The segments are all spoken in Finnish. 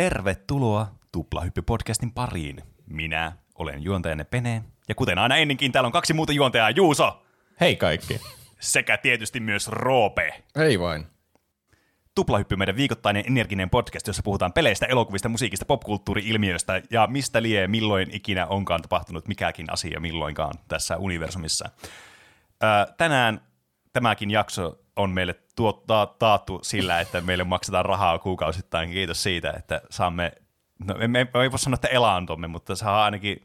Tervetuloa Tuplahyppy-podcastin pariin. Minä olen juontajanne Pene, ja kuten aina ennenkin, täällä on kaksi muuta juontajaa, Juuso Hei kaikki. sekä tietysti myös Roope. Ei vain. Tuplahyppy meidän viikoittainen energinen podcast, jossa puhutaan peleistä, elokuvista, musiikista, popkulttuuri-ilmiöistä ja mistä lie milloin ikinä onkaan tapahtunut mikäkin asia milloinkaan tässä universumissa. Ää, tänään tämäkin jakso on meille tuottaa, taattu sillä, että meille maksetaan rahaa kuukausittain. Kiitos siitä, että saamme, no me, me ei voi sanoa, että elantomme, mutta saa ainakin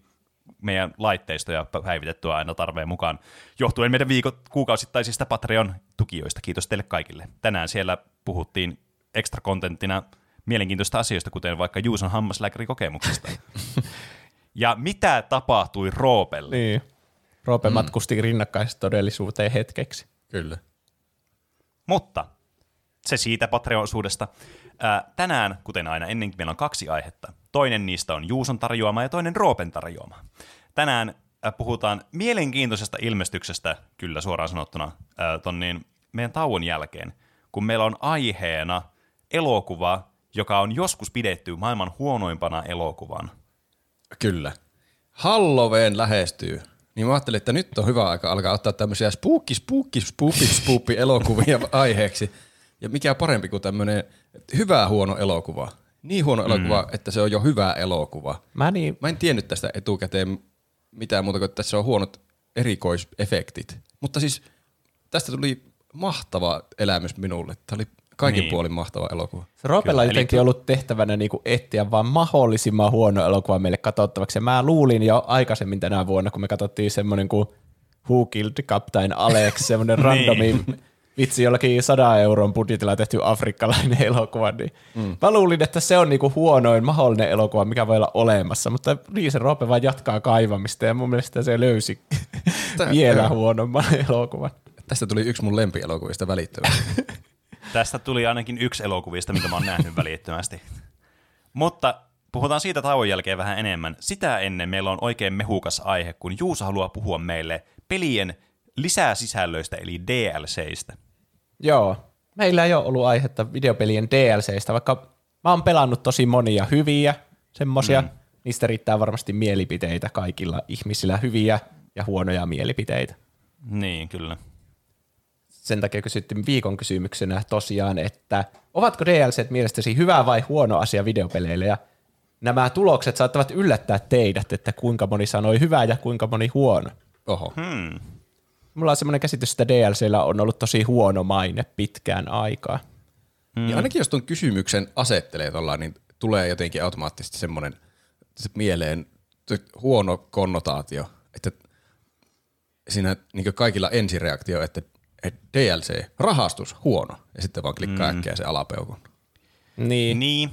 meidän laitteistoja päivitettyä aina tarpeen mukaan, johtuen meidän viikot kuukausittaisista Patreon-tukijoista. Kiitos teille kaikille. Tänään siellä puhuttiin extra kontenttina mielenkiintoista asioista, kuten vaikka Juuson hammaslääkärikokemuksesta. ja mitä tapahtui Roopelle? Niin. Roope mm. matkusti rinnakkaistodellisuuteen hetkeksi. Kyllä. Mutta se siitä Patreon-osuudesta. Ää, tänään, kuten aina ennenkin, meillä on kaksi aihetta. Toinen niistä on Juuson tarjoama ja toinen Roopen tarjoama. Tänään ää, puhutaan mielenkiintoisesta ilmestyksestä, kyllä suoraan sanottuna, ton niin, meidän tauon jälkeen, kun meillä on aiheena elokuva, joka on joskus pidetty maailman huonoimpana elokuvan. Kyllä. Halloween lähestyy. Niin mä ajattelin, että nyt on hyvä aika alkaa ottaa tämmöisiä spooky, spooky, spooky, spooky elokuvia aiheeksi. Ja mikä parempi kuin tämmöinen hyvä huono elokuva. Niin huono mm. elokuva, että se on jo hyvä elokuva. Mä, niin, Mä en tiennyt tästä etukäteen mitään muuta kuin, että tässä on huonot erikoisefektit. Mutta siis tästä tuli mahtava elämys minulle. Tämä oli kaikin Niin. niin. puolin mahtava elokuva. se Roopella on Kyllä, eli jotenkin ollut tehtävänä niinku etsiä vaan mahdollisimman huono elokuva meille katsottavaksi. Ja mä luulin jo aikaisemmin tänä vuonna, kun me katsottiin semmoinen kuin Who Killed Captain Alex, semmoinen randomi vitsi jollakin 100 euron budjetilla tehty afrikkalainen elokuva, niin mm. mä luulin, että se on niinku huonoin mahdollinen elokuva, mikä voi olla olemassa, mutta niin se Roope vaan jatkaa kaivamista ja mun mielestä se löysi Tää- vielä huonomman elokuvan. Tästä tuli yksi mun lempielokuvista välittömästi. Tästä tuli ainakin yksi elokuvista, minkä mä oon nähnyt välittömästi. Mutta puhutaan siitä tauon jälkeen vähän enemmän. Sitä ennen meillä on oikein mehukas aihe, kun Juusa haluaa puhua meille pelien lisäsisällöistä, eli DLCistä. Joo. Meillä ei ole ollut aihetta videopelien DLCistä, vaikka mä oon pelannut tosi monia hyviä semmosia. Mm. Niistä riittää varmasti mielipiteitä kaikilla ihmisillä, hyviä ja huonoja mielipiteitä. Niin, kyllä. Sen takia kysyttiin viikon kysymyksenä tosiaan, että ovatko DLCt mielestäsi hyvä vai huono asia videopeleille? Ja nämä tulokset saattavat yllättää teidät, että kuinka moni sanoi hyvä ja kuinka moni huono. Oho. Hmm. Mulla on semmoinen käsitys, että DLCllä on ollut tosi huono maine pitkään aikaa. Mm. Ja ainakin jos tuon kysymyksen asettelee tuolla, niin tulee jotenkin automaattisesti semmoinen se mieleen se huono konnotaatio, että siinä niin kaikilla ensireaktio, että DLC, rahastus, huono, ja sitten vaan klikkaa mm. äkkiä se alapeukun. Niin. Niin,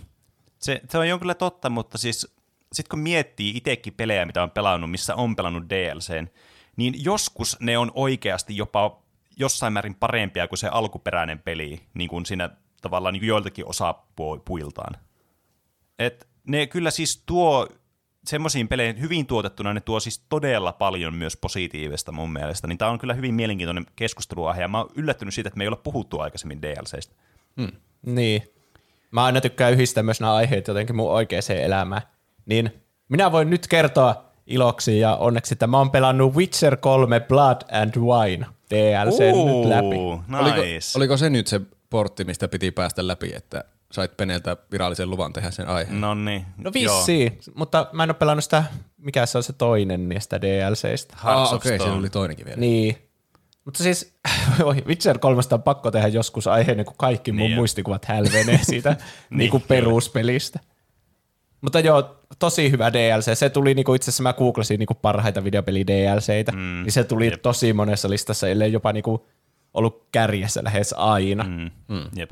se, se on jonkin totta, mutta siis sitten kun miettii itsekin pelejä, mitä on pelannut, missä on pelannut DLCn, niin joskus ne on oikeasti jopa jossain määrin parempia kuin se alkuperäinen peli, niin kuin siinä tavallaan niin kuin joiltakin osapuiltaan. Et ne kyllä siis tuo semmoisiin peleihin hyvin tuotettuna, ne tuo siis todella paljon myös positiivista mun mielestä. Niin tämä on kyllä hyvin mielenkiintoinen keskusteluaihe, ja mä oon yllättynyt siitä, että me ei olla puhuttu aikaisemmin DLCistä. Niin. Mä aina tykkään yhdistää myös nämä aiheet jotenkin mun oikeaan elämään. Niin minä voin nyt kertoa iloksi ja onneksi, että mä oon pelannut Witcher 3 Blood and Wine DLC nyt läpi. Oliko, Nice. oliko se nyt se portti, mistä piti päästä läpi, että sait Peneltä virallisen luvan tehdä sen aiheen? No niin. No vissiin, mutta mä en ole pelannut sitä, mikä se on se toinen niistä DLCistä. Hearts ah, of okei, okay, oli toinenkin vielä. Niin. Mutta siis oi, Witcher 3 on pakko tehdä joskus aiheena, kun kaikki mun Niin. muistikuvat hälvenee siitä niin, Niin, kuin peruspelistä. Mutta joo, tosi hyvä DLC. Se tuli niinku itse asiassa, mä googlasin niinku parhaita videopeli DLCitä, mm, niin se tuli jep. tosi monessa listassa, ellei jopa niinku ollut kärjessä lähes aina. Mm. Mm. Jep.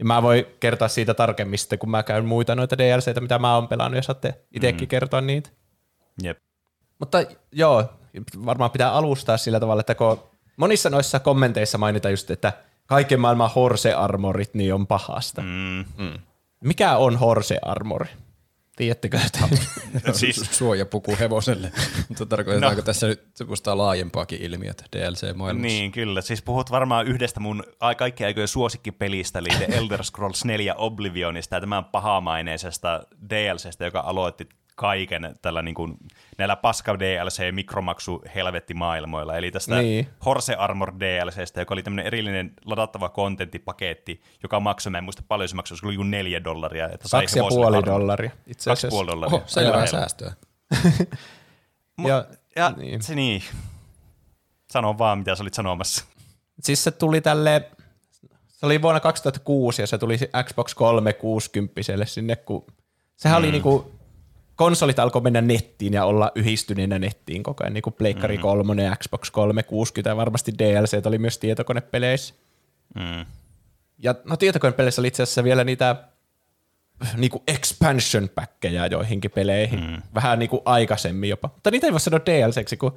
Ja mä voin kertoa siitä tarkemmin sitten, kun mä käyn muita noita DLCitä, mitä mä oon pelannut, ja saatte itsekin mm. kertoa niitä. Jep. Mutta joo, varmaan pitää alustaa sillä tavalla, että kun monissa noissa kommenteissa mainitaan just, että kaiken maailman horse-armorit niin on pahasta. Mm. Mm. Mikä on horse-armori? Tiedättekö, että Siis- suojapuku hevoselle. Mutta tarkoitetaanko no. tässä nyt semmoista laajempaakin ilmiötä DLC-maailmassa? Niin, kyllä. Siis puhut varmaan yhdestä mun ai- kaikkien aikojen suosikkipelistä, eli The Elder Scrolls 4 Oblivionista ja tämän pahamaineisesta DLCstä, joka aloitti kaiken tällä niin kuin, näillä paska DLC mikromaksu helvettimaailmoilla. Eli tästä Niin. Horse Armor DLCstä, joka oli tämmöinen erillinen ladattava kontenttipaketti, joka maksoi, mä en muista paljon se maksoi, se oli joku neljä dollaria. Että sai kaksi ja puoli armor. dollaria itse Kaksi ja asiassa. puoli dollaria. Oho, selvää säästöä. Ja, Ja niin. se niin. Sano vaan, mitä sä olit sanomassa. Siis se tuli tälle, se oli vuonna 2006 ja se tuli Xbox 360 sinne, kun sehän mm. oli niinku, konsolit alkoi mennä nettiin ja olla yhdistyneenä nettiin koko ajan, niin kuin Pleikkari mm. 3 ja Xbox 360 ja varmasti DLC oli myös tietokonepeleissä. Mm. Ja no tietokonepeleissä oli itse asiassa vielä niitä niinku expansion packeja joihinkin peleihin. Mm. Vähän niinku aikaisemmin jopa. Mutta niitä ei voi sanoa DLCksi, kun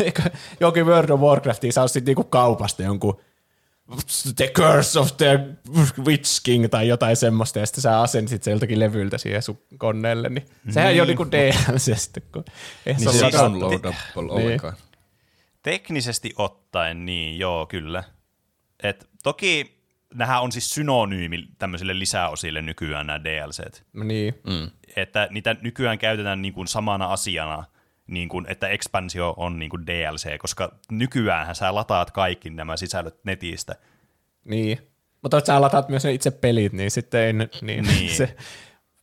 jokin World of Warcraftiin saa sitten niinku kaupasta jonkun The Curse of the Witch King tai jotain semmoista, ja sitten sä asensit se joltakin levyltä siihen sun koneelle, niin sehän ei ole niinku DLC sitten, kun ei Niin se ei ladattu. downloadable ollenkaan. Teknisesti ottaen, niin joo, kyllä. Et toki nämähän on siis synonyymi tämmöisille lisäosille nykyään nämä DLCt. Niin. Mm. Että niitä nykyään käytetään niin kuin samana asiana, niin kuin, että expansio on niin kuin DLC, koska nykyäänhän sä lataat kaikki nämä sisällöt netistä. Niin. Mutta sä lataat myös ne itse pelit, niin sitten ei, niin, Niin. niin. se,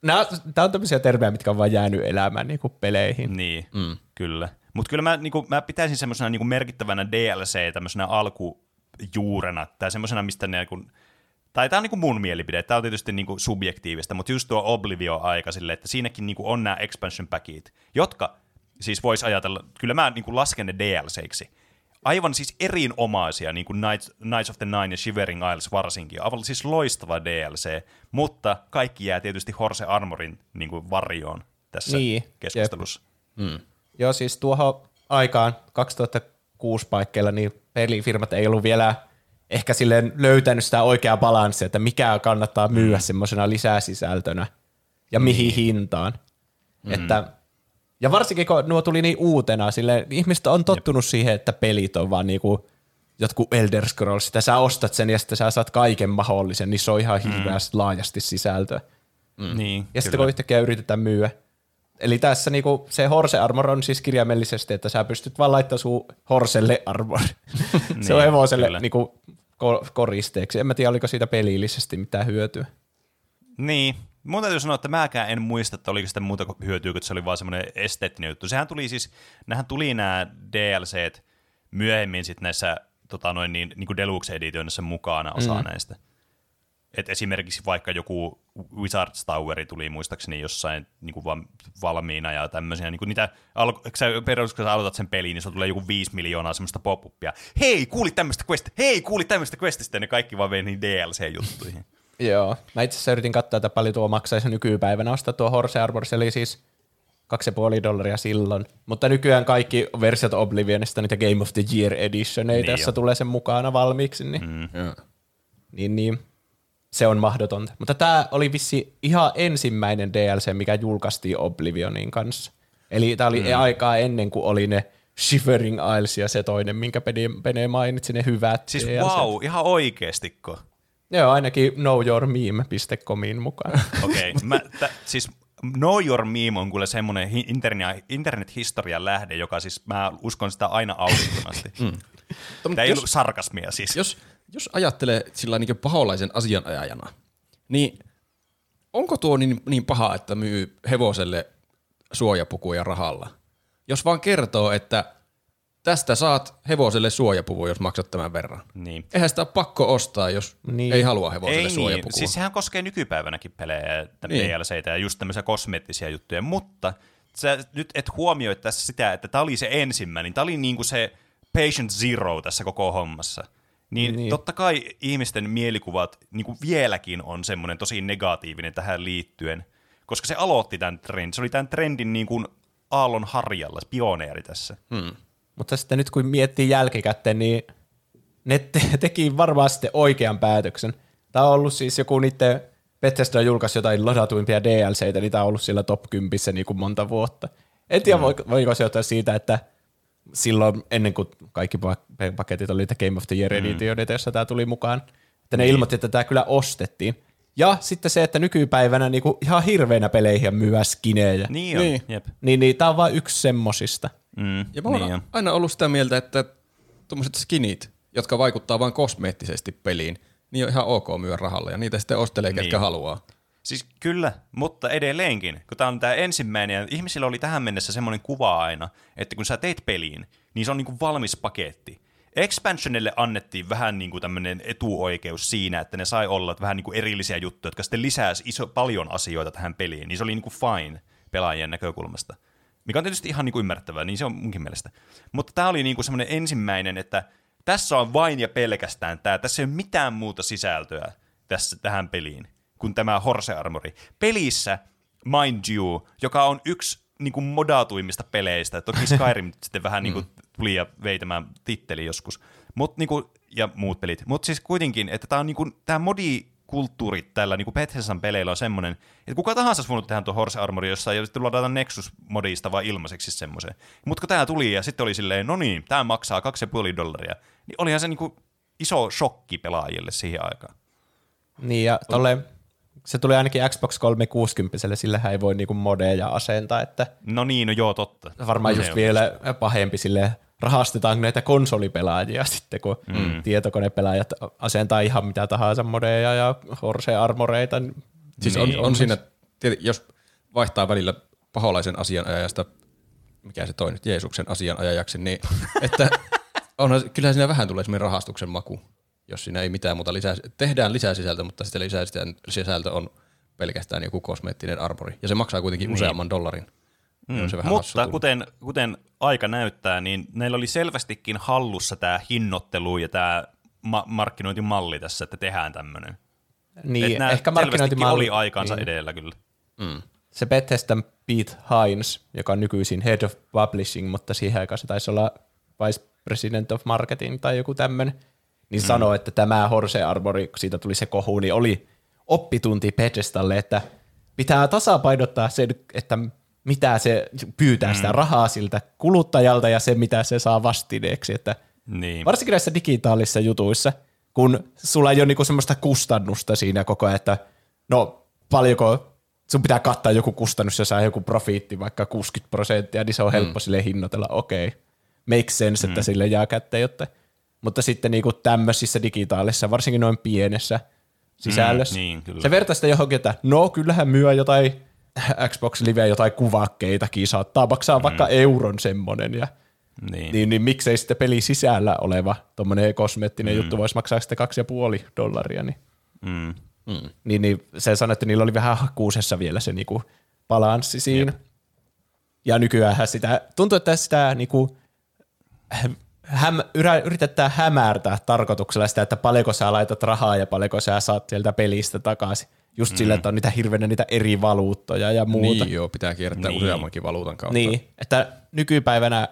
Nämä, tämä on tämmöisiä termejä, mitkä on vaan jäänyt elämään niin kuin peleihin. Niin, mm. kyllä. Mutta kyllä mä, niinku, mä pitäisin semmoisena niinku merkittävänä DLC tämmöisenä alkujuurena, tai semmoisena, mistä ne kun, tai tämä on niinku mun mielipide, tämä on tietysti niinku subjektiivista, mutta just tuo Oblivio-aika sille, että siinäkin niinku on nämä expansion packit, jotka siis voisi ajatella, kyllä mä niinku lasken ne DLCiksi, aivan siis erinomaisia, niin kuin Knights, Knights of the Nine ja Shivering Isles varsinkin, aivan siis loistava DLC, mutta kaikki jää tietysti Horse Armorin niin kuin varjoon tässä Niin, keskustelussa. Joo, siis tuohon aikaan 2006 paikkeilla niin pelifirmat ei ollut vielä ehkä silleen löytänyt sitä oikeaa balanssia, että mikä kannattaa myyä mm. semmoisena lisäsisältönä ja mihin hintaan. Mm. Että, ja varsinkin kun nuo tuli niin uutena, sille ihmiset on tottunut Jep. siihen, että pelit on vaan niinku jotkut Elder Scrolls, että sä ostat sen ja sitten sä saat kaiken mahdollisen, niin se on ihan hirveästi laajasti sisältöä. Mm. Niin, Ja sitten kun yhtäkkiä yritetään myyä. Eli tässä niinku, se Horse Armor on siis kirjaimellisesti, että sä pystyt vaan laittamaan sun Horselle Armor. se on Niin, hevoselle kyllä. niinku, ko- koristeeksi. En mä tiedä, oliko siitä pelillisesti mitään hyötyä. Niin. Mun täytyy sanoa, että mäkään en muista, että oliko sitä muuta kuin hyötyä, kun se oli vaan semmoinen esteettinen juttu. Sehän tuli siis, nähän tuli nämä DLCt myöhemmin sitten näissä tota noin, niin, niin kuin Deluxe Editionissa mukana osa mm. näistä. Et esimerkiksi vaikka joku Wizard's Toweri tuli muistaakseni jossain niin kuin vaan valmiina ja tämmöisiä. Niin kuin niitä, alko, sä, perus, kun sä aloitat sen peliin, niin sulla tulee joku 5 miljoonaa semmoista pop-upia. Hei, kuulit tämmöistä quest, hei, kuulit tämmöistä questistä, ja ne kaikki vaan vei niihin DLC-juttuihin. Joo. Mä itse asiassa yritin katsoa, että paljon tuo maksaisi nykypäivänä ostaa tuo Horse Armor. Se oli siis 2,5 dollaria silloin. Mutta nykyään kaikki versiot Oblivionista, niitä Game of the Year editioneita, Niin jossa tulee sen mukana valmiiksi, niin Mm. Joo. niin, niin se on mahdotonta. Mutta tämä oli vissi ihan ensimmäinen DLC, mikä julkaistiin Oblivionin kanssa. Eli tämä oli mm. aikaa ennen kuin oli ne Shivering Isles ja se toinen, minkä Pene, mainitsi, ne hyvät Siis DLCt. wow, ihan oikeestiko? Joo, ainakin knowyourmeme.comin mukaan. Okei, okay. siis Know Your Meme on kyllä semmoinen internet, internet-historian lähde, joka siis mä uskon sitä aina aukottomasti. mm. Tämä ei jos- ollut sarkasmia siis. Jos, jos ajattelee sillä niin paholaisen asianajajana, niin onko tuo niin, niin paha, että myy hevoselle suojapukuja rahalla? Jos vaan kertoo, että tästä saat hevoselle suojapuvu, jos maksat tämän verran. Niin. Eihän sitä ole pakko ostaa, jos Niin. niin. ei halua hevoselle Ei suojapukua. niin, siis sehän koskee nykypäivänäkin pelejä, niin. Niin. DLCitä ja just tämmöisiä kosmeettisia juttuja, mutta sä nyt et huomioi tässä sitä, että tämä oli se ensimmäinen, tämä oli niinku se patient zero tässä koko hommassa. Niin, niin. Niin. totta kai ihmisten mielikuvat niinku vieläkin on semmoinen tosi negatiivinen tähän liittyen, koska se aloitti tämän trendin. Se oli tämän trendin niin kuin aallon harjalla, pioneeri tässä. Hmm. Mutta sitten nyt kun miettii jälkikäteen, niin ne te- teki varmaan sitten oikean päätöksen. Tämä on ollut siis joku niiden Bethesda julkaisi jotain ladatuimpia DLCitä, niitä on ollut siellä top 10 niin kuin monta vuotta. En tiedä, mm. voiko se johtaa siitä, että silloin ennen kuin kaikki paketit oli Game of the Year Edition, mm. jossa tämä tuli mukaan, että ne niin. ilmoitti, että tämä kyllä ostettiin. Ja sitten se, että nykypäivänä niinku ihan hirveänä peleihin myy skinejä. Niin on, niin. Jep. Niin, niin tämä on vain yksi semmosista. Mm, ja mä niin aina ollut sitä mieltä, että tuommoiset skinit, jotka vaikuttaa vain kosmeettisesti peliin, niin on ihan ok myydä rahalla, ja niitä sitten ostelee, niin. ketkä haluaa. Siis kyllä, mutta edelleenkin, kun tämä on tämä ensimmäinen, ja ihmisillä oli tähän mennessä semmoinen kuva aina, että kun sä teet peliin, niin se on niin kuin valmis paketti. Expansionille annettiin vähän niin kuin tämmöinen etuoikeus siinä, että ne sai olla vähän niin kuin erillisiä juttuja, jotka sitten lisäsi iso, paljon asioita tähän peliin, niin se oli niin kuin fine pelaajien näkökulmasta. Mikä on tietysti ihan niin kuin ymmärrettävää, niin se on munkin mielestä. Mutta tämä oli niin kuin semmoinen ensimmäinen, että tässä on vain ja pelkästään tämä, tässä ei ole mitään muuta sisältöä tässä, tähän peliin kuin tämä Horse Armori. Pelissä, mind you, joka on yksi niin kuin modatuimmista peleistä. Toki Skyrim sitten vähän niin kuin mm. tuli ja vei tämän titteli joskus. Mut, niin kuin, ja muut pelit. Mutta siis kuitenkin, että tämä on niin kuin, tämä modi kulttuuri tällä niin Bethesdan peleillä on semmoinen, että kuka tahansa olisi voinut tehdä tuon Horse Armori jossa ja sitten ladata Nexus-modista vaan ilmaiseksi semmoisen. Mutta kun tämä tuli ja sitten oli silleen, no niin, tämä maksaa 2,5 dollaria, niin olihan se niin kuin iso shokki pelaajille siihen aikaan. Niin ja tolle, se tuli ainakin Xbox 360, sillä ei voi niinku modeja asentaa. Että no niin, no joo, totta. Varmaan no, just vielä pahempi sille rahastetaan näitä konsolipelaajia sitten, kun mm. tietokonepelaajat asentaa ihan mitä tahansa modeja ja horse-armoreita. Siis niin. on, on siinä, jos vaihtaa välillä paholaisen asianajajasta, mikä se toi nyt, Jeesuksen asianajajaksi, niin että on, kyllä siinä vähän tulee semmoinen rahastuksen maku jos siinä ei mitään muuta lisää, tehdään lisää sisältöä, mutta sitten lisää sisältö on pelkästään joku kosmeettinen armori. Ja se maksaa kuitenkin niin. useamman dollarin. Mm. Se vähän mutta kuten, kuten aika näyttää, niin neillä oli selvästikin hallussa tämä hinnoittelu ja tämä ma- markkinointimalli tässä, että tehdään tämmöinen. Niin, ehkä markkinointimalli oli aikansa niin. edellä kyllä. Mm. Se Bethesdan Pete Hines, joka on nykyisin Head of Publishing, mutta siihen aikaan se taisi olla Vice President of Marketing tai joku tämmöinen, niin mm. sanoi, että tämä Horse Arbori, kun siitä tuli se kohu, niin oli oppitunti Bethesdalle, että pitää tasapainottaa sen, että mitä se pyytää mm. sitä rahaa siltä kuluttajalta ja se, mitä se saa vastineeksi. Että niin. Varsinkin näissä digitaalisissa jutuissa, kun sulla ei ole niinku semmoista kustannusta siinä koko ajan, että no paljonko sun pitää kattaa joku kustannus ja saa joku profiitti vaikka 60 prosenttia, niin se on helppo mm. sille hinnoitella, okei, okay. make sense, että mm. sille jää kätteen, jotta mutta sitten niinku tämmöisissä digitaalisissa, varsinkin noin pienessä sisällössä. Mm, niin, kyllä. Se vertaa sitä johonkin, että no kyllähän myö jotain Xbox Live jotain kuvakkeitakin, saattaa maksaa mm. vaikka euron semmonen ja niin. Niin, niin miksei sitten peli sisällä oleva tuommoinen kosmeettinen mm. juttu voisi maksaa sitten kaksi ja puoli dollaria. Niin. Mm. Mm. Niin, niin se sanoi, että niillä oli vähän kuusessa vielä se niinku balanssi siinä. Jep. Ja nykyään sitä, tuntuu, että sitä niinku, häm, yritetään hämärtää tarkoituksella sitä, että paljonko sä laitat rahaa ja paljonko sä saat sieltä pelistä takaisin. Just mm. sillä, että on niitä hirveänä niitä eri valuuttoja ja muuta. Niin joo, pitää kiertää niin. useammankin valuutan kautta. Niin, että nykypäivänä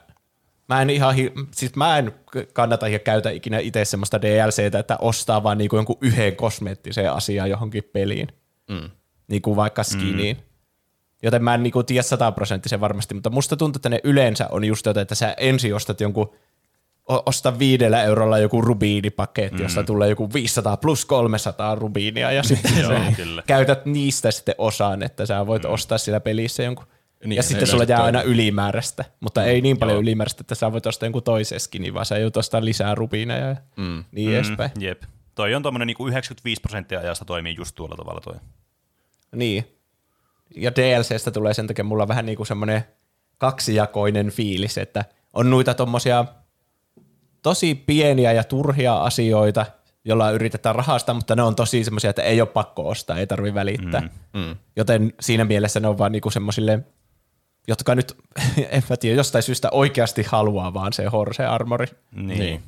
mä en ihan, siis mä en kannata ja käytä ikinä itse semmoista DLCtä, että ostaa vaan niinku jonkun yhden kosmeettisen asian johonkin peliin. Mm. Niin kuin vaikka skiniin. Mm. Joten mä en niinku tiedä sataprosenttisen varmasti, mutta musta tuntuu, että ne yleensä on just jotain, että sä ensin ostat jonkun osta viidellä eurolla joku rubiinipaketti, mm. josta tulee joku 500 plus 300 rubiinia ja sitten Joo, kyllä. käytät niistä sitten osaan, että sä voit mm. ostaa sillä pelissä jonkun. Niin, ja sitten sulla jää aina ylimääräistä, mutta mm. ei niin paljon Joo. ylimääräistä, että sä voit ostaa jonkun toisen skinin, vaan sä joudut ostaa lisää rubiineja ja mm. niin mm. edespäin. Jep. Toi on tuommoinen niin 95 prosenttia ajasta toimii just tuolla tavalla toi. Niin. Ja DLCstä tulee sen takia mulla vähän niin kuin semmoinen kaksijakoinen fiilis, että on noita tommosia tosi pieniä ja turhia asioita, joilla yritetään rahastaa, mutta ne on tosi semmoisia, että ei ole pakko ostaa, ei tarvi välittää. Mm, mm. Joten siinä mielessä ne on vaan niinku semmoisille, jotka nyt, en mä tiedä, jostain syystä oikeasti haluaa vaan se Horse Armori. Niin. niin.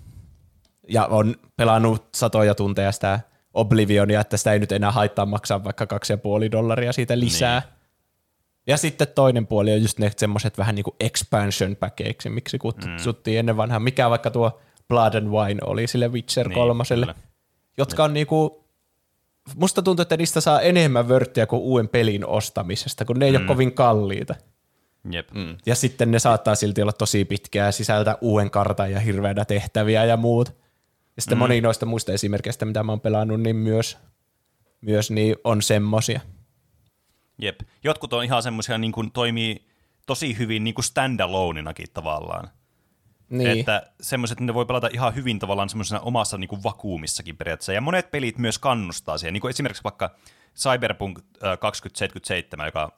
Ja on pelannut satoja tunteja sitä Oblivionia, että sitä ei nyt enää haittaa maksaa vaikka kaksi ja puoli dollaria siitä lisää. Niin. Ja sitten toinen puoli on just ne semmoiset vähän niin kuin expansion packeiksi, miksi kutsuttiin mm. ennen vanhaa. Mikä vaikka tuo Blood and Wine oli sille Witcher niin, kolmoselle, jotka on niinku musta tuntuu, että niistä saa enemmän vörttiä kuin uuden pelin ostamisesta, kun ne ei mm. ole kovin kalliita. Jep. Mm. Ja sitten ne saattaa silti olla tosi pitkää, sisältä uuden kartan ja hirveänä tehtäviä ja muut. Ja sitten mm. moni noista muista esimerkkeistä, mitä mä oon pelannut, niin myös, myös niin on semmosia. Jep. Jotkut on ihan semmoisia, niin kuin toimii tosi hyvin niin kuin standaloneinakin tavallaan. Niin. Että semmoiset, ne voi pelata ihan hyvin tavallaan semmoisena omassa niin kuin vakuumissakin periaatteessa. Ja monet pelit myös kannustaa siihen. Niin kuin esimerkiksi vaikka Cyberpunk 2077, joka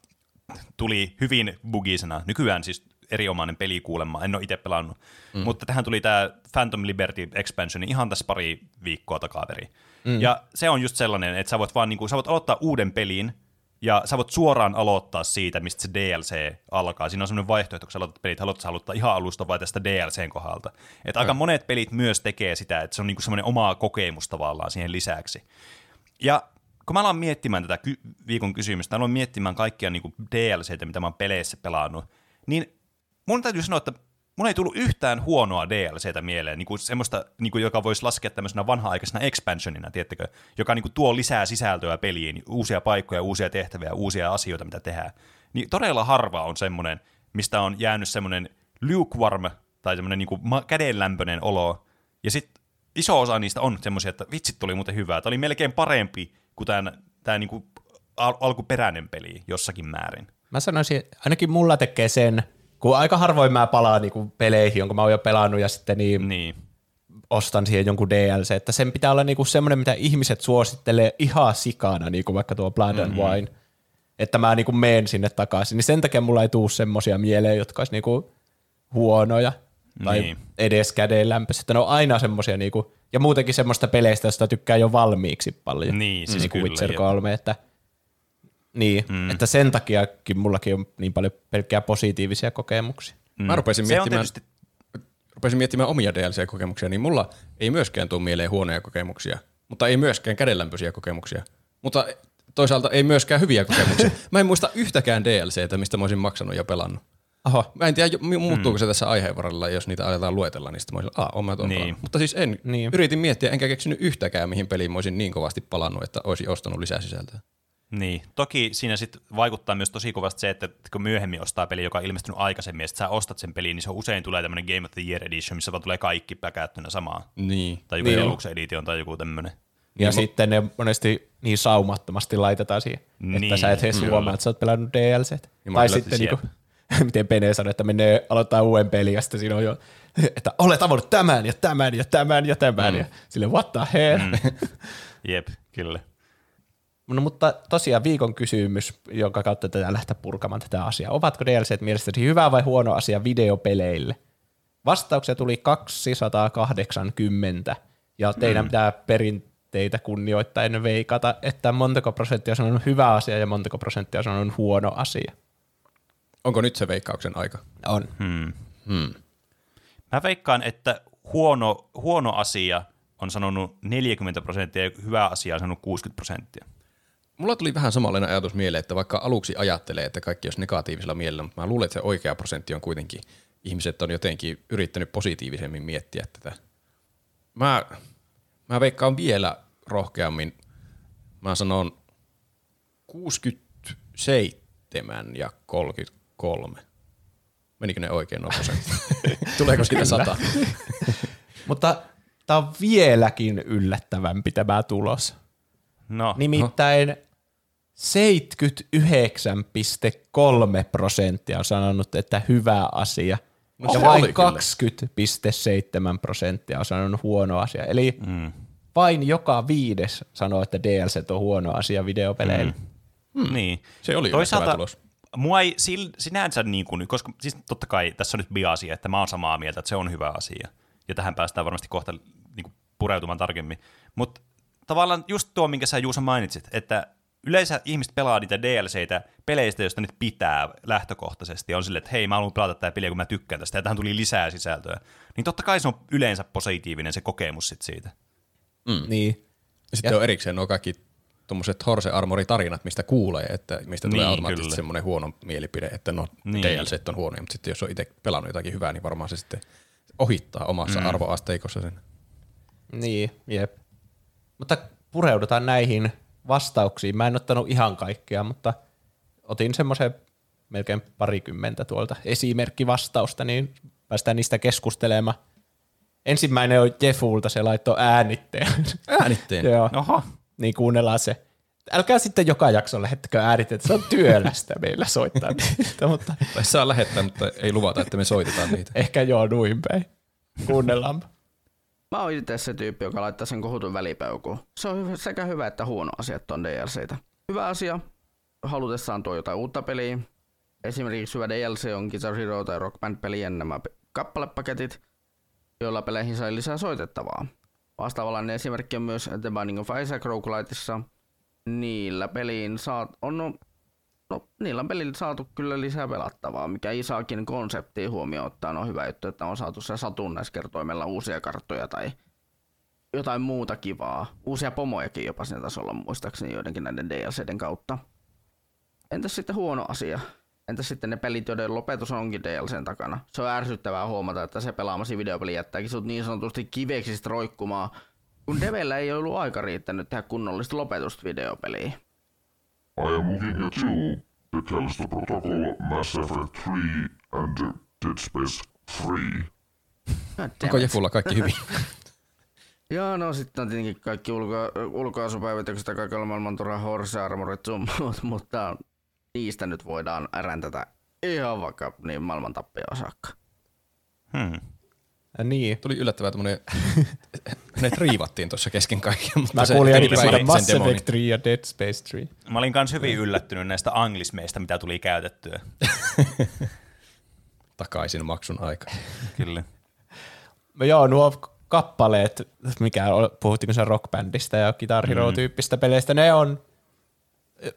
tuli hyvin bugisena. Nykyään siis erinomainen peli kuulemma, en ole itse pelannut. Mm. Mutta tähän tuli tämä Phantom Liberty Expansion ihan tässä pari viikkoa takaveri. Mm. Ja se on just sellainen, että sä voit vaan niinku, sä voit aloittaa uuden pelin, ja sä voit suoraan aloittaa siitä, mistä se DLC alkaa. Siinä on semmoinen vaihtoehto, kun sä aloitat pelit, haluat sä aloittaa ihan alusta vai tästä DLCn kohdalta. Että aika monet pelit myös tekee sitä, että se on niinku semmoinen oma kokemus tavallaan siihen lisäksi. Ja kun mä aloin miettimään tätä ky- viikon kysymystä, aloin miettimään kaikkia niinku DLCitä, mitä mä oon peleissä pelannut, niin mun täytyy sanoa, että mun ei tullut yhtään huonoa DLCtä mieleen, niin kuin semmoista, niin kuin, joka voisi laskea tämmöisenä vanha-aikaisena expansionina, tiettäkö, joka niin kuin, tuo lisää sisältöä peliin, uusia paikkoja, uusia tehtäviä, uusia asioita, mitä tehdään. Niin todella harva on semmoinen, mistä on jäänyt semmoinen lukewarm tai semmoinen niin kuin kädenlämpöinen olo. Ja sitten iso osa niistä on semmoisia, että vitsit tuli muuten hyvää. Tämä oli melkein parempi kuin tämä, tämä niin kuin al- alkuperäinen peli jossakin määrin. Mä sanoisin, ainakin mulla tekee sen, kun aika harvoin mä palaan niinku peleihin, jonka mä oon jo pelannut ja sitten niin, niin. ostan siihen jonkun DLC, että sen pitää olla niinku semmoinen, mitä ihmiset suosittelee ihan sikana, niinku vaikka tuo Blood mm-hmm. and Wine, että mä niinku meen sinne takaisin, niin sen takia mulla ei tuu semmoisia mieleen, jotka olisi niinku huonoja tai niin. edes kädenlämpöisiä, että ne on aina semmoisia niinku, ja muutenkin semmoista peleistä, josta tykkää jo valmiiksi paljon. Niin, siis niin kuin Witcher 3, että – niin, mm. että sen takiakin mullakin on niin paljon pelkkää positiivisia kokemuksia. Mm. Mä rupesin miettimään, tietysti... rupesin miettimään omia DLC-kokemuksia, niin mulla ei myöskään tule mieleen huonoja kokemuksia, mutta ei myöskään kädenlämpöisiä kokemuksia. Mutta toisaalta ei myöskään hyviä kokemuksia. Mä en muista yhtäkään DLCtä, mistä mä olisin maksanut ja pelannut. Aha. Mä en tiedä, muuttuuko mm. se tässä aiheen varrella, jos niitä aletaan luetella, niin sitten mä olisin, ah, on mä niin. Mutta siis en, niin. yritin miettiä, enkä keksinyt yhtäkään, mihin peliin mä olisin niin kovasti palannut, että olisin ostanut lisää sisältöä. Niin, toki siinä sitten vaikuttaa myös tosi kovasti se, että kun myöhemmin ostaa peli, joka on ilmestynyt aikaisemmin, ja sitten sä ostat sen peliin, niin se usein tulee tämmöinen Game of the Year Edition, missä vaan tulee kaikki päkättynä samaa. Niin. Tai joku niin Deluxe Edition tai joku tämmöinen. Ja niin sitten ne monesti niin saumattomasti laitetaan siihen, niin. että sä et edes huomaa, että sä oot pelannut DLC. Niin tai sitten niinku, miten Pene sanoi, että menee aloittaa uuden pelin ja sitten siinä on jo, että olet avannut tämän ja tämän ja tämän ja tämän mm. ja sille what the hell. Mm. Jep, kyllä. No, mutta tosiaan viikon kysymys, jonka kautta tätä lähteä purkamaan tätä asiaa. Ovatko DLC mielestäsi hyvä vai huono asia videopeleille? Vastauksia tuli 280, ja teidän mm. pitää perinteitä kunnioittaen veikata, että montako prosenttia on hyvä asia ja montako prosenttia on huono asia. Onko nyt se veikkauksen aika? On. Hmm. Hmm. Mä veikkaan, että huono, huono asia on sanonut 40 prosenttia ja hyvä asia on sanonut 60 prosenttia. Mulla tuli vähän samanlainen ajatus mieleen, että vaikka aluksi ajattelee, että kaikki olisi negatiivisella mielellä, mutta mä luulen, että se oikea prosentti on kuitenkin, ihmiset on jotenkin yrittänyt positiivisemmin miettiä tätä. Mä, mä veikkaan vielä rohkeammin, mä sanon 67 ja 33. Menikö ne oikein nuo prosentit? Tuleeko siitä sata? mutta tämä on vieläkin yllättävämpi tämä tulos. No. Nimittäin 79,3 prosenttia on sanonut, että hyvä asia. No, ja vain 20,7 prosenttia on sanonut huono asia. Eli mm. vain joka viides sanoo, että DLC on huono asia videopeleillä. Mm. Hmm. Niin. Se oli Toisaalta, tulos. Mua ei sinänsä, niin kuin, koska siis totta kai tässä on nyt biasia, että mä oon samaa mieltä, että se on hyvä asia. Ja tähän päästään varmasti kohta niin kuin, pureutumaan tarkemmin. Mutta tavallaan just tuo, minkä sä Juusa mainitsit, että yleensä ihmiset pelaa niitä DLCitä peleistä, joista nyt pitää lähtökohtaisesti. On silleen, että hei, mä haluan pelata tätä peliä, kun mä tykkään tästä, ja tähän tuli lisää sisältöä. Niin totta kai se on yleensä positiivinen se kokemus sit siitä. Mm. Niin. Ja sitten ja. on erikseen nuo kaikki tuommoiset Horse Armori-tarinat, mistä kuulee, että mistä tulee niin, automaattisesti semmoinen huono mielipide, että no niin. DLC on huonoja, mutta sitten jos on itse pelannut jotakin hyvää, niin varmaan se sitten ohittaa omassa mm. arvoasteikossa sen. Niin, jep. Mutta pureudutaan näihin vastauksiin. Mä en ottanut ihan kaikkea, mutta otin semmoisen melkein parikymmentä tuolta esimerkkivastausta, niin päästään niistä keskustelemaan. Ensimmäinen on Jeffulta, se laittoi äänitteen. Äänitteen. Joo, Oho. niin kuunnellaan se. Älkää sitten joka jakson lähettäkö äänitteet, se on työlästä meillä soittaa niitä, mutta Tai saa lähettää, mutta ei luvata, että me soitetaan niitä. ehkä joo nuin päin. Kuunnellaan. Mä oon itse se tyyppi, joka laittaa sen kohutun välipeukuun. Se on sekä hyvä että huono asia on DLCtä. Hyvä asia, halutessaan tuo jotain uutta peliä. Esimerkiksi hyvä DLC on Guitar Hero tai Rock Band-pelien nämä pe- kappalepaketit, joilla peleihin sai lisää soitettavaa. Vastaavanlainen esimerkki on myös The Binding of Isaac rogueliteissa. Niillä peliin saat, on, no, niillä on pelillä saatu kyllä lisää pelattavaa, mikä Isaakin konsepti huomioon ottaen on hyvä juttu, että on saatu se satunnaiskertoimella uusia karttoja tai jotain muuta kivaa. Uusia pomojakin jopa siinä tasolla muistaakseni joidenkin näiden DLCden kautta. Entäs sitten huono asia? Entäs sitten ne pelit, joiden lopetus onkin DLCn takana? Se on ärsyttävää huomata, että se pelaamasi videopeli jättääkin sut niin sanotusti kiveksistä roikkumaan, kun Devellä ei ollut aika riittänyt tehdä kunnollista lopetusta videopeliin. I am looking at you, the Callisto Protocol, Mass Effect 3, and uh, Dead Space 3. God damn Onko. Jefulla kaikki hyvin? Joo, no sitten on tietenkin kaikki ulko, ulkoasupäivitykset ja kaikilla maailman turha horse armorit sun muut, mutta niistä nyt voidaan räntätä ihan vaikka niin maailman tappioon saakka. Hmm. Ja niin. Tuli yllättävää tämmönen, ne riivattiin tuossa kesken kaiken, mutta Mä se kuulin ainakin siitä Mass sen. Effect 3 ja Dead Space 3. Mä olin myös hyvin yllättynyt näistä anglismeista, mitä tuli käytettyä. Takaisin maksun aika. Kyllä. No joo, nuo kappaleet, mikä oli- puhuttiinko se rockbändistä ja Guitar Hero-tyyppistä peleistä, ne on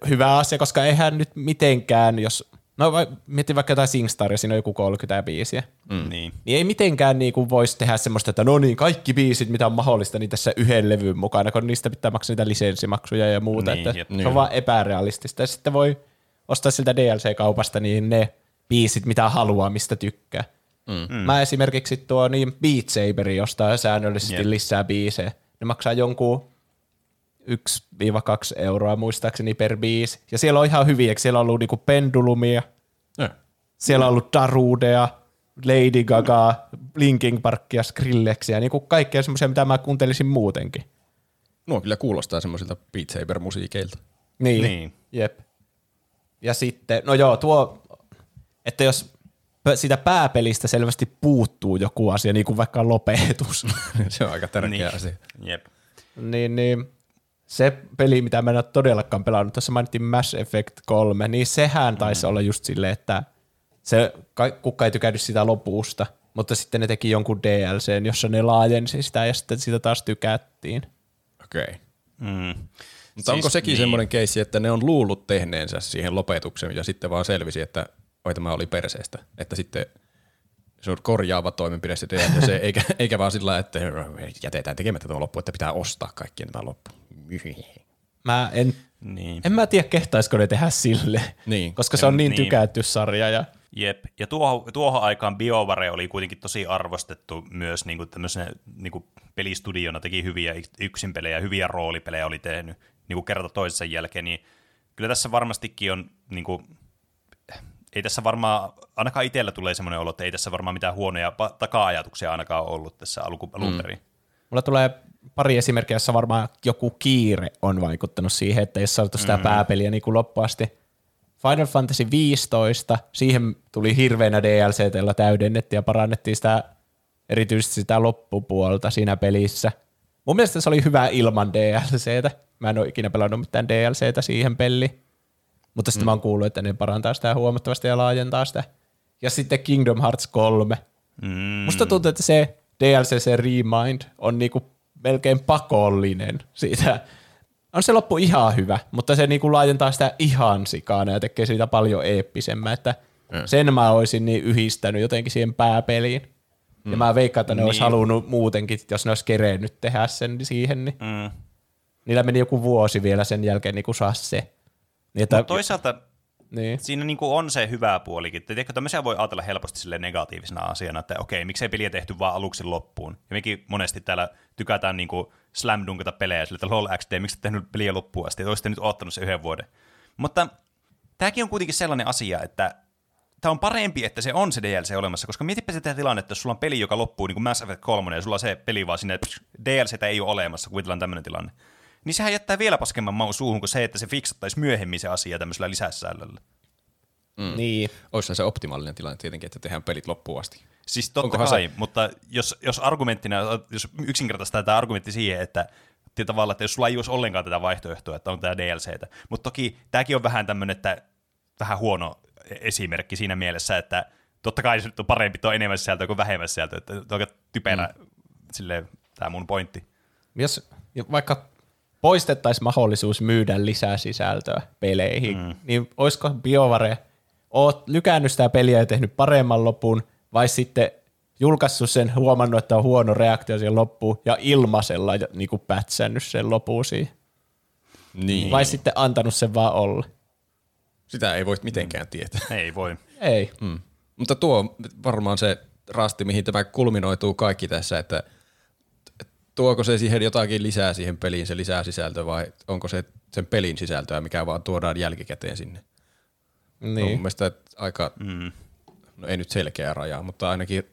hyvä asia, koska eihän nyt mitenkään, jos, no vai- mietin vaikka jotain Singstaria, siinä on joku 30 biisiä, Mm. Niin. niin ei mitenkään niinku voisi tehdä semmoista, että no niin, kaikki biisit, mitä on mahdollista, niin tässä yhden levyn mukana, kun niistä pitää maksaa niitä lisenssimaksuja ja muuta, Niin, että jep. se Niin. on vaan epärealistista. Ja sitten voi ostaa siltä DLC-kaupasta niin ne biisit, mitä haluaa, mistä tykkää. Mm. Mä esimerkiksi tuo niin Beat Saberi ostaa säännöllisesti Jep. lisää biisejä. Ne maksaa jonkun 1-2 euroa muistaakseni per biisi. Ja siellä on ihan hyviä, siellä on ollut niinku pendulumia, Joo. siellä on ollut Darudea, Lady Gaga, Linkin Parkia, Skrillexia, niinku kaikkea semmoisia, mitä mä kuuntelisin muutenkin. Nuo kyllä kuulostaa semmoisilta Beat Saber-musiikeilta. Niin. Niin. Jep. Ja sitten, no joo, tuo, että jos siitä pääpelistä selvästi puuttuu joku asia, niin kuin vaikka lopetus, se on aika tärkeä Niin. asia. Jep. niin, niin se peli, mitä mä en ole todellakaan pelannut, tuossa mainittiin Mass Effect 3, niin sehän taisi olla just silleen, että se, ka- kuka ei tykännyt sitä lopusta, mutta sitten ne teki jonkun DLCn, jossa ne laajensi sitä ja sitten sitä taas tykättiin. Okei. Okay. Mm. Mutta onko sekin niin. semmoinen keissi, että ne on luullut tehneensä siihen lopetuksen ja sitten vaan selvisi, että oi tämä oli perseestä. Että sitten se on korjaava toimenpide se DLC, eikä, eikä vaan sillä että jätetään tekemättä tuo loppu, että pitää ostaa kaikkien tämä loppu. Mä en, Niin. en mä tiedä, kehtaisiko ne tehdä sille, Niin. koska se on niin, Niin. tykätty sarja ja Jep. Ja tuohon, tuohon aikaan BioWare oli kuitenkin tosi arvostettu myös niin kuin tämmöisenä niin kuin pelistudiona, teki hyviä yksinpelejä, hyviä roolipelejä oli tehnyt niin kuin kerta toisensa jälkeen, niin kyllä tässä varmastikin on, niin kuin, ei tässä varmaan, ainakaan itsellä tulee semmoinen olo, että ei tässä varmaan mitään huonoja pa- taka-ajatuksia ainakaan ollut tässä alku, alun perin. Mulla tulee pari esimerkkiä, jossa varmaan joku kiire on vaikuttanut siihen, että ei saatu sitä mm. pääpeliä niin kuin loppuun asti. Final Fantasy 15, siihen tuli hirveänä DLC, jolla täydennettiin ja parannettiin sitä, erityisesti sitä loppupuolta siinä pelissä. Mun mielestä se oli hyvä ilman DLCtä. Mä en ole ikinä pelannut mitään DLCtä siihen peliin. Mutta sitten mm. mä oon kuullut, että ne parantaa sitä huomattavasti ja laajentaa sitä. Ja sitten Kingdom Hearts 3. Mm. Musta tuntuu, että se DLC, se Remind, on niinku melkein pakollinen siitä. On se loppu ihan hyvä, mutta se niinku laajentaa sitä ihan sikana ja tekee siitä paljon eeppisemmän, että sen mä olisin niin yhdistänyt jotenkin siihen pääpeliin. Ja mä veikkaan, että ne niin. olisi halunnut muutenkin, jos ne olisi kerennyt tehdä sen siihen, niin Mm. niillä meni joku vuosi vielä sen jälkeen niin kuin saa se. Niin että, Mutta toisaalta Niin. siinä niinku on se hyvä puolikin. Tiedätkö, tämmöisiä voi ajatella helposti sille negatiivisena asiana, että okei, miksei peliä tehty vaan aluksi loppuun. Ja mekin monesti täällä tykätään niinku slam dunkata pelejä sille, että lol XD, miksi tehnyt peliä loppuun asti, että nyt ottanut se yhden vuoden. Mutta tämäkin on kuitenkin sellainen asia, että tämä on parempi, että se on se DLC olemassa, koska mietipä sitä tilannetta, jos sulla on peli, joka loppuu niin kuin Mass Effect 3, ja sulla on se peli vaan sinne, psh, DLCtä ei ole olemassa, kuvitellaan tämmöinen tilanne. Niin sehän jättää vielä paskemman maun suuhun kuin se, että se fiksattaisi myöhemmin se asia tämmöisellä lisäsäällöllä. Mm. Niin. Olisi se optimaalinen tilanne tietenkin, että tehdään pelit loppuun asti. Siis totta Onkohan kai, se... mutta jos, jos argumenttina, jos yksinkertaistaa tämä argumentti siihen, että tavallaan, että jos sulla ei olisi ollenkaan tätä vaihtoehtoa, että on tämä DLCtä, mutta toki tämäkin on vähän tämmöinen, että vähän huono esimerkki siinä mielessä, että totta kai se on parempi, tuo enemmän sisältöä kuin vähemmän sisältöä, että on aika typerä mm. silleen, tämä mun pointti. Jos vaikka poistettaisiin mahdollisuus myydä lisää sisältöä peleihin, mm. niin olisiko BioVare, oot lykännyt sitä peliä ja tehnyt paremman lopun, vai sitten julkaissut sen, huomannut, että on huono reaktio siihen loppuun, ja ilmaisella niin kuin pätsännyt sen lopun siihen. Niin. Vai sitten antanut sen vaan olla. Sitä ei voi mitenkään tietää. Ei voi. Ei. Mm. Mutta tuo on varmaan se rasti, mihin tämä kulminoituu kaikki tässä, että tuoko se siihen jotakin lisää siihen peliin, se lisää sisältö vai onko se sen pelin sisältöä, mikä vaan tuodaan jälkikäteen sinne. Niin. No, mun mielestä aika, mm. no ei nyt selkeä rajaa, mutta ainakin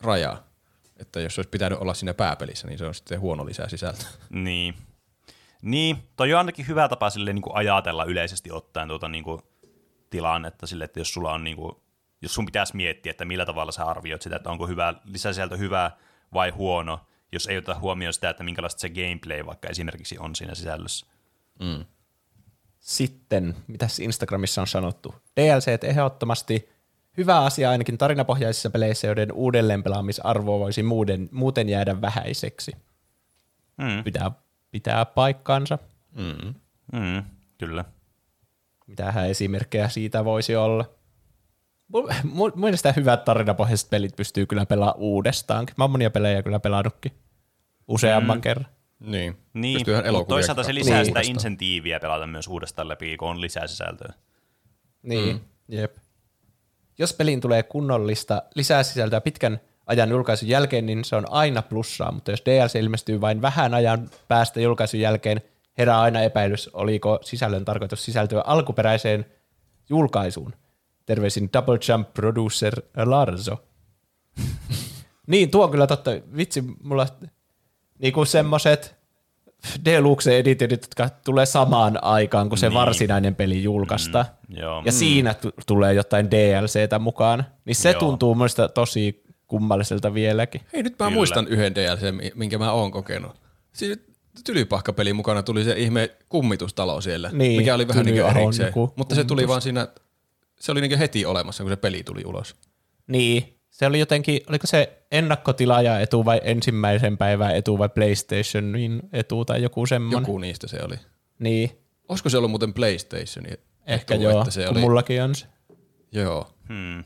rajaa. Että jos olisi pitänyt olla siinä pääpelissä, niin se on sitten huono lisää sisältöä. Niin. Niin, toi on ainakin hyvä tapa sille niin kuin ajatella yleisesti ottaen tuota niin kuin tilannetta sille, että jos sulla on niin kuin, jos sun pitäisi miettiä, että millä tavalla sä arvioit sitä, että onko hyvä, lisäsisältö hyvä vai huono, jos ei ota huomioon sitä, että minkälaista se gameplay vaikka esimerkiksi on siinä sisällössä. Mm. Sitten, mitäs Instagramissa on sanottu? DLC ehdottomasti hyvä asia ainakin tarinapohjaisissa peleissä, joiden uudelleenpelaamisarvo voisi muuten, muuten jäädä vähäiseksi. Mm. Pitää, pitää paikkaansa. Mm. Mm, kyllä. Mitähän esimerkkejä siitä voisi olla? Mun mielestä hyvät tarinapohjaiset pelit pystyy kyllä pelaamaan uudestaan. Mä oon monia pelejä kyllä pelannutkin useamman mm. kerran. Niin, niin toisaalta se lisää niin. sitä insentiiviä pelata myös uudestaan läpi, kun on lisää sisältöä. Niin, mm. jep. Jos peliin tulee kunnollista lisää sisältöä pitkän ajan julkaisun jälkeen, niin se on aina plussaa, mutta jos DLC ilmestyy vain vähän ajan päästä julkaisun jälkeen, herää aina epäilys, oliko sisällön tarkoitus sisältyä alkuperäiseen julkaisuun. Terveisin Double Jump producer Larzo. niin, tuo on kyllä totta. Vitsi, mulla niinku semmoset deluxe editionit, jotka tulee samaan aikaan, kun se niin. varsinainen peli julkaista. Mm, joo. Ja mm. siinä t- tulee jotain DLCtä mukaan. Niin se joo. tuntuu muista tosi kummalliselta vieläkin. Hei, nyt mä Kyllä. muistan yhden DLC, minkä mä oon kokenut. Siinä tylypahkapeli mukana tuli se ihme kummitustalo siellä, niin, mikä oli vähän niin kuin erikseen. Mutta se tuli vaan siinä, se oli niin heti olemassa, kun se peli tuli ulos. Niin, se oli jotenkin, oliko se ennakkotilaaja etu vai ensimmäisen päivän etu vai PlayStationin etu tai joku semmoinen? Joku niistä se oli. Niin. Olisiko se ollut muuten PlayStationin Ehkä etu, joo, että se oli... mullakin on se. Joo. Hmm.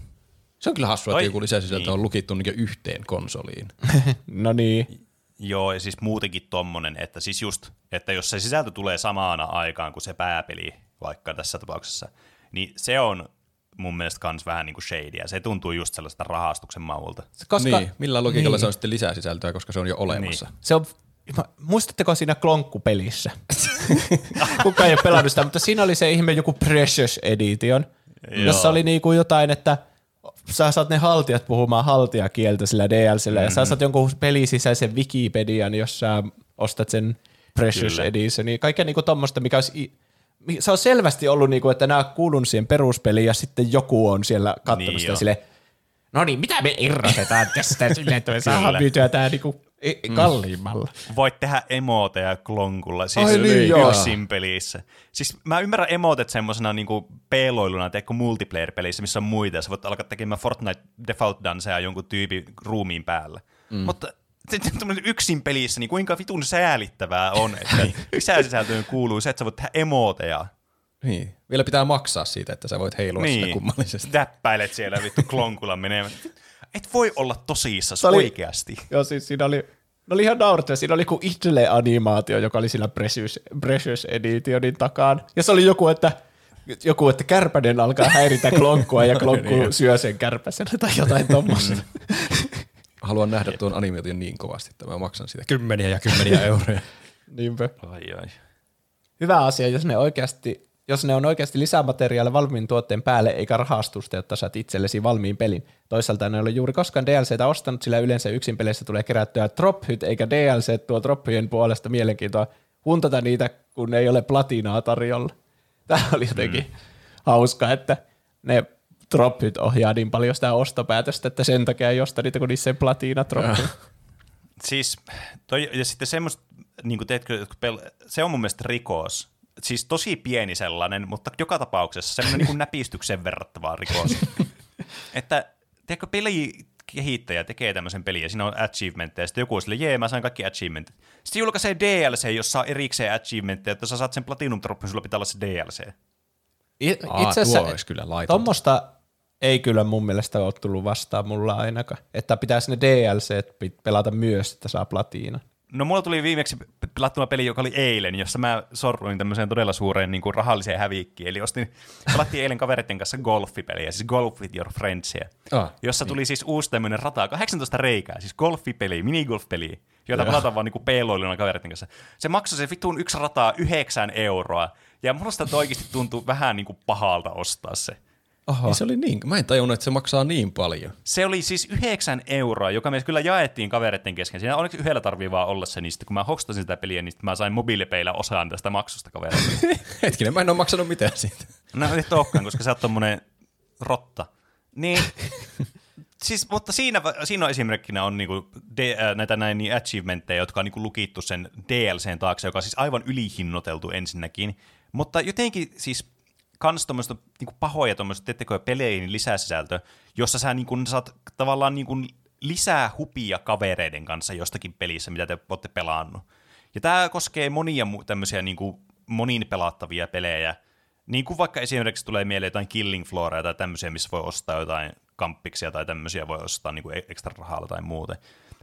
Se on kyllä hassua, että joku lisäsisältö niin. on lukittu niin yhteen konsoliin. no niin. Joo, ja siis muutenkin tommonen, että siis just, että jos se sisältö tulee samaana aikaan kuin se pääpeli, vaikka tässä tapauksessa, niin se on mun mielestä kans vähän niin kuin shadyä. Se tuntuu just sellaista rahastuksen maulta. Koska, niin, millä logiikalla niin. se on sitten lisää sisältöä, koska se on jo olemassa. Niin. Se on, muistatteko siinä Klonkku-pelissä? Kukaan ei ole pelannut sitä, mutta siinä oli se ihme joku Precious Edition, Joo. jossa oli niinku jotain, että sä saat ne haltijat puhumaan haltijakieltä sillä DLCllä, mm. ja sä mm. saat jonkun pelisisäisen Wikipedian, jos sä ostat sen Precious Kyllä. Edition, kaikkea niinku tommoista, mikä olisi se on selvästi ollut, niinku, että nämä kuulun siihen peruspeliin ja sitten joku on siellä katsonut niin sitä silleen, no niin, mitä me irrotetaan tästä silleen, että me saadaan myytyä tämä niinku mm. kalliimmalla. Voit tehdä emoteja klonkulla, siis Ai niin, yksin pelissä. Siis mä ymmärrän emotet semmoisena niinku peloiluna, teekö multiplayer-pelissä, missä on muita, ja sä voit alkaa tekemään Fortnite Default Dancea jonkun tyypin ruumiin päällä. Mm. Mutta yksin pelissä, niin kuinka vitun säälittävää on, että niin. lisäsisältöön kuuluu se, että sä voit tehdä emoteja. Niin. Vielä pitää maksaa siitä, että sä voit heilua niin. sitä kummallisesti. Täppäilet siellä vittu klonkulla menee. Et voi olla tosissaan oli, oikeasti. Joo, siis siinä oli, ne oli ihan naurettavaa. Siinä oli joku itse animaatio, joka oli sillä Precious, Precious Editionin takaan. Ja se oli joku, että joku, että kärpänen alkaa häiritä klonkkua ja klonkku syö sen kärpäsen tai jotain tuommoista. Haluan nähdä tuon animaation niin kovasti, että mä maksan siitä kymmeniä ja kymmeniä euroja. Niinpä. Ai ai. Hyvä asia, jos ne oikeasti jos ne on oikeasti lisämateriaali valmiin tuotteen päälle, eikä rahastusta, jotta saat itsellesi valmiin pelin. Toisaalta ne ole juuri koskaan DLCtä ostanut, sillä yleensä yksin peleissä tulee kerättyä trophyt, eikä DLC tuo trophyjen puolesta mielenkiintoa huntata niitä, kun ei ole platinaa tarjolla. Tämä oli jotenkin mm. hauska, että ne trophyt ohjaa niin paljon sitä ostopäätöstä, että sen takia ei osta niitä, kun niissä ei platina. Siis, toi, ja sitten semmoista, niin kuin teetkö, pel- se on mun mielestä rikos. Siis tosi pieni sellainen, mutta joka tapauksessa semmoinen niin kuin näpistyksen verrattava rikos. että, tiedätkö, peli kehittäjä tekee tämmöisen pelin ja siinä on achievementteja, ja sitten joku on sille, jee, mä sain kaikki achievementit. Sitten julkaisee DLC, jossa on erikseen achievementteja, että sä saat sen platinum droppin, sulla pitää olla se DLC. I- Aa, Itse tuo asiassa olisi kyllä laitonta. tuommoista ei kyllä mun mielestä ole tullut vastaan mulla ainakaan. Että pitäisi ne DLC pelata myös, että saa platiina. No mulla tuli viimeksi pelattua peli, joka oli eilen, jossa mä sorruin tämmöiseen todella suureen niin kuin rahalliseen hävikkiin. Eli ostin, pelattiin eilen kavereiden kanssa golfipeliä, siis Golf with your friendsia, Ah, jossa tuli siis uusi tämmöinen rata, 18 reikää, siis golfipeli, minigolfpeli, jota pelataan vaan niin peiloiluna kavereiden kanssa. Se maksoi se vittuun yksi rataa yhdeksän euroa, ja musta oikeasti tuntuu vähän niin kuin pahalta ostaa se. Oho. Niin se oli niin, mä en tajunnut, että se maksaa niin paljon. Se oli siis 9 euroa, joka me kyllä jaettiin kavereiden kesken. Siinä onneksi yhdellä tarvii vaan olla se, niin sitten kun mä hokstasin sitä peliä, niin mä sain mobiilipeillä osaan tästä maksusta kavereille. Hetkinen, mä en ole maksanut mitään siitä. No et olekaan, koska sä oot tommonen rotta. Niin, siis, mutta siinä, siinä on esimerkkinä on niinku de, äh, näitä näin niin achievementteja, jotka on niinku lukittu sen DLCn taakse, joka on siis aivan ylihinnoiteltu ensinnäkin. Mutta jotenkin siis kans tuommoista niinku pahoja tuommoista, teettekö peleihin lisäsisältö, jossa sä niinku saat tavallaan niinku lisää hupia kavereiden kanssa jostakin pelissä, mitä te olette pelannut. Ja tämä koskee monia tämmöisiä niinku monin pelattavia pelejä, niin kuin vaikka esimerkiksi tulee mieleen jotain Killing Floorea tai tämmöisiä, missä voi ostaa jotain kamppiksia tai tämmöisiä voi ostaa niin kuin ekstra rahalla tai muuten.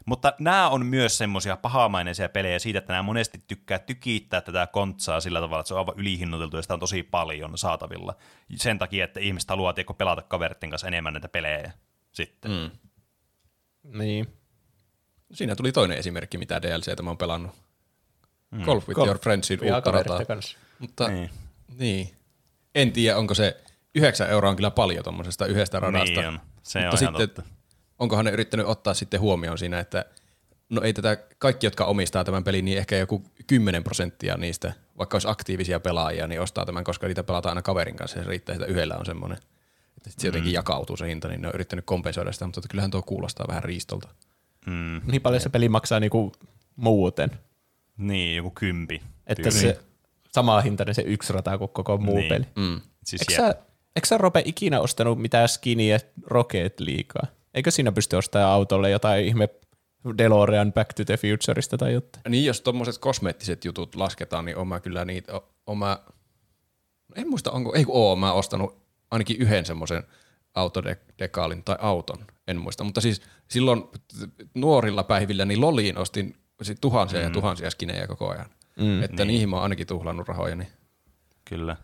Mutta nämä on myös semmoisia pahamaineisia pelejä siitä, että nämä monesti tykkää tykittää tätä kontsaa sillä tavalla, että se on aivan ylihinnoiteltu ja sitä on tosi paljon saatavilla. Sen takia, että ihmiset haluaa tiedätkö, pelata kaveritten kanssa enemmän näitä pelejä sitten. Mm. Niin. Siinä tuli toinen esimerkki, mitä DLCtä mä oon pelannut. Mm. Golf with Golf- Your Friendsin uutta rataa. Mutta Niin. niin. En tiedä, onko se 9 euroa on kyllä paljon tuommoisesta yhdestä radasta. Niin on. Se Mutta on ihan sitten, totta. Onkohan ne yrittänyt ottaa sitten huomioon siinä, että no ei tätä, kaikki jotka omistaa tämän pelin, niin ehkä joku 10 prosenttia niistä, vaikka olisi aktiivisia pelaajia, niin ostaa tämän, koska niitä pelataan aina kaverin kanssa ja se riittää, että yhdellä on semmoinen, että sit se jotenkin jakautuu se hinta, niin ne on yrittänyt kompensoida sitä, mutta kyllähän tuo kuulostaa vähän riistolta. Mm. Niin paljon se peli maksaa niinku muuten. Niin, joku kympi. Että tyyli. se sama hintainen se yksi rata kuin koko muu Niin. peli. Mm. Siis Eikö sä, eikö sä Rope ikinä ostanut mitään skiniä Rocket liikaa? Eikö siinä pysty ostamaan autolle jotain ihme DeLorean Back to the Futureista tai jotain? Niin, jos tuommoiset kosmeettiset jutut lasketaan, niin on mä kyllä niitä, o- on mä, en muista onko, ei kun oo, mä ostanut ainakin yhden semmoisen autodekaalin tai auton, en muista, mutta siis silloin nuorilla päivillä niin loliin ostin sit tuhansia mm. ja tuhansia skinejä koko ajan. Mm, että niin. niihin mä oon ainakin tuhlannut rahoja. Niin. Kyllä.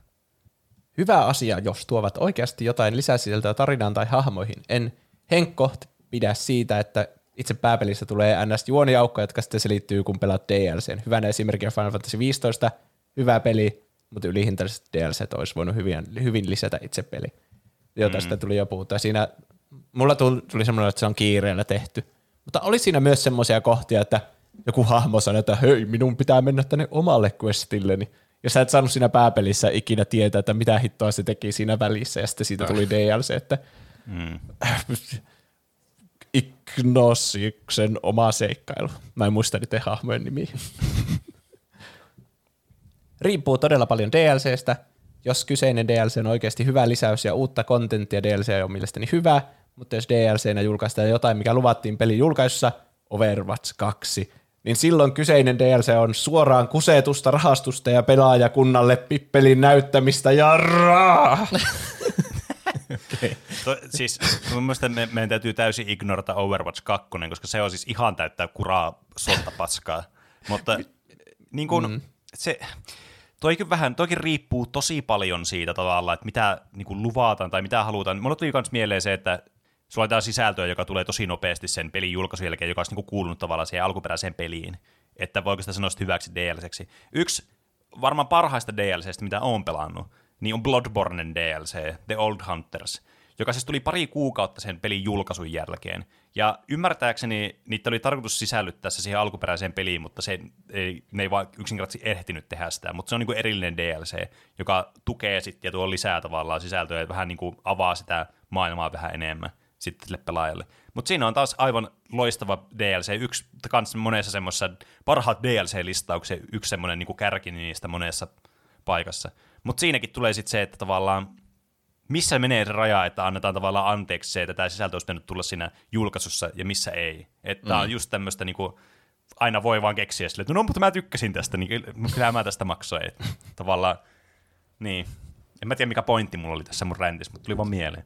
Hyvä asia, jos tuovat oikeasti jotain lisäsisältöä tarinaan tai hahmoihin. En Henkko pidä siitä, että itse pääpelissä tulee ns. juoniaukkoja, jotka sitten selittyy, kun pelaat DLCn. Hyvänä esimerkkinä Final Fantasy 15, hyvä peli, mutta ylihintaiset DLC olisi voinut hyvin, hyvin lisätä itse peli. Jota mm. sitten tuli jo puhuttua. Siinä mulla tuli, tuli semmoinen, että se on kiireellä tehty. Mutta oli siinä myös semmoisia kohtia, että joku hahmo sanoi, että hei, minun pitää mennä tänne omalle questilleni. Ja sä et saanut siinä pääpelissä ikinä tietää, että mitä hittoa se teki siinä välissä, ja sitten siitä tuli DLC, että Mm. Ignosiksen oma seikkailu. Mä en muista niiden hahmojen nimiä. Riippuu todella paljon DLCstä. Jos kyseinen DLC on oikeasti hyvä lisäys ja uutta kontenttia DLC on mielestäni hyvä, mutta jos DLCnä julkaistaan jotain, mikä luvattiin pelin julkaisussa, Overwatch 2, niin silloin kyseinen DLC on suoraan kusetusta rahastusta ja pelaajakunnalle pippelin näyttämistä ja raa. To, siis mun mielestä me, meidän täytyy täysin ignorata Overwatch 2, koska se on siis ihan täyttää kuraa sontapaskaa. Mutta niin kun, mm. se, toikin vähän, toikin riippuu tosi paljon siitä tavalla, että mitä niin kuin luvataan tai mitä halutaan. Mulla tuli myös mieleen se, että sulla on sisältöä, joka tulee tosi nopeasti sen pelin julkaisun jälkeen, joka olisi niin kuin kuulunut tavallaan siihen alkuperäiseen peliin. Että voiko sitä sanoa hyväksi DLCksi. Yksi varmaan parhaista DLCistä, mitä olen pelannut, niin on Bloodbornen DLC, The Old Hunters, joka siis tuli pari kuukautta sen pelin julkaisun jälkeen. Ja ymmärtääkseni niitä oli tarkoitus sisällyttää se siihen alkuperäiseen peliin, mutta se ei, ne ei vaan yksinkertaisesti ehtinyt tehdä sitä. Mutta se on niin kuin erillinen DLC, joka tukee sitten ja tuo lisää tavallaan sisältöä ja vähän niin kuin avaa sitä maailmaa vähän enemmän sitten sille pelaajalle. Mutta siinä on taas aivan loistava DLC, yksi kans monessa semmoisessa parhaat DLC-listauksia, yksi semmoinen niin kärki niistä monessa paikassa. Mutta siinäkin tulee sitten se, että tavallaan missä menee se raja, että annetaan tavallaan anteeksi se, että tämä sisältö olisi tulla siinä julkaisussa ja missä ei. Että mm. on just tämmöistä niinku, aina voi vaan keksiä sille, että no mutta mä tykkäsin tästä, niin kyllä mä tästä maksoin. Että tavallaan, niin. En mä tiedä mikä pointti mulla oli tässä mun räntissä, mutta tuli vaan mieleen.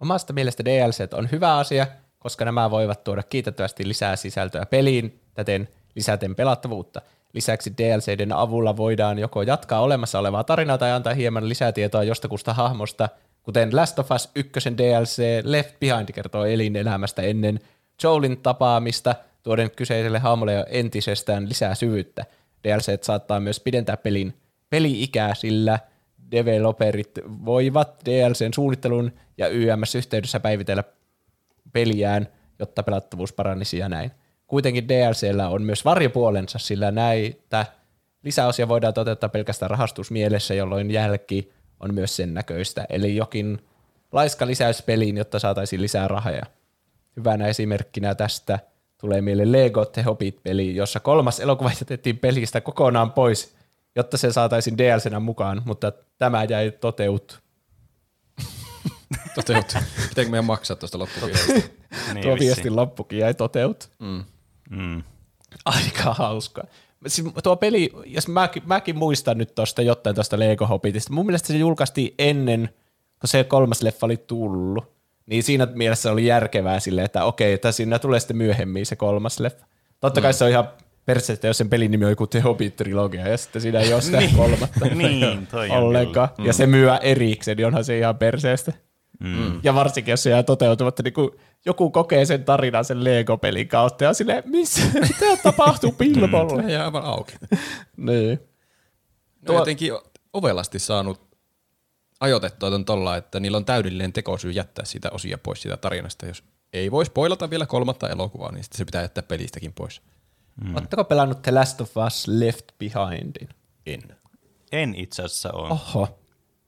Omasta mielestä DLC on hyvä asia, koska nämä voivat tuoda kiitettävästi lisää sisältöä peliin, täten lisäten pelattavuutta. Lisäksi DLCiden avulla voidaan joko jatkaa olemassa olevaa tarinaa tai antaa hieman lisätietoa jostakusta hahmosta, kuten Last of Us 1 DLC Left Behind kertoo elinelämästä ennen Joelin tapaamista, tuoden kyseiselle hahmolle jo entisestään lisää syvyyttä. DLC saattaa myös pidentää pelin peli-ikää, sillä developerit voivat DLCn suunnittelun ja YMS-yhteydessä päivitellä peliään, jotta pelattavuus paranisi ja näin. Kuitenkin DLCllä on myös varjopuolensa, sillä näitä lisäosia voidaan toteuttaa pelkästään rahastusmielessä, jolloin jälki on myös sen näköistä. Eli jokin laiska lisäys peliin, jotta saataisiin lisää rahaa. Hyvänä esimerkkinä tästä tulee mieleen Lego The Hobbit-peli, jossa kolmas elokuva jätettiin pelistä kokonaan pois, jotta se saataisiin DLCnä mukaan, mutta tämä jäi toteut. Toteut. Pitääkö meidän maksaa tuosta loppuviestistä? niin, Tuo viestin loppukin jäi toteut. Mm. Mm. Aika hauska. Siis tuo peli, jos mäkin, mäkin muistan nyt tuosta jotain tuosta Lego Hobbitista, mun mielestä se julkaistiin ennen, kun se kolmas leffa oli tullut. Niin siinä mielessä oli järkevää silleen, että okei, että siinä tulee sitten myöhemmin se kolmas leffa. Totta kai mm. se on ihan perseestä, jos sen pelin nimi on joku The Hobbit-trilogia, ja sitten siinä ei ole sitä niin. kolmatta niin, toi ollenkaan. Mm. Ja se myö erikseen, niin onhan se ihan perseestä. Mm. Ja varsinkin, jos se jää toteutumatta, niin kun joku kokee sen tarinan sen Lego-pelin kautta, ja silleen, missä, mitä tapahtuu Bilbolle? Se jää aivan auki. niin. No Tuo... jotenkin ovelasti saanut ajoitettua ton tolla, että niillä on täydellinen tekosyy jättää sitä osia pois siitä tarinasta. Jos ei voi spoilata vielä kolmatta elokuvaa, niin sitten se pitää jättää pelistäkin pois. Mm. Oletteko pelannut The Last of Us Left Behindin? En. En itse asiassa ole. Oho.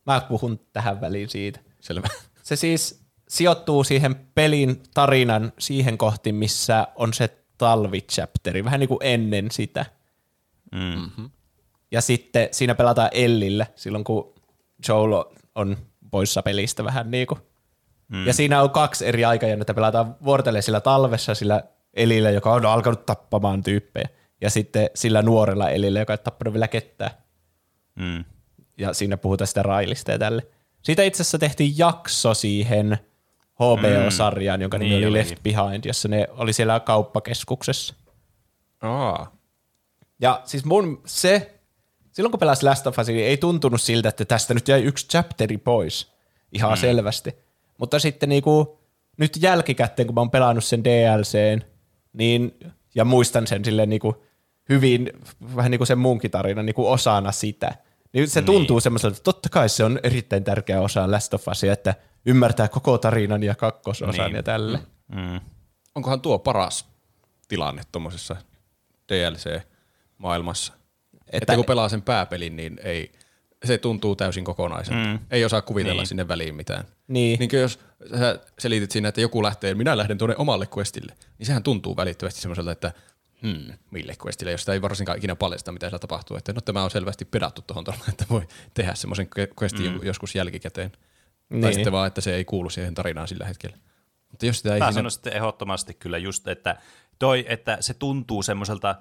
Mä puhun tähän väliin siitä. Selvä. Se siis sijoittuu siihen pelin tarinan siihen kohti, missä on se talvichapteri, vähän niin kuin ennen sitä. Mm. Ja sitten siinä pelataan Ellillä, silloin kun Joel on poissa pelistä vähän niin kuin. Mm. Ja siinä on kaksi eri aikajännettä. Pelataan vuorotellen sillä talvessa sillä Elillä, joka on alkanut tappamaan tyyppejä. Ja sitten sillä nuorella Elillä, joka ei tappanut vielä ketään. Mm. Ja siinä puhutaan sitä Railista ja tälle. Siitä itse asiassa tehtiin jakso siihen HBO-sarjaan, jonka nimi Niin oli. Left Behind, jossa ne oli siellä kauppakeskuksessa. Aa. Ja siis mun se, silloin kun pelasi Last of Us, niin ei tuntunut siltä, että tästä nyt jäi yksi chapteri pois ihan mm. selvästi. Mutta sitten niinku, nyt jälkikäteen, kun mä oon pelannut sen DLCn, niin, ja muistan sen silleen niinku hyvin, vähän niin kuin sen munkin tarinan niinku osana sitä, niin se tuntuu semmoiselta, että totta kai se on erittäin tärkeä osa Last of Usia, että ymmärtää koko tarinan ja kakkososan Niin. ja tälle. Mm. Onkohan tuo paras tilanne tuommoisessa DLC-maailmassa? Että, että kun pelaa sen pääpelin, niin ei, se tuntuu täysin kokonaiselta. Mm. Ei osaa kuvitella Niin. niin. sinne väliin mitään. Niin. Niin kuin jos sä selitit siinä, että joku lähtee, minä lähden tuonne omalle questille, niin sehän tuntuu välittömästi semmoiselta, että hmm, mille questille, jos sitä ei varsinkaan ikinä paljasta, mitä siellä tapahtuu. Että no tämä on selvästi pedattu tuohon tuolla, että voi tehdä semmoisen questin mm. joskus jälkikäteen. Niin. Tai sitten vaan, että se ei kuulu siihen tarinaan sillä hetkellä. Mutta jos sitä ei Mä siinä... sitten ehdottomasti kyllä just, että toi, että se tuntuu semmoiselta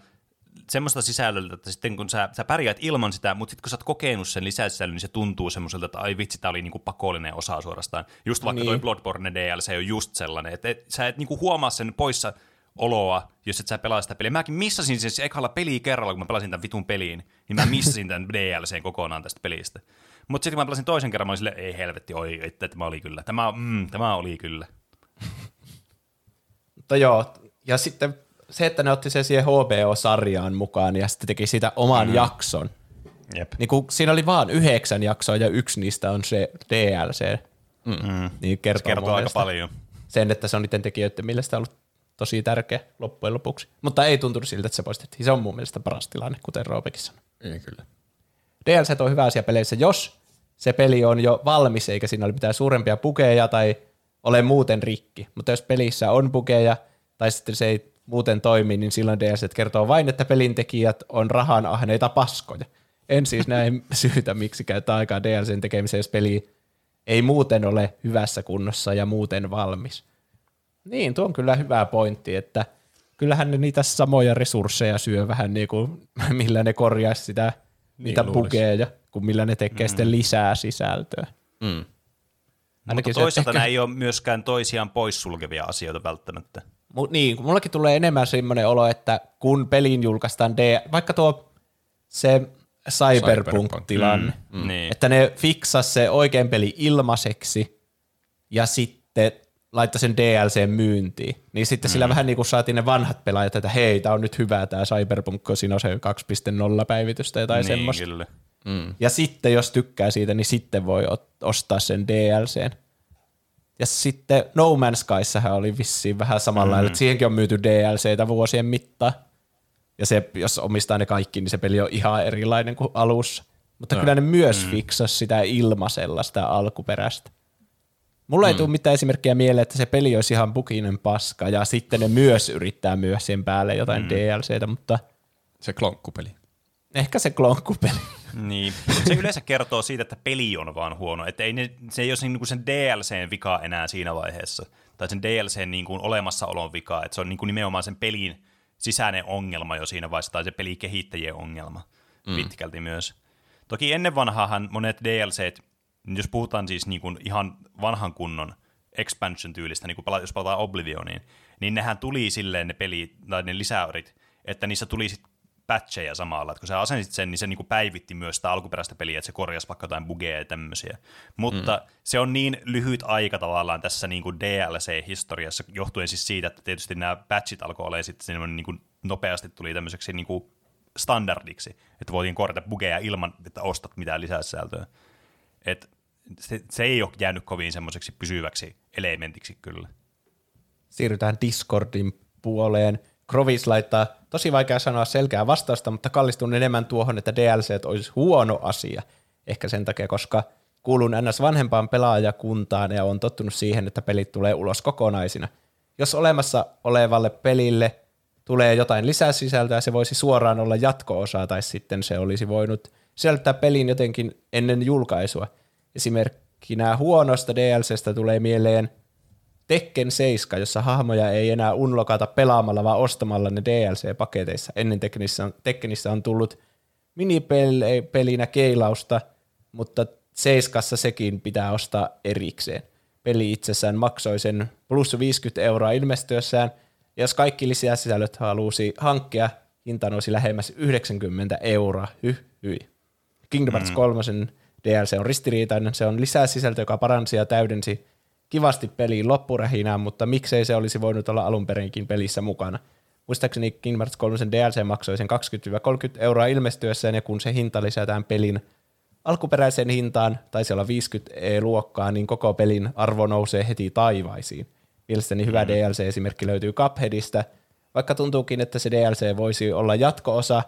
semmoista sisällöltä, että sitten kun sä, sä pärjäät ilman sitä, mutta sitten kun sä oot kokenut sen lisäsisällön, niin se tuntuu semmoiselta, että ai vitsi, tää oli niinku pakollinen osa suorastaan. Just vaikka Niin. toi Bloodborne DLC on just sellainen, että et, sä et niinku huomaa sen poissa oloa, jos et sä pelaa sitä peliä. Mäkin missasin sen siis ekalla peli kerralla, kun mä pelasin tämän vitun peliin, niin mä missasin tämän DLCn kokonaan tästä pelistä. Mutta sitten kun mä pelasin toisen kerran, mä olin silleen, ei helvetti, oi, että tämä oli kyllä. Tämä, mm, tämä oli kyllä. Mutta joo, ja sitten se, että ne otti sen siihen HBO-sarjaan mukaan ja sitten teki siitä oman mm. jakson. Jep. Niin kun siinä oli vaan yhdeksän jaksoa ja yksi niistä on se DLC. Mm. Niin kertoo, Se kertoo aika paljon. Sen, että se on niiden tekijöiden mielestä ollut tosi tärkeä loppujen lopuksi. Mutta ei tuntunut siltä, että se poistettiin. Se on mun mielestä paras tilanne, kuten Roopekin sanoi. Ei kyllä. DLC on hyvä asia peleissä, jos se peli on jo valmis, eikä siinä ole mitään suurempia pukeja tai ole muuten rikki. Mutta jos pelissä on pukeja tai sitten se ei muuten toimi, niin silloin DLC kertoo vain, että pelintekijät on rahan ahneita paskoja. En siis näe syytä, miksi käyttää aikaa DLCn tekemiseen, jos peli ei muuten ole hyvässä kunnossa ja muuten valmis. Niin, tuo on kyllä hyvä pointti, että kyllähän ne niitä samoja resursseja syö vähän niin kuin, millä ne korjaisi sitä, niitä luulisi. bugeja, kuin millä ne tekee mm. sitten lisää sisältöä. Mm. Mutta Ainakin toisaalta ehkä- nämä ei ole myöskään toisiaan poissulkevia asioita välttämättä. Mu- niin, kun mullakin tulee enemmän semmoinen olo, että kun peliin julkaistaan D, vaikka tuo se Cyberpunk-tilanne, Mm. Niin. että ne fiksas se oikein peli ilmaiseksi ja sitten laittaa sen DLC myyntiin. Niin sitten sillä vähän niin kuin saatiin ne vanhat pelaajat, että hei, tämä on nyt hyvä tämä Cyberpunk, kun siinä on se 2.0 päivitystä tai niin, semmoista. kyllä. Ja sitten jos tykkää siitä, niin sitten voi ostaa sen DLCn. Ja sitten No Man's Skyssähän oli vissiin vähän samalla, mm. että siihenkin on myyty DLCtä vuosien mittaan. Ja se, jos omistaa ne kaikki, niin se peli on ihan erilainen kuin alussa. Mutta no. kyllä ne myös mm. fiksas sitä ilmaisella, sitä alkuperäistä. Mulla ei tule mitään esimerkkiä mieleen, että se peli olisi ihan buginen paska, ja sitten ne myös yrittää myös sen päälle jotain mm. DLCtä, mutta Se klonkkupeli. ehkä se klonkkupeli. Niin, se yleensä kertoo siitä, että peli on vaan huono. Että ei ne, se ei ole sen, niin kuin sen DLCn vika enää siinä vaiheessa. Tai sen DLCn niin kuin olemassaolon vika. Että se on niin kuin nimenomaan sen pelin sisäinen ongelma jo siinä vaiheessa, tai se pelikehittäjien ongelma mm. pitkälti myös. Toki ennen vanhaahan monet DLCt, jos puhutaan siis niin kuin ihan vanhan kunnon expansion-tyylistä, niin kuin pala- jos palataan Oblivioniin, niin nehän tuli silleen ne peli, tai ne lisäorit, että niissä tuli sit patcheja samalla, että kun sä asensit sen, niin se niinku päivitti myös sitä alkuperäistä peliä, että se korjasi vaikka jotain bugeja ja tämmöisiä. Mutta mm. se on niin lyhyt aika tavallaan tässä niinku DLC-historiassa, johtuen siis siitä, että tietysti nämä patchit alkoi olla sitten niinku nopeasti tuli tämmöiseksi niinku standardiksi, että voitiin korjata bugeja ilman, että ostat mitään lisäsisältöä. Et se, se ei ole jäänyt kovin semmoiseksi pysyväksi elementiksi kyllä. siirrytään Discordin puoleen. Krovis laittaa, tosi vaikea sanoa selkeää vastausta, mutta kallistun enemmän tuohon, että DLC olisi huono asia. Ehkä sen takia, koska kuulun ns. vanhempaan pelaajakuntaan ja on tottunut siihen, että pelit tulee ulos kokonaisina. Jos olemassa olevalle pelille tulee jotain lisäsisältöä, se voisi suoraan olla jatko-osa, tai sitten se olisi voinut sisältää pelin jotenkin ennen julkaisua. Esimerkkinä huonosta DLCstä tulee mieleen Tekken 7, jossa hahmoja ei enää unlokata pelaamalla, vaan ostamalla ne DLC-paketeissa. Ennen Tekkenissä on, Tekkenissä on tullut minipelinä keilausta, mutta Seiskassa sekin pitää ostaa erikseen. Peli itsessään maksoi sen plus 50 euroa ilmestyessään, ja jos kaikki lisäsisällöt halusi hankkia, hinta nousi lähemmäs 90 euroa. Hyh, hyi. Kingdom Hearts 3 DLC on ristiriitainen. Se on lisää sisältöä, joka paransi ja täydensi kivasti peliin loppurähinään, mutta miksei se olisi voinut olla alun perinkin pelissä mukana. Muistaakseni Kingdom Hearts 3 DLC maksoi sen 20-30 euroa ilmestyessään, ja kun se hinta lisätään pelin alkuperäiseen hintaan, taisi olla 50 E-luokkaa, niin koko pelin arvo nousee heti taivaisiin. Mielestäni hyvä DLC-esimerkki löytyy Cupheadista, vaikka tuntuukin, että se DLC voisi olla jatko-osa,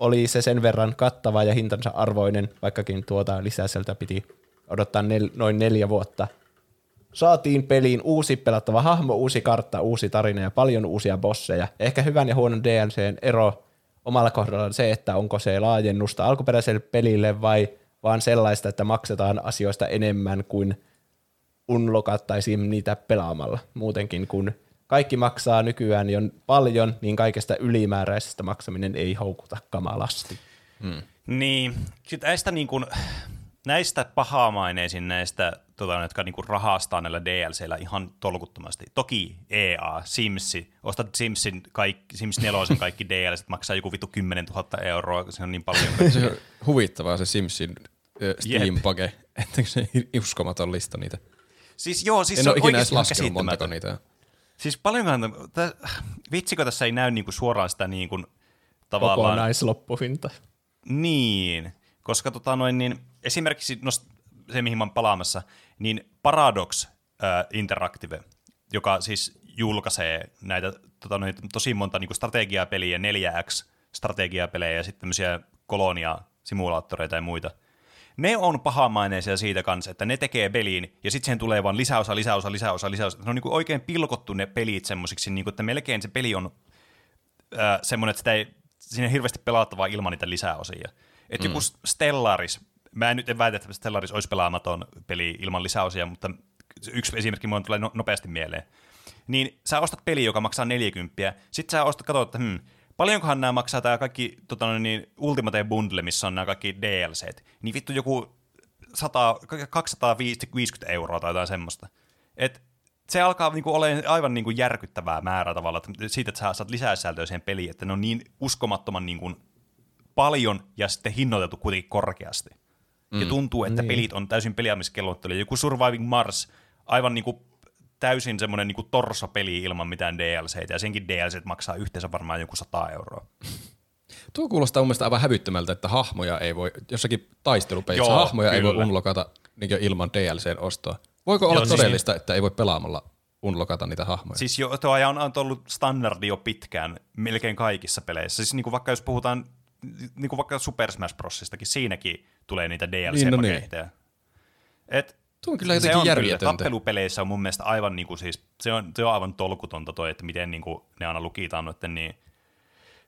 oli se sen verran kattava ja hintansa arvoinen, vaikkakin tuota lisäseltä piti odottaa nel- noin neljä vuotta. Saatiin peliin uusi pelattava hahmo, uusi kartta, uusi tarina ja paljon uusia bosseja. Ehkä hyvän ja huonon DLCn ero omalla kohdalla on se, että onko se laajennusta alkuperäiselle pelille vai vaan sellaista, että maksetaan asioista enemmän kuin unlokattaisiin niitä pelaamalla. Muutenkin kun kaikki maksaa nykyään jo paljon, niin kaikesta ylimääräisestä maksaminen ei houkuta kamalasti. Niin, sit näistä, niin kuin, näistä pahamaineisin näistä tota, jotka niinku rahastaa näillä DLCillä ihan tolkuttomasti. Toki EA, Simsi, ostat Simsin kaikki, Sims 4 kaikki DLCt maksaa joku vittu 10 000 euroa, se on niin paljon. Se on huvittavaa se Simsin ö, Steam-page, että se uskomaton lista niitä. Siis joo, siis En se on oikeasti ihan käsittämätön. niitä. Siis paljonkohan, tä, vitsikö tässä ei näy niinku suoraan sitä niinku, tavallaan... Kokonaisloppuhinta. Niin, koska tota noin, niin, esimerkiksi no, se, mihin mä oon palaamassa, niin Paradox äh, Interactive, joka siis julkaisee näitä tota noin, tosi monta niin strategiapeliä, 4X strategiapelejä ja sitten tämmöisiä kolonia-simulaattoreita ja muita. Ne on pahamaineisia siitä kanssa, että ne tekee peliin ja sitten siihen tulee vaan lisäosa, lisäosa, lisäosa, lisäosa. Ne on niin kuin oikein pilkottu ne pelit semmoisiksi, niin kuin, että melkein se peli on äh, semmoinen, että sitä ei, siinä on hirveästi pelattavaa ilman niitä lisäosia. Että mm. joku Stellaris, mä en nyt en väitä, että Stellaris olisi pelaamaton peli ilman lisäosia, mutta yksi esimerkki mulle tulee no- nopeasti mieleen. Niin sä ostat peli, joka maksaa 40, sit sä ostat, katsot, että hmm, paljonkohan nämä maksaa tämä kaikki tota, niin, Ultimate Bundle, missä on nämä kaikki DLCt, niin vittu joku 100, 250 euroa tai jotain semmoista. Et se alkaa niinku olemaan aivan niinku järkyttävää määrää tavalla, että siitä, että sä saat lisää sisältöä siihen peliin, että ne on niin uskomattoman niinku paljon ja sitten hinnoiteltu kuitenkin korkeasti. Mm. Ja tuntuu, että niin. pelit on täysin peliamiskellottelu. Joku Surviving Mars, aivan niinku täysin semmoinen niinku torsopeli ilman mitään DLCtä, ja senkin DLC maksaa yhteensä varmaan joku 100 euroa. Tuo kuulostaa mun mielestä aivan hävyttömältä, että hahmoja ei voi, jossakin taistelupelissä Joo, hahmoja ei voi kyllä. unlokata niin ilman DLCn ostoa. Voiko olla Joo, siis- todellista, että ei voi pelaamalla unlokata niitä hahmoja? Siis jo, tuo on, on ollut standardi jo pitkään, melkein kaikissa peleissä. Siis niinku vaikka jos puhutaan niinku vaikka Super Smash Brosistakin, siinäkin tulee niitä Niin, no niin. DLC-paketteja. Et Tuo on kyllä se jotenkin on kyllä, järjetöntä. tappelupeleissä on mun mielestä aivan niinku siis, se on, se on aivan tolkutonta toi, että miten niinku ne aina lukitaan noitten niin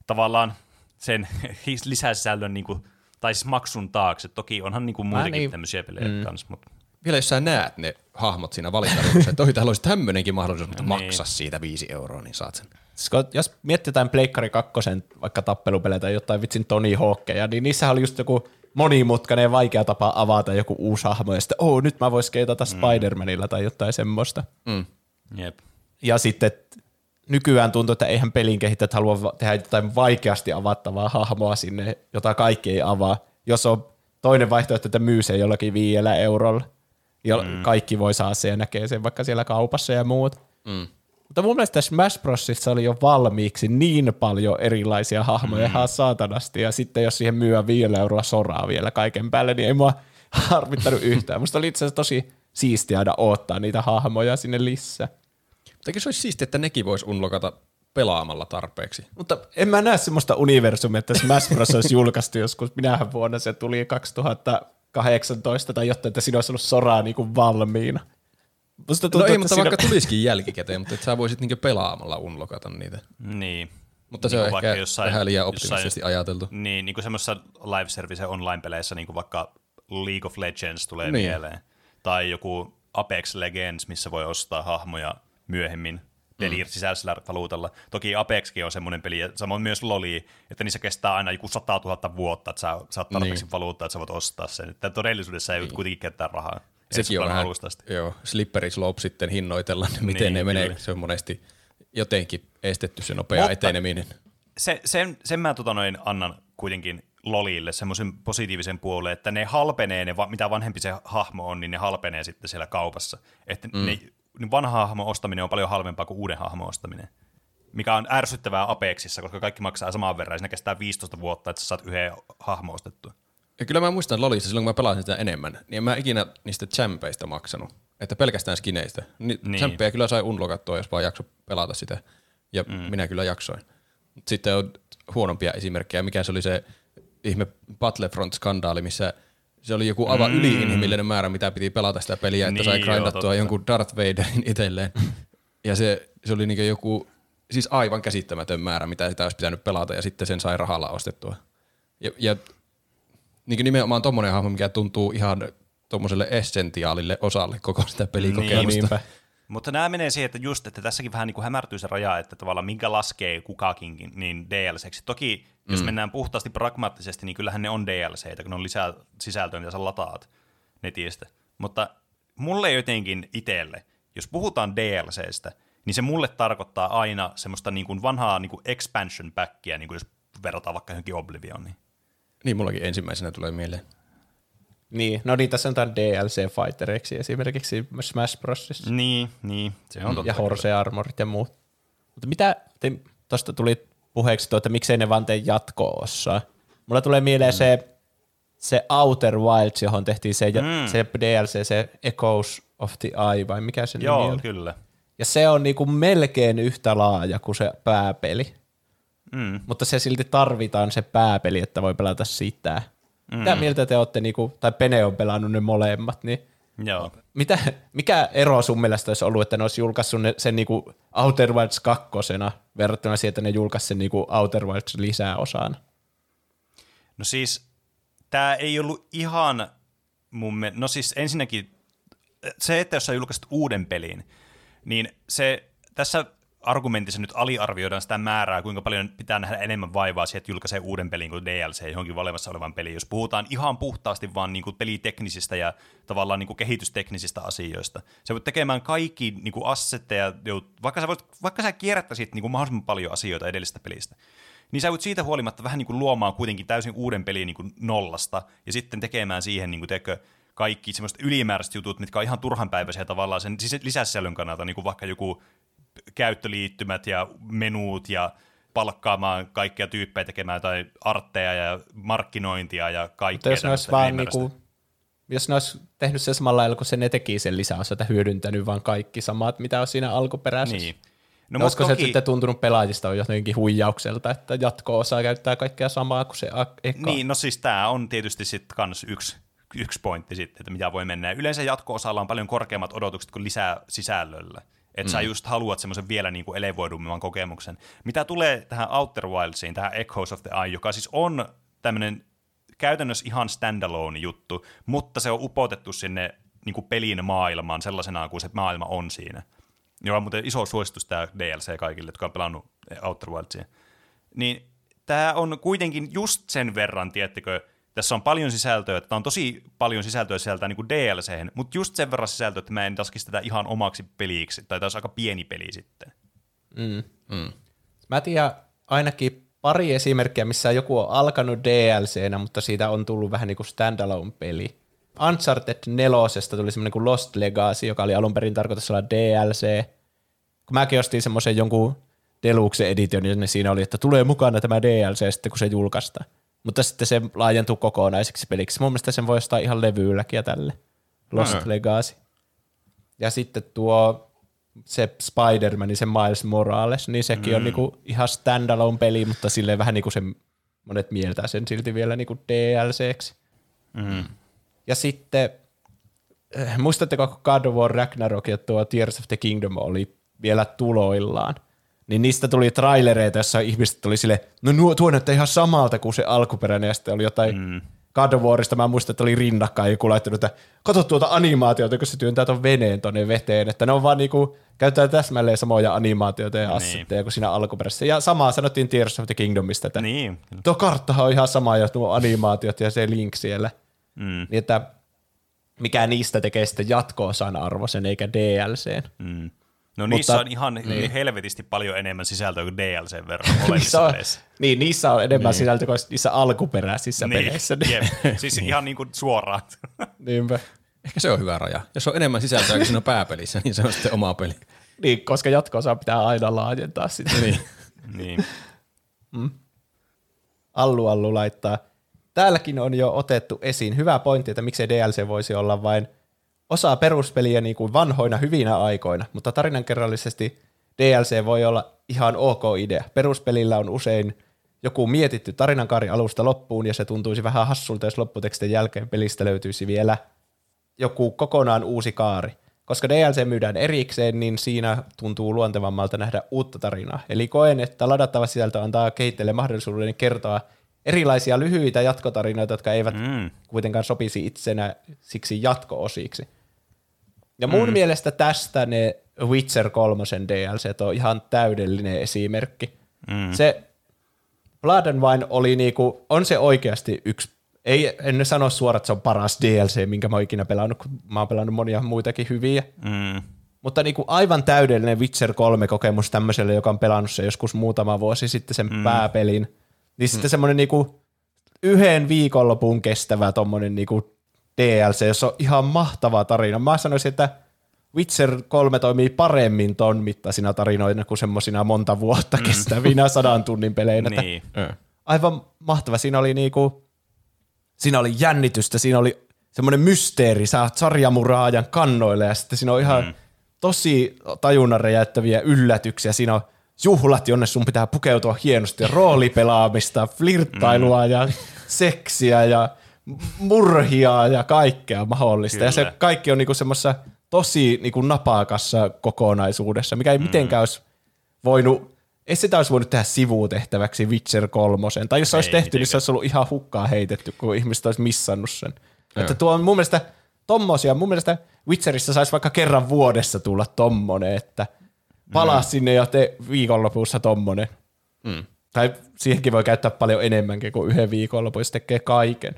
tavallaan sen lisäsisällön niinku, tai siis maksun taakse. Toki onhan niinku muitakin niin- tämmöisiä pelejä mm. kanssa, mutta Vielä jos sä näet ne hahmot siinä valintaruudussa, että oi, täällä olisi tämmöinenkin mahdollisuus, mutta Niin. maksa siitä viisi euroa, niin saat sen. Siis kun- Jos mietitään Pleikkari 2, vaikka tappelupelejä tai jotain vitsin Tony Hawkkeja, niin niissähän oli just joku monimutkainen ja vaikea tapa avata joku uusi hahmo, ja sitten, oh, nyt mä vois skeitata Spider-Manilla tai jotain semmoista. jep. Ja sitten nykyään tuntuu, että eihän pelin kehittäjät halua tehdä jotain vaikeasti avattavaa hahmoa sinne, jota kaikki ei avaa. Jos on toinen vaihtoehto, että myy sen jollakin viidellä eurolla, ja mm. kaikki voi saada sen ja näkee sen vaikka siellä kaupassa ja muut. Mm. Mutta mun mielestä Smash Brosissa oli jo valmiiksi niin paljon erilaisia hahmoja ihan saatanasti, ja sitten jos siihen myy viidellä euroa soraa vielä kaiken päälle, niin ei mua harmittanut yhtään. Musta oli itse asiassa tosi siistiä aina odottaa niitä hahmoja sinne lisää. Mutta se olisi siistiä, että nekin voisi unlokata pelaamalla tarpeeksi? Mutta en mä näe semmoista universumia, että Smash Bros. olisi julkaistu joskus. Minähän vuonna se tuli 2018 tai jotain, että siinä olisi ollut soraa niin kuin valmiina. Musta tuntuu, no ei, mutta siinä- vaikka tulisikin jälkikäteen, mutta että sä voisit niinku pelaamalla unlokata niitä. Niin. Mutta se Niin on ehkä vaikka jossain- vähän liian jossain- optimistisesti ajateltu. Niin, niin kuin semmoisessa live service online-peleissä, niin kuin vaikka League of Legends tulee Niin. mieleen. Tai joku Apex Legends, missä voi ostaa hahmoja myöhemmin pelin sisäisellä valuutalla. Toki Apexkin on semmoinen peli, ja samoin myös Loli, että niissä kestää aina joku 100 000 vuotta, että sä saat tarpeeksi niin. valuuttaa, että sä voit ostaa sen. Että todellisuudessa ei niin. kuitenkin käyttää rahaa. Sekin on vähän, asti. joo, slippery slope sitten hinnoitella, miten Niin, ne menee. kyllä. Se on monesti jotenkin estetty se nopea Mutta- eteneminen. se, sen, sen mä tota noin annan kuitenkin Lolille semmoisen positiivisen puolen, että ne halpenee, ne, mitä vanhempi se hahmo on, niin ne halpenee sitten siellä kaupassa. Että mm. ne, niin vanha hahmo ostaminen on paljon halvempaa kuin uuden hahmo ostaminen. Mikä on ärsyttävää Apexissa, koska kaikki maksaa saman verran, ja siinä kestää 15 vuotta, että sä saat yhden hahmo ostettua. Ja kyllä mä muistan Lolissa silloin, kun mä pelasin sitä enemmän, niin en mä ikinä niistä champeista maksanut. Että pelkästään skineistä. Ni- Niin. Champeja kyllä sai unlokattua, jos vaan jakso pelata sitä. Ja mm. minä kyllä jaksoin. Sitten on huonompia esimerkkejä. Mikä se oli se ihme Battlefront-skandaali, missä se oli joku aivan mm. yliinhimillinen määrä, mitä piti pelata sitä peliä, että Niin, sai grindattua jonkun Darth Vaderin itselleen. ja se, se oli niinku joku, siis aivan käsittämätön määrä, mitä sitä olisi pitänyt pelata, ja sitten sen sai rahalla ostettua. Ja, ja niin kuin nimenomaan tommonen hahmo, mikä tuntuu ihan tuommoiselle essentiaalille osalle koko sitä pelikokemusta. Niin, niinpä. Mutta nämä menee siihen, että just, että tässäkin vähän niin kuin hämärtyy se raja, että tavallaan minkä laskee kukakin niin DLCksi. Toki jos mm. mennään puhtaasti pragmaattisesti, niin kyllähän ne on DLCitä, kun ne on lisää sisältöä, mitä sä lataat netistä. Mutta mulle jotenkin itselle, jos puhutaan DLCstä, niin se mulle tarkoittaa aina semmoista niin kuin vanhaa niin kuin expansion packia, niin kuin jos verrataan vaikka johonkin Oblivioniin. Niin, mullakin ensimmäisenä tulee mieleen. Niin, no niin, tässä on tämän DLC Fightereiksi esimerkiksi Smash Brosissa. Niin, niin, se on totta. ja Horse Armorit ja muut. Mutta mitä, tuosta tuli puheeksi tuo, että miksei ne vaan tee jatko-osaa. Mulla tulee mieleen mm. se, se Outer Wilds, johon tehtiin se, mm. se DLC, se Echoes of the Eye, vai mikä se Joo, nimi oli? kyllä. Ja se on niinku melkein yhtä laaja kuin se pääpeli. Mm. Mutta se silti tarvitaan se pääpeli, että voi pelata sitä. Mm. Mitä mieltä te olette, niinku, tai Pene on pelannut ne molemmat, niin Joo. mitä, mikä ero sun mielestä olisi ollut, että ne olisi julkaissut ne, sen niinku Outer Wilds kakkosena verrattuna siihen, että ne julkaisi sen niinku Outer Wilds lisäosana? No siis, tämä ei ollut ihan mun mielestä, no siis ensinnäkin se, että jos sä julkaisit uuden pelin, niin se tässä argumentissa nyt aliarvioidaan sitä määrää, kuinka paljon pitää nähdä enemmän vaivaa siihen, että julkaisee uuden pelin kuin DLC johonkin olemassa olevan peliin. Jos puhutaan ihan puhtaasti vaan niin kuin peliteknisistä ja tavallaan niin kuin kehitysteknisistä asioista. Se voit tekemään kaikki niin kuin assetteja, vaikka sä, voit, vaikka sä kierrättäisit niin kuin mahdollisimman paljon asioita edellisestä pelistä, niin sä voit siitä huolimatta vähän niin kuin luomaan kuitenkin täysin uuden pelin niin kuin nollasta ja sitten tekemään siihen niin kuin, teikö, kaikki semmoiset ylimääräiset jutut, mitkä on ihan turhanpäiväisiä tavallaan sen lisäsisällön kannalta, niin kuin vaikka joku käyttöliittymät ja menuut ja palkkaamaan kaikkia tyyppejä tekemään tai artteja ja markkinointia ja kaikkea. Mutta jos ne olisi vaan niinku, jos ne olisi tehnyt sen samalla lailla, kun se ne teki sen lisäosa, että hyödyntänyt vaan kaikki samat, mitä on siinä alkuperäisessä. Niin. No, no olisiko toki... se sitten tuntunut pelaajista on jotenkin huijaukselta, että jatko-osa käyttää kaikkea samaa kuin se eka? Niin, no siis tämä on tietysti sitten kans yksi, yksi pointti sitten, että mitä voi mennä. Yleensä jatko-osalla on paljon korkeammat odotukset kuin lisää sisällöllä. Että mm. sä just haluat semmoisen vielä niin kuin elevoidumman kokemuksen. Mitä tulee tähän Outer Wildsiin, tähän Echoes of the Eye, joka siis on tämmöinen käytännössä ihan standalone juttu, mutta se on upotettu sinne niin kuin pelin maailmaan sellaisena kuin se maailma on siinä. Joka on muuten iso suositus tämä DLC kaikille, jotka on pelannut Outer Wildsia. Niin tämä on kuitenkin just sen verran, tiettekö, tässä on paljon sisältöä, että on tosi paljon sisältöä sieltä niin DLC, mutta just sen verran sisältöä, että mä en taskisi tätä ihan omaksi peliksi, tai olisi aika pieni peli sitten. Mm. Mm. Mä tiedän ainakin pari esimerkkiä, missä joku on alkanut DLCnä, mutta siitä on tullut vähän niin kuin standalone-peli. Uncharted 4 tuli semmoinen kuin Lost Legacy, joka oli alun perin tarkoitus olla DLC. Kun mäkin ostin semmoisen jonkun Deluxe Edition, niin siinä oli, että tulee mukana tämä DLC sitten, kun se julkaistaan. Mutta sitten se laajentuu kokonaiseksi peliksi. Mun mielestä sen voi ostaa ihan levyylläkin ja tälle. Lost mm. Legacy. Ja sitten tuo se Spider-Man, se Miles Morales, niin sekin mm. on niinku ihan standalone peli, mutta silleen vähän niinku se monet mieltää sen silti vielä niinku DLCksi. Mm. Ja sitten, äh, muistatteko, kun God of War Ragnarok ja tuo Tears of the Kingdom oli vielä tuloillaan, niin niistä tuli trailereita, jossa ihmiset tuli sille, no nuo, tuo näyttää ihan samalta kuin se alkuperäinen, ja sitten oli jotain mm. God of Warista, mä muistan, että oli rinnakkain joku laittanut, että kato tuota animaatiota, kun se työntää tuon veneen tuonne veteen, että ne on vaan niinku, käyttää täsmälleen samoja animaatioita ja niin. assetteja niin. kuin siinä alkuperäisessä. Ja samaa sanottiin Tears of the Kingdomista, että niin. tuo karttahan on ihan sama ja tuo animaatiot ja se link siellä. Mm. Niin että mikä niistä tekee sitten jatko-osan arvoisen eikä DLC. Mm. No Mutta, niissä on ihan niin. helvetisti paljon enemmän sisältöä kuin DLC verran niissä on, Niin, niissä on enemmän niin. sisältöä kuin niissä alkuperäisissä niin. peleissä. Jep. Siis ihan niin kuin suoraan. Niinpä. Ehkä se on hyvä raja. Jos on enemmän sisältöä kuin siinä pääpelissä, niin se on sitten oma peli. Niin, koska jatko pitää aina laajentaa sitä. niin. niin. Mm. Allu Allu laittaa. Täälläkin on jo otettu esiin hyvä pointti, että miksei DLC voisi olla vain – osaa peruspeliä niin kuin vanhoina hyvinä aikoina, mutta tarinankerrallisesti DLC voi olla ihan ok idea. Peruspelillä on usein joku mietitty tarinankaari alusta loppuun, ja se tuntuisi vähän hassulta, jos lopputekstin jälkeen pelistä löytyisi vielä joku kokonaan uusi kaari. Koska DLC myydään erikseen, niin siinä tuntuu luontevammalta nähdä uutta tarinaa. Eli koen, että ladattava sisältö antaa kehittäjille mahdollisuuden kertoa erilaisia lyhyitä jatkotarinoita, jotka eivät mm. kuitenkaan sopisi itsenä siksi jatko-osiksi. Ja mun mm. mielestä tästä ne Witcher 3 DLC on ihan täydellinen esimerkki. Mm. Se Blood and Wine oli niinku, on se oikeasti yksi ei, en sano suoraan, että se on paras DLC, minkä mä oon ikinä pelannut, kun mä oon pelannut monia muitakin hyviä. Mm. Mutta niin kuin aivan täydellinen Witcher 3-kokemus tämmöiselle, joka on pelannut se joskus muutama vuosi sitten sen mm. pääpelin. Niin sitten semmoinen niin kuin yhden viikonlopun kestävä tommonen niin kuin DLC, jossa on ihan mahtava tarina. Mä sanoisin, että Witcher 3 toimii paremmin ton mittaisina tarinoina kuin semmoisina monta vuotta kestävinä sadan tunnin peleinä. Niin. aivan mahtava. Siinä oli niinku, siinä oli jännitystä, siinä oli semmoinen mysteeri, sä oot sarjamuraajan kannoille ja sitten siinä on ihan mm. tosi tajunnan räjäyttäviä yllätyksiä. Siinä on juhlat, jonne sun pitää pukeutua hienosti, roolipelaamista, flirttailua mm. ja seksiä ja murhia ja kaikkea mahdollista. Kyllä. Ja se kaikki on niinku semmoisessa tosi niinku napakassa kokonaisuudessa, mikä ei mm. mitenkään olisi voinut, ei sitä olisi voinut tehdä sivutehtäväksi Witcher 3. Tai jos se olisi Ei tehty, niin se mitenkään. olisi ollut ihan hukkaa heitetty, kun ihmiset olisi missannut sen. Että tuo on mun mielestä tommosia, mun mielestä Witcherissa saisi vaikka kerran vuodessa tulla tommonen, että palaa mm. sinne ja te viikonlopussa tommonen. Mm. Tai siihenkin voi käyttää paljon enemmänkin kuin yhden viikonlopun, jos tekee kaiken.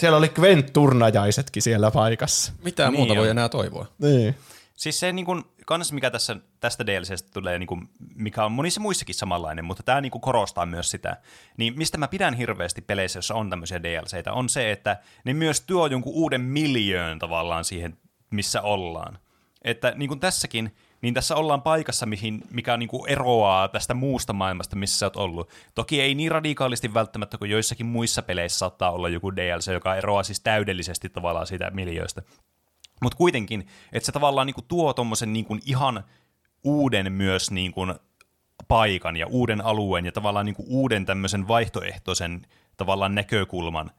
Siellä oli Gwent-turnajaisetkin siellä paikassa. Mitä Niin muuta voi on. enää toivoa? Niin. Siis se niin kuin, kans mikä tässä, tästä DLCstä tulee, niin kuin, mikä on monissa muissakin samanlainen, mutta tämä niin kuin korostaa myös sitä, niin mistä mä pidän hirveästi peleissä, jossa on tämmöisiä DLCitä, on se, että ne myös tuo jonkun uuden miljöön tavallaan siihen, missä ollaan. Että niin kuin tässäkin, niin tässä ollaan paikassa, mihin, mikä niin kuin eroaa tästä muusta maailmasta, missä sä oot ollut. Toki ei niin radikaalisti välttämättä kuin joissakin muissa peleissä saattaa olla joku DLC, joka eroaa siis täydellisesti tavallaan siitä miljööstä. Mutta kuitenkin, että se tavallaan niinku tuo tuommoisen niinku ihan uuden myös niinku paikan ja uuden alueen ja tavallaan niinku uuden tämmöisen vaihtoehtoisen tavallaan näkökulman,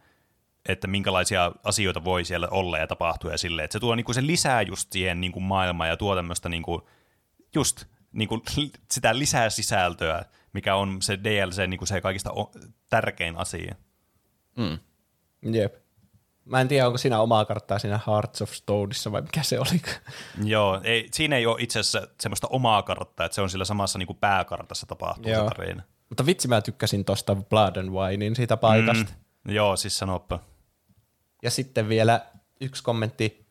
että minkälaisia asioita voi siellä olla ja tapahtua ja silleen, että se tuo niinku se lisää just siihen niinku maailmaan ja tuo tämmöistä niinku, just niinku sitä lisää sisältöä, mikä on se DLC niinku se kaikista o- tärkein asia. Jep. Mä en tiedä, onko siinä omaa karttaa siinä Hearts of Stoneissa vai mikä se oli. Joo, ei, siinä ei ole itse asiassa semmoista omaa karttaa, että se on sillä samassa niin kuin pääkartassa tapahtuu Joo. se tarina. Mutta vitsi mä tykkäsin tosta Blood and Winein siitä paikasta. Mm. Joo, siis sanoppa. Ja sitten vielä yksi kommentti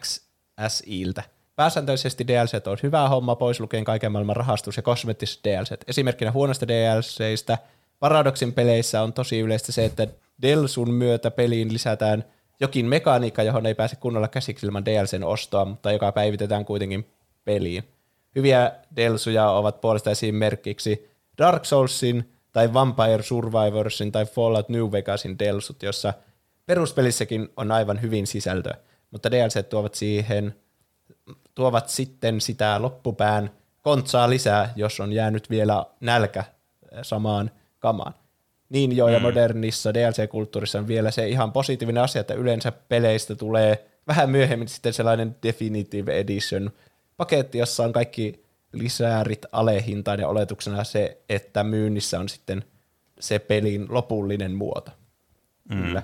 XSIltä. Pääsääntöisesti DLC on hyvä homma, pois lukien kaiken maailman rahastus- ja kosmettiset DLC. Esimerkkinä huonosta DLCistä Paradoxin peleissä on tosi yleistä se, että Delsun myötä peliin lisätään jokin mekaniikka, johon ei pääse kunnolla käsiksi ilman DLCn ostoa, mutta joka päivitetään kuitenkin peliin. Hyviä Delsuja ovat puolestaan esimerkiksi Dark Soulsin tai Vampire Survivorsin tai Fallout New Vegasin Delsut, jossa peruspelissäkin on aivan hyvin sisältöä, mutta DLC tuovat siihen tuovat sitten sitä loppupään kontsaa lisää, jos on jäänyt vielä nälkä samaan kamaan. Niin joo, ja modernissa DLC-kulttuurissa on vielä se ihan positiivinen asia, että yleensä peleistä tulee vähän myöhemmin sitten sellainen Definitive Edition paketti, jossa on kaikki lisäärit alehintaan ja oletuksena se, että myynnissä on sitten se pelin lopullinen muoto. Mm. Kyllä.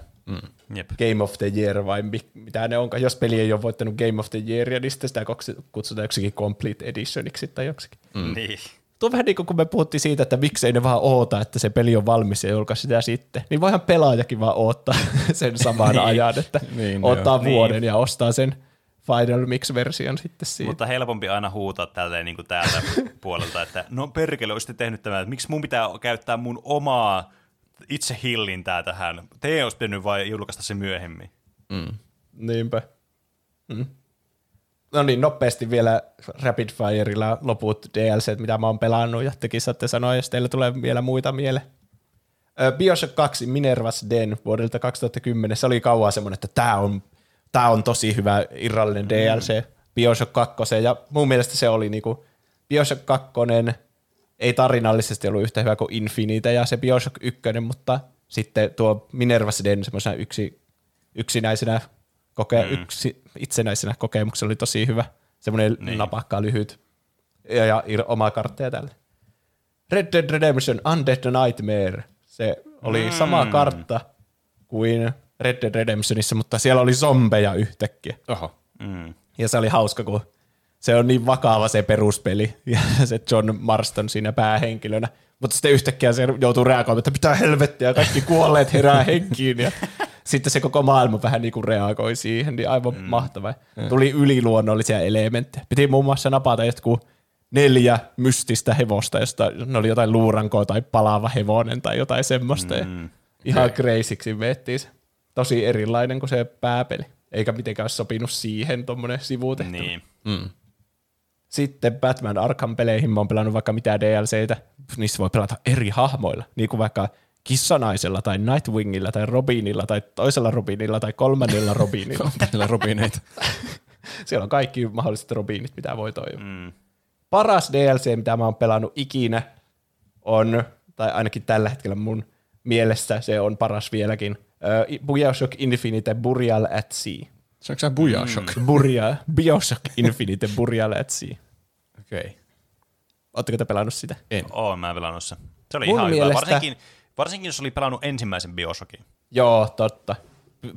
Jep. Game of the Year vai mi- mitä ne onkaan. Jos peli ei ole voittanut Game of the Yearia, niin sitten sitä kutsutaan joksikin Complete Editioniksi tai joksikin. Mm. Niin. Tuo on vähän niin kuin kun me puhuttiin siitä, että miksei ne vaan oota, että se peli on valmis ja julkaisi sitä sitten. Niin voihan pelaajakin vaan odottaa sen saman Niin. ajan, että Niin, ottaa joo. vuoden Niin. ja ostaa sen Final Mix-version sitten siitä. Mutta helpompi aina huutaa tälleen niin kuin täältä puolelta, että no perkele, olisitte tehnyt tämän, että miksi mun pitää käyttää mun omaa itse hillintää tähän. Te olisi pitänyt vain julkaista se myöhemmin. Niinpä. Mm. No niin, nopeasti vielä Rapid Fireilla loput DLC, mitä mä oon pelannut, ja tekin saatte sanoa, jos teille tulee vielä muita mieleen. Bioshock 2 Minerva's Den vuodelta 2010, se oli kauan semmoinen, että tämä on, tää on tosi hyvä irrallinen DLC Bioshock 2, ja mun mielestä se oli niinku, Bioshock 2 ei tarinallisesti ollut yhtä hyvä kuin Infinite ja se Bioshock 1, mutta sitten tuo Minerva's Den semmoisena yksi, yksinäisenä koke- mm. yksi, itsenäisenä kokemuksena oli tosi hyvä. Semmoinen niin. Napakka, lyhyt ja, ja oma kartta ja tälle. Red Dead Redemption Undead Nightmare. Se oli mm. sama kartta kuin Red Dead Redemptionissa, mutta siellä oli zombeja yhtäkkiä. Oho. Mm. Ja se oli hauska, kun se on niin vakava se peruspeli ja se John Marston siinä päähenkilönä. Mutta sitten yhtäkkiä se joutuu reagoimaan, että pitää helvettiä, kaikki kuolleet herää henkiin ja sitten se koko maailma vähän niin kuin reagoi siihen, niin aivan mm. mahtava. Tuli yliluonnollisia elementtejä. Piti muun muassa napata jotkut neljä mystistä hevosta, josta ne oli jotain luurankoa tai palava hevonen tai jotain semmoista. Mm. Ihan crazyksi vettiin se. Tosi erilainen kuin se pääpeli. Eikä mitenkään sopinut siihen tuommoinen sivutehtävä. Niin. Sitten Batman Arkham-peleihin mä oon pelannut vaikka mitä DLCitä, niissä voi pelata eri hahmoilla, niin kuin vaikka kissanaisella tai Nightwingilla tai Robinilla tai toisella Robinilla tai kolmannella Robinilla. Niillä robineita. Siellä on kaikki mahdolliset Robinit, mitä voi toivoa. Mm. Paras DLC, mitä mä oon pelannut ikinä, on, tai ainakin tällä hetkellä mun mielestä se on paras vieläkin, uh, Bioshock Infinite Burial at Sea. Se onko se Bujashok? Mm. Burial, Bioshock Infinite Burial at Sea. Okei. Okay. Ootteko te pelannut sitä? En. Oon mä pelannut se. Se oli Mun ihan mielestä- hyvä. Varsinkin, varsinkin, jos oli pelannut ensimmäisen Bioshockin. Joo, totta.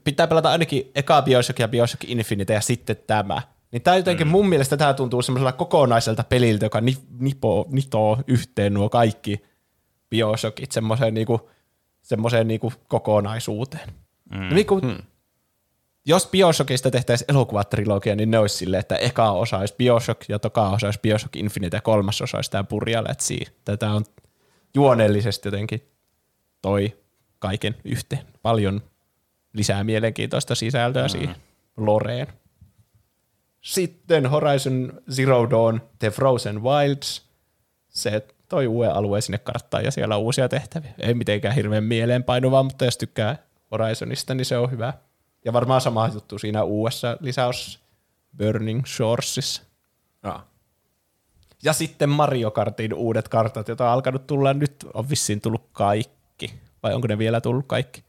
Pitää pelata ainakin eka Bioshock ja Bioshock Infinite ja sitten tämä. Niin tää jotenkin mm. mun mielestä tämä tuntuu semmoisella kokonaiselta peliltä, joka ni, nipo, nitoo yhteen nuo kaikki Bioshockit semmoiseen niinku, semmoiseen niinku kokonaisuuteen. Mm. Niinku, mm. Jos Bioshockista tehtäisiin elokuvatrilogia, niin ne olisi silleen, että eka osa olisi Bioshock ja toka osa olisi Bioshock Infinite ja kolmas osa olisi tämä Burial at Sea. Tätä on juonellisesti jotenkin toi kaiken yhteen. Paljon lisää mielenkiintoista sisältöä mm. siihen loreen. Sitten Horizon Zero Dawn The Frozen Wilds. Se toi uuden alueen sinne karttaan ja siellä on uusia tehtäviä. Ei mitenkään hirveän mieleenpainuvaa, mutta jos tykkää Horizonista, niin se on hyvä. Ja varmaan sama juttu siinä uudessa lisäos Burning Shoresissa. Ah. Ja sitten Mario Kartin uudet kartat, joita on alkanut tulla nyt, on vissiin tullut kaikki. Vai onko ne vielä tullut kaikki?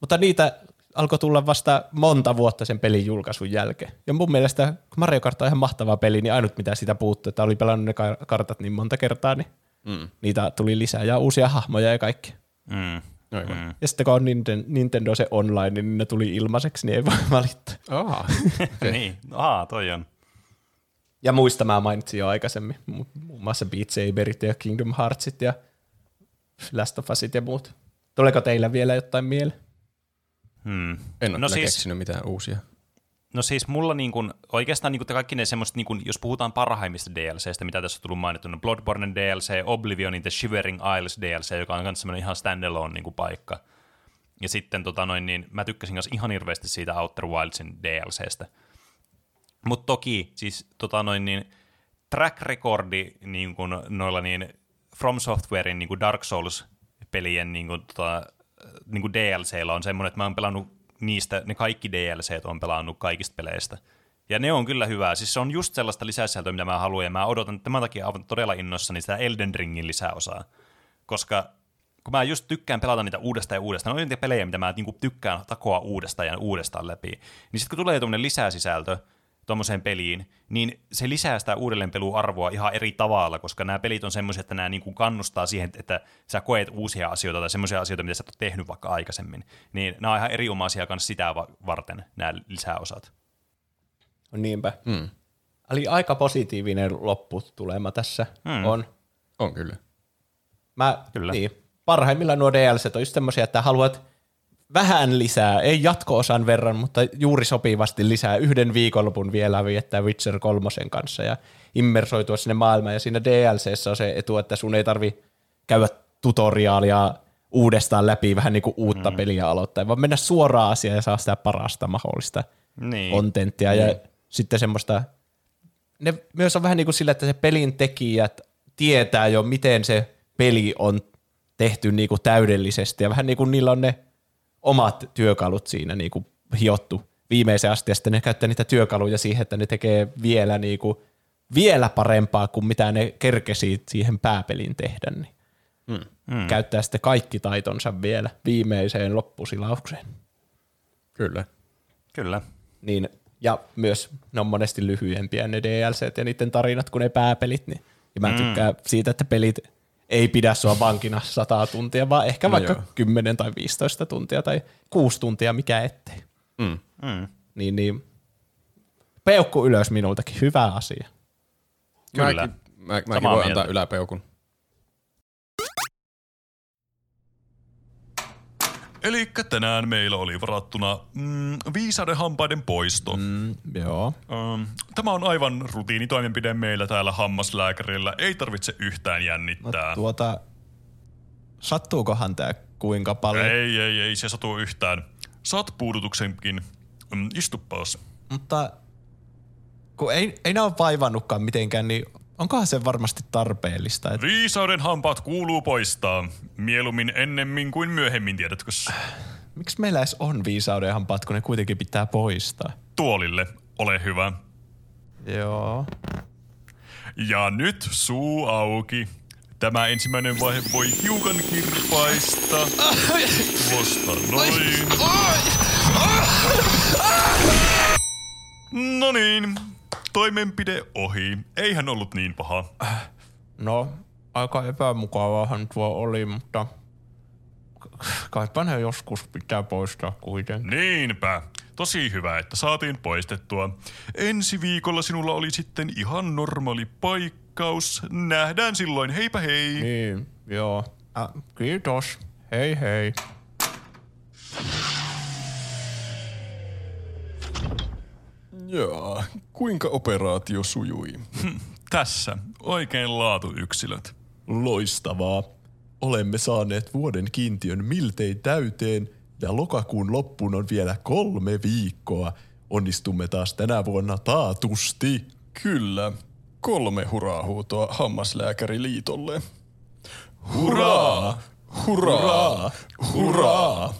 Mutta niitä alkoi tulla vasta monta vuotta sen pelin julkaisun jälkeen. Ja mun mielestä, kun Mario Kart on ihan mahtava peli, niin ainut mitä sitä puuttuu, että oli pelannut ne ka- kartat niin monta kertaa, niin mm. niitä tuli lisää ja uusia hahmoja ja kaikki. Mm. Aivan. Mm. Ja sitten kun on Ninten- Nintendo se online, niin ne tuli ilmaiseksi, niin ei voi valittaa. Ah. niin, aa, toi on. Ja muista mä mainitsin jo aikaisemmin, mu- muun muassa Beat Saberit ja Kingdom Heartsit ja Last of Usit ja muut. Tuleeko teillä vielä jotain mieleen? Hmm. En ole No no siis, keksinyt mitään uusia. No siis mulla niin kun, oikeastaan niin kun kaikki ne semmoista, niin jos puhutaan parhaimmista DLCistä, mitä tässä on tullut mainittu, no Bloodborne DLC, Oblivionin The Shivering Isles DLC, joka on myös semmoinen ihan standalone niin paikka. Ja sitten tota noin, niin mä tykkäsin myös ihan hirveästi siitä Outer Wildsin DLCstä. Mutta toki siis tota noin, niin, track recordi niin kun, noilla niin, From Softwarein niin Dark Souls-pelien niin kun, tota, niin DLCllä on semmoinen, että mä oon pelannut niistä, ne kaikki DLCt on pelannut kaikista peleistä. Ja ne on kyllä hyvää. Siis se on just sellaista lisäsisältöä, mitä mä haluan, ja mä odotan tämän takia aivan todella innoissani sitä Elden Ringin lisäosaa. Koska kun mä just tykkään pelata niitä uudestaan ja uudestaan, ne on niitä pelejä, mitä mä niinku tykkään takoa uudestaan ja uudestaan läpi. Niin sitten kun tulee tuommoinen lisäsisältö tuommoiseen peliin, niin se lisää sitä uudelleenpeluarvoa ihan eri tavalla, koska nämä pelit on semmoisia, että nämä niinku kannustaa siihen, että sä koet uusia asioita tai semmoisia asioita, mitä sä et ole tehnyt vaikka aikaisemmin. Niin nämä on ihan erinomaisia myös sitä va- varten, nämä lisäosat. Niinpä. Mm. Eli aika positiivinen lopputulema tässä Mm. mm. on. On kyllä. Mä, Kyllä. Niin, parhaimmillaan nuo DLC on just semmoisia, että haluat vähän lisää, ei jatko-osan verran, mutta juuri sopivasti lisää yhden viikonlopun vielä viettää Witcher kolmosen kanssa ja immersoitua sinne maailmaan. Ja siinä DLCssä on se etu, että sun ei tarvi käydä tutoriaalia uudestaan läpi vähän niin kuin uutta mm. peliä aloittaa, vaan mennä suoraan asiaan ja saa sitä parasta mahdollista Niin. kontenttia. Ja sitten semmoista, ne myös on vähän niin kuin sillä, että se pelin tekijät tietää jo, miten se peli on tehty niin kuin täydellisesti. Ja vähän niin kuin niillä on ne omat työkalut siinä niin kuin hiottu viimeiseen asti, ja sitten ne käyttää niitä työkaluja siihen, että ne tekee vielä, niin kuin, vielä parempaa kuin mitä ne kerkesi siihen pääpeliin tehdä. Niin Mm. Käyttää sitten kaikki taitonsa vielä viimeiseen loppusilaukseen. Kyllä. Kyllä. Niin, ja myös ne on monesti lyhyempiä ne DLCt ja niiden tarinat kuin ne pääpelit. Niin. Ja mä Mm. tykkään siitä, että pelit ei pidä sua vankina 100 tuntia, vaan ehkä No vaikka joo. 10 tai 15 tuntia tai 6 tuntia, mikä ettei. Mm. Mm. Niin, niin peukku ylös minultakin, hyvä asia. Kyllä. Mäkin, mä, mäkin voin mieltä. antaa yläpeukun. Eli tänään meillä oli varattuna mm, viisauden hampaiden poisto. Mm. Joo. Um, tämä on aivan rutiinitoimenpide meillä täällä hammaslääkärillä. Ei tarvitse yhtään jännittää. No, tuota, sattuukohan tämä kuinka paljon? Ei, ei, ei se satu yhtään. Saat puudutuksenkin. Mm, istuppaas. Mutta kun ei, ei ne ole vaivannutkaan mitenkään, niin onkohan se varmasti tarpeellista? Että Viisauden hampaat kuuluu poistaa. Mieluummin ennemmin kuin myöhemmin, tiedätkö? miksi meillä edes on viisauden hampaat, kun ne kuitenkin pitää poistaa? Tuolille, ole hyvä. Joo. Ja nyt suu auki. Tämä ensimmäinen vaihe voi hiukan kirpaista. Tuosta noin. No niin, toimenpide ohi. Eihän ollut niin paha. No, aika epämukavaahan tuo oli, mutta kaipa ne joskus pitää poistaa kuitenkin. Niinpä. Tosi hyvä, että saatiin poistettua. Ensi viikolla sinulla oli sitten ihan normaali paikkaus. Nähdään silloin. Heipä hei. Niin, joo. Äh, kiitos. Hei hei. Jaa, kuinka operaatio sujui? Tässä. Oikein laatuyksilöt. Loistavaa. Olemme saaneet vuoden kiintiön miltei täyteen ja lokakuun loppuun on vielä kolme viikkoa. Onnistumme taas tänä vuonna taatusti. Kyllä, kolme huraahuutoa Hammaslääkäriliitolle. Hurraa! Hurraa! Hurraa!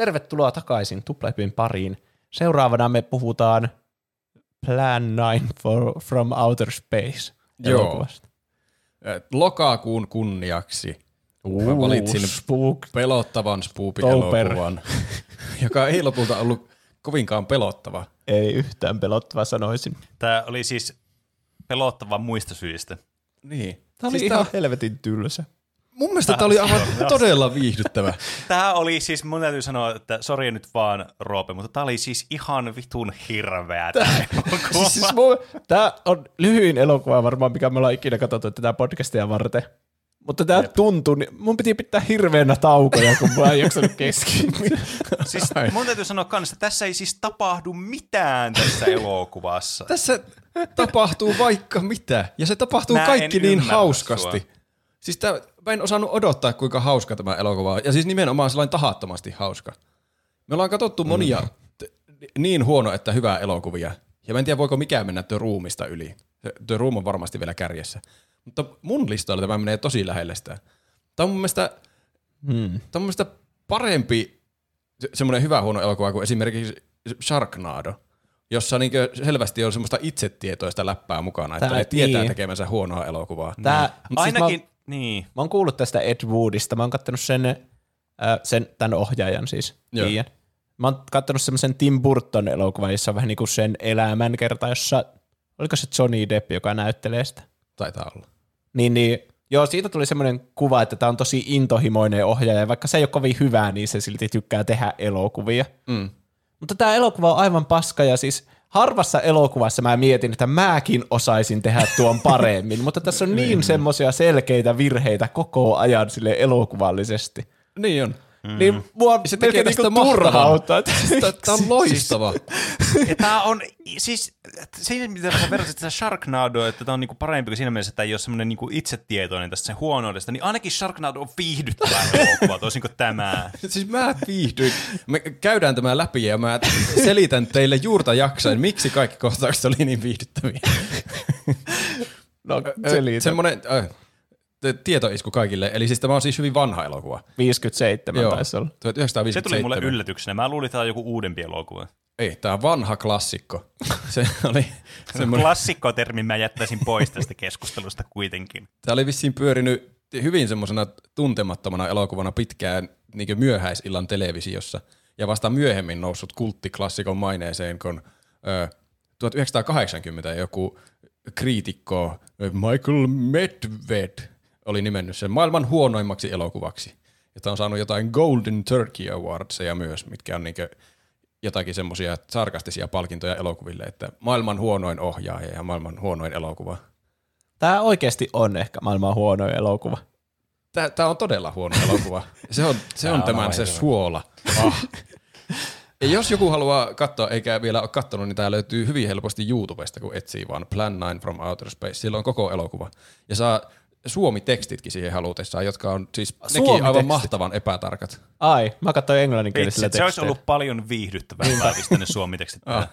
Tervetuloa takaisin Tuplahypin pariin. Seuraavana me puhutaan Plan 9 for, from Outer Space Joo. elokuvasta. Lokakuun kunniaksi mä valitsin spook. pelottavan spoopy-elokuvan, joka ei lopulta ollut kovinkaan pelottava. Ei yhtään pelottava sanoisin. Tämä oli siis pelottava muista syistä. Niin. Tämä oli Siis ihan tää- helvetin tylsä. Mun mielestä tämä oli aivan todella viihdyttävä. Tämä oli siis, mun täytyy sanoa, että sori nyt vaan Roope, mutta tämä oli siis ihan vitun hirveä tämä elokuva. Siis mun, tää on lyhyin elokuva varmaan, mikä me ollaan ikinä katsottu tätä podcastia varten. Mutta tämä tuntui, niin mun piti pitää hirveänä taukoja, kun mä en jaksanut keskittyä. Siis mun täytyy sanoa kanssa, että tässä ei siis tapahdu mitään tässä elokuvassa. Tässä tapahtuu vaikka mitä, ja se tapahtuu Mä kaikki niin hauskasti. sua. Siis tää, mä en osannut odottaa, kuinka hauska tämä elokuva on. Ja siis nimenomaan sellainen tahattomasti hauska. Me ollaan katsottu monia t- niin huono, että hyvää elokuvia. Ja mä en tiedä, voiko mikään mennä The Roomista yli. The Room on varmasti vielä kärjessä. Mutta mun listalla tämä menee tosi lähelle sitä. Tämä on mun mielestä, hmm. tämä on mun mielestä parempi se- semmoinen hyvä huono elokuva kuin esimerkiksi Sharknado, jossa niinkö selvästi on semmoista itsetietoista läppää mukana, että Tää- ne tietää niin. tekemänsä huonoa elokuvaa. Tää, Ainakin, Siis mä, niin. mä oon kuullut tästä Ed Woodista. Mä oon kattonut sen, äh, sen tämän ohjaajan siis, Joo. Ian. Mä oon kattonut semmoisen Tim Burton elokuvan, jossa on vähän niin kuin sen elämän kerta, jossa, oliko se Johnny Depp, joka näyttelee sitä? Taitaa olla. Niin, niin joo, siitä tuli semmoinen kuva, että tämä on tosi intohimoinen ohjaaja, ja vaikka se ei ole kovin hyvää, niin se silti tykkää tehdä elokuvia. Mm. Mutta tämä elokuva on aivan paska, ja siis harvassa elokuvassa mä mietin, että mäkin osaisin tehdä tuon paremmin, mutta tässä on niin semmoisia selkeitä virheitä koko ajan sille elokuvallisesti. Niin on. Mm. Niin mua Se tekee tästä niinku turhauttaa. Tämä on loistava. Ja tää on, siis siinä mitä sä verrasit sitä Sharknadoa, että tämä on niinku parempi kuin siinä mielessä, että ei ole semmoinen niinku itsetietoinen tästä sen huonoudesta, niin ainakin Sharknado on viihdyttävä elokuva, toisin kuin tämä. Siis mä viihdyin. Me käydään tämä läpi ja mä selitän teille juurta jaksain, miksi kaikki kohtaukset oli niin viihdyttäviä. no, selitä. Semmoinen äh, tietoisku kaikille. Eli siis tämä on siis hyvin vanha elokuva. 57 taisi olla. 1957. Se tuli mulle yllätyksenä. Mä luulin, että tämä on joku uudempi elokuva. Ei, tämä on vanha klassikko. Se oli semmoinen, Klassikkotermin mä jättäisin pois tästä keskustelusta kuitenkin. tämä oli vissiin pyörinyt hyvin semmoisena tuntemattomana elokuvana pitkään niin myöhäisillan televisiossa. Ja vasta myöhemmin noussut kulttiklassikon maineeseen, kun ö, 1980 joku kriitikko Michael Medved oli nimennyt sen maailman huonoimmaksi elokuvaksi. Jota on saanut jotain Golden Turkey Awardseja myös, mitkä on niinkö jotakin semmoisia sarkastisia palkintoja elokuville, että maailman huonoin ohjaaja ja maailman huonoin elokuva. Tämä oikeasti on ehkä maailman huonoin elokuva. Tämä on todella huono elokuva. Se on, se on on tämän se hirveä. suola. Ah. Ja jos joku haluaa katsoa, eikä vielä ole katsonut, niin tämä löytyy hyvin helposti YouTubesta, kun etsii vaan Plan 9 from Outer Space. Sillä on koko elokuva. Ja saa suomi-tekstitkin siihen halutessaan, jotka on siis nekin aivan mahtavan epätarkat. Ai, mä katsoin englanninkielisellä Vitsi, se olisi teksteillä. ollut paljon viihdyttävämpää pistää ne suomitekstit. Ah,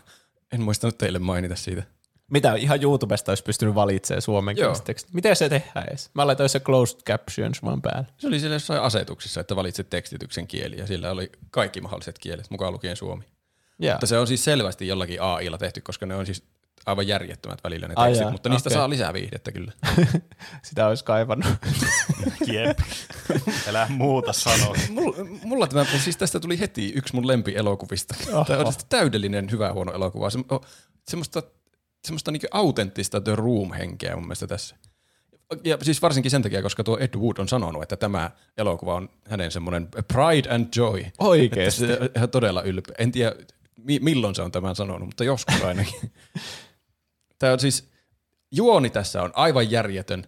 en muistanut teille mainita siitä. Mitä ihan YouTubesta olisi pystynyt valitsemaan suomenkieliset Joo. tekstit. Miten se tehdään edes? Mä laitoin se closed captions vaan päälle. Se oli siellä jossain asetuksissa, että valitset tekstityksen kieli, ja sillä oli kaikki mahdolliset kielet, mukaan lukien suomi. Jaa. Mutta se on siis selvästi jollakin AIlla tehty, koska ne on siis aivan järjettömät välillä ne Ai tekstit, jaa, mutta niistä okei. saa lisää viihdettä kyllä. Sitä olisi kaivannut. Jep. Älä muuta sanoa. Mulla, mulla tämä, siis tästä tuli heti yksi mun lempielokuvista. Tämä on siis täydellinen hyvä huono elokuva. Se, on semmoista, semmoista niinku autenttista The Room-henkeä mun mielestä tässä. Ja siis varsinkin sen takia, koska tuo Ed Wood on sanonut, että tämä elokuva on hänen semmoinen pride and joy. Oikeesti? Että se todella ylpeä. En tiedä, mi- milloin se on tämän sanonut, mutta joskus ainakin. Tämä on siis, juoni tässä on aivan järjetön.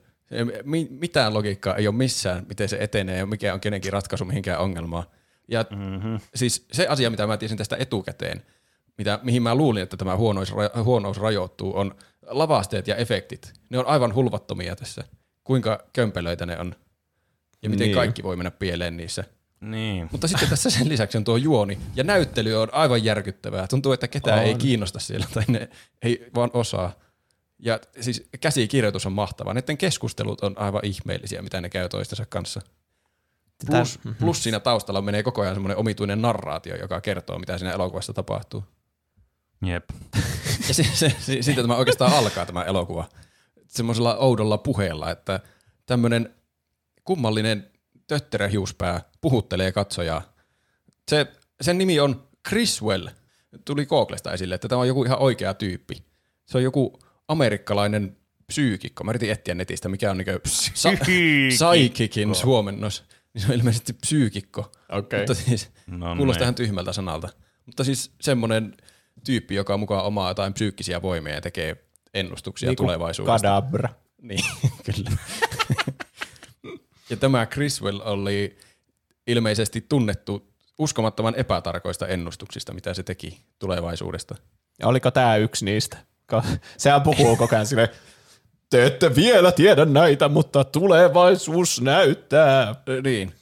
Mitään logiikkaa ei ole missään, miten se etenee ja mikä on kenenkin ratkaisu mihinkään ongelmaan. Ja mm-hmm. siis se asia, mitä mä tiesin tästä etukäteen, mitä, mihin mä luulin, että tämä huonous, huonous rajoittuu, on lavasteet ja efektit. Ne on aivan hulvattomia tässä. Kuinka kömpelöitä ne on ja miten niin. kaikki voi mennä pieleen niissä. Niin. Mutta sitten tässä sen lisäksi on tuo juoni, ja näyttely on aivan järkyttävää. Tuntuu, että ketään On. ei kiinnosta siellä, tai ne ei vaan osaa. Ja siis käsikirjoitus on mahtava. Näiden keskustelut on aivan ihmeellisiä, mitä ne käy toistensa kanssa. Plus, plus siinä taustalla menee koko ajan semmoinen omituinen narraatio, joka kertoo, mitä siinä elokuvassa tapahtuu. Jep. Ja se, se, se, siitä tämä oikeastaan alkaa tämä elokuva. Semmoisella oudolla puheella, että tämmöinen kummallinen tötteröhiuspää puhuttelee katsojaa. Se, sen nimi on Chriswell. Tuli Googlesta esille, että tämä on joku ihan oikea tyyppi. Se on joku amerikkalainen psyykikko. Mä yritin etsiä netistä, mikä on niinku sa- psychikin suomennos. Niin se on ilmeisesti psyykikko. Okei. Mutta siis No kuulostaa niin. ihan tyhmältä sanalta. Mutta siis semmoinen tyyppi, joka mukaan omaa jotain psyykkisiä voimia ja tekee ennustuksia Niinku tulevaisuudesta. Kadabra. Niin, kyllä. Ja tämä Chriswell oli ilmeisesti tunnettu uskomattoman epätarkoista ennustuksista, mitä se teki tulevaisuudesta. Ja oliko tämä yksi niistä? Sehän puhuu koko ajan silleen, te ette vielä tiedä näitä, mutta tulevaisuus näyttää. Niin.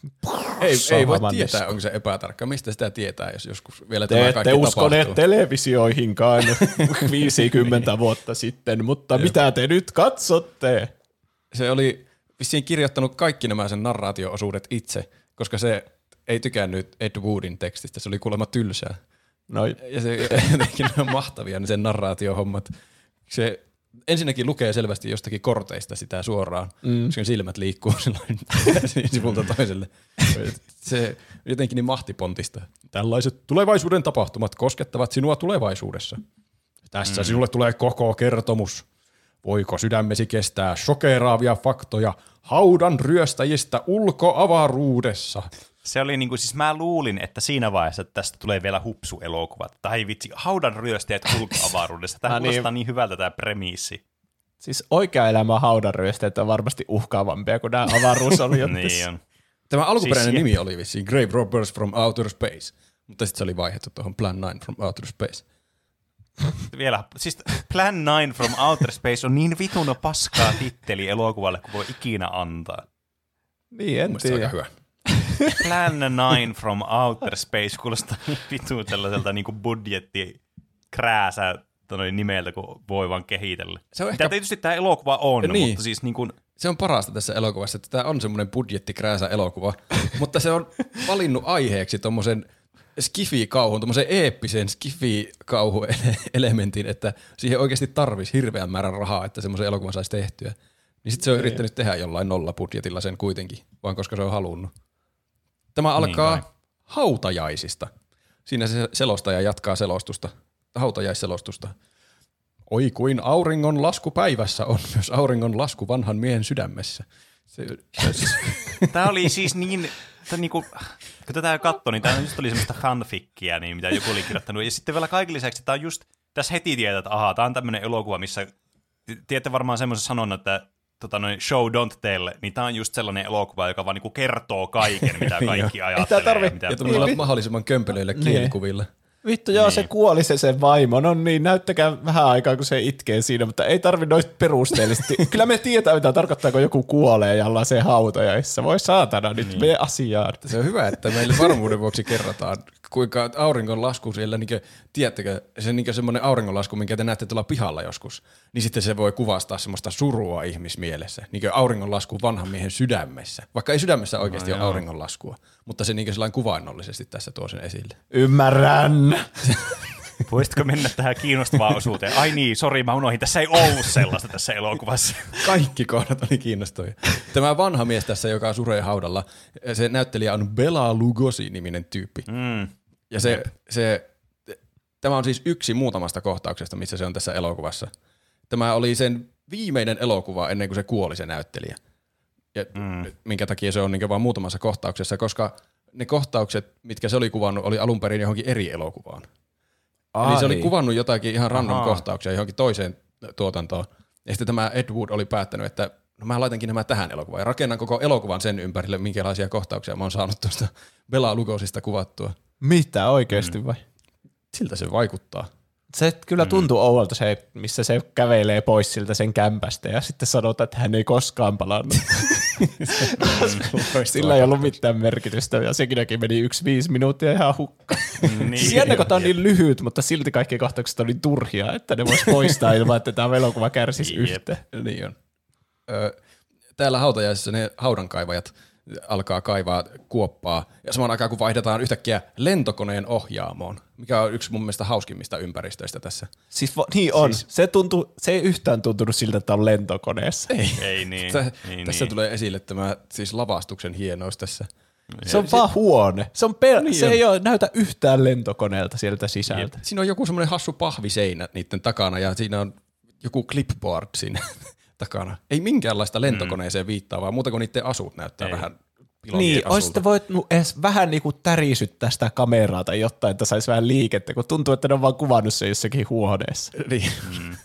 Ei, ei voi tietää, niska. onko se epätarkka. Mistä sitä tietää, jos joskus vielä Te tämä ette kaikki uskoneet tapahtuu. televisioihinkaan 50 vuotta sitten, mutta mitä te nyt katsotte? se oli vissiin kirjoittanut kaikki nämä sen narraatio-osuudet itse, koska se ei tykännyt Ed Woodin tekstistä, se oli kuulemma tylsää. No, Ja se jotenkin on mahtavia ne sen narraatiohommat. Se ensinnäkin lukee selvästi jostakin korteista sitä suoraan, mm. koska silmät liikkuu sivulta toiselle. Se jotenkin niin mahtipontista. Tällaiset tulevaisuuden tapahtumat koskettavat sinua tulevaisuudessa. Tässä mm. sinulle tulee koko kertomus. Voiko sydämesi kestää shokeraavia faktoja haudan ryöstäjistä ulkoavaruudessa? Se oli niinku, siis mä luulin, että siinä vaiheessa että tästä tulee vielä hupsu-elokuva. Tai vitsi, haudan ryöstäjät ulkoavaruudessa. Tämä niin. kuulostaa niin hyvältä tämä premiissi. siis oikea elämä haudanryösteet on varmasti uhkaavampia kuin nämä avaruusolioissa. niin on. Tämä alkuperäinen Siis- nimi oli vissiin Grave Robbers from Outer Space, mutta sitten se oli vaihdettu tuohon Plan 9 from Outer Space. Vielä, siis Plan 9 from Outer Space on niin vituna paskaa titteli elokuvalle, kuin voi ikinä antaa. Niin, en Mielestäni aika tiedä. hyvä. Plan 9 from Outer Space kuulostaa niin vitun tällaiselta niinku budjetti krääsä nimeltä, kun voi vaan kehitellä. Se on Mitä ehkä- tietysti tämä elokuva on, Niin. mutta siis niin kuin, Se on parasta tässä elokuvassa, että tämä on semmoinen budjettikrääsä elokuva, mutta se on valinnut aiheeksi tuommoisen skifi-kauhun, tuommoisen eeppisen skifi-kauhu-elementin, että siihen oikeasti tarvisi hirveän määrän rahaa, että semmoisen elokuvan saisi tehtyä. Niin sitten se on yrittänyt tehdä jollain nolla budjetilla sen kuitenkin, vaan koska se on halunnut. Tämä alkaa Niin hautajaisista. Siinä se selostaja jatkaa selostusta, hautajaisselostusta. Oi kuin auringon lasku päivässä on myös auringon lasku vanhan miehen sydämessä. Se, se, Tämä oli siis niin, tämä niinku, kun tätä katsoi, niin tämä just oli semmoista fanfickia, niin mitä joku oli kirjoittanut. Ja sitten vielä kaiken lisäksi, tämä on just, tässä heti tietää, että ahaa, tämä on tämmöinen elokuva, missä, tiedätte varmaan semmoisen sanonnan, että tota noin, show don't tell, niin tämä on just sellainen elokuva, joka vaan niinku kertoo kaiken, mitä kaikki ajattelee. tarvi- mitä Ja Niin. mahdollisimman kömpelöillä Niin. Vittu joo, se Niin. kuoli se sen vaimo. No niin, näyttäkää vähän aikaa, kun se itkee siinä, mutta ei tarvi noista perusteellisesti. Kyllä me tietää, mitä tarkoittaa, kun joku kuolee ja ollaan se hautajaissa. Voi saatana, nyt niin. mene asiaan. Se on hyvä, että meille varmuuden vuoksi kerrotaan, kuinka auringonlasku siellä, niin kuin, tiedättekö, se niin semmoinen auringonlasku, minkä te näette tuolla pihalla joskus, niin sitten se voi kuvastaa semmoista surua ihmismielessä, niin kuin auringonlasku vanhan miehen sydämessä. Vaikka ei sydämessä oikeasti no, ole auringonlaskua, mutta se niin sellainen kuvainnollisesti tässä tuo sen esille. Ymmärrän. Voisitko mennä tähän kiinnostavaan osuuteen? Ai niin, sori, mä unohdin. Tässä ei ollut sellaista tässä elokuvassa. Kaikki kohdat oli kiinnostavia. Tämä vanha mies tässä, joka suree haudalla, se näyttelijä on Bela Lugosi-niminen tyyppi. Mm. Ja se, se, tämä on siis yksi muutamasta kohtauksesta, missä se on tässä elokuvassa. Tämä oli sen viimeinen elokuva ennen kuin se kuoli se näyttelijä. Ja mm. minkä takia se on niin vain muutamassa kohtauksessa, koska ne kohtaukset, mitkä se oli kuvannut, oli alun perin johonkin eri elokuvaan. Ai. Eli se oli kuvannut jotakin ihan random Ahaa. kohtauksia johonkin toiseen tuotantoon. Ja sitten tämä Ed Wood oli päättänyt, että no mä laitankin nämä tähän elokuvaan ja rakennan koko elokuvan sen ympärille, minkälaisia kohtauksia mä oon saanut tuosta Bela Lugosista kuvattua. Mitä oikeasti vai? Siltä se vaikuttaa. Se kyllä tuntuu oudolta se, missä se kävelee pois siltä sen kämpästä ja sitten sanotaan, että hän ei koskaan palannut. Sillä ei ollut mitään merkitystä ja sekin meni yksi viisi minuuttia ihan hukkaan. Niin. Siis jännä, kun tämä on niin lyhyt, mutta silti kaikki kohtaukset niin turhia, että ne vois poistaa ilman, että tämä elokuva kärsisi yhtä. Niin on. Ö, täällä hautajaisissa ne haudankaivajat alkaa kaivaa kuoppaa, ja samaan aikaan kun vaihdetaan yhtäkkiä lentokoneen ohjaamoon, mikä on yksi mun mielestä hauskimmista ympäristöistä tässä. Siis vo- niin on. Siis, se, tuntuu, se ei yhtään tuntunut siltä, että on lentokoneessa. Ei. Ei niin. Tä, niin, tässä niin. tulee esille tämä siis lavastuksen hienous tässä. Se on vaan huone. Se, on pel- niin se ei ole, näytä yhtään lentokoneelta sieltä sisältä. Siinä on joku semmoinen hassu pahviseinä niiden takana, ja siinä on joku clipboard siinä takana. Ei minkäänlaista lentokoneeseen viittaavaa, muuta kuin niiden asut näyttää Ei. vähän Niin, olisitte voinut edes vähän niinku tärisyttää tästä kameraa tai jotain, että saisi vähän liikettä, kun tuntuu, että ne on vaan kuvannut se jossakin huoneessa. Niin.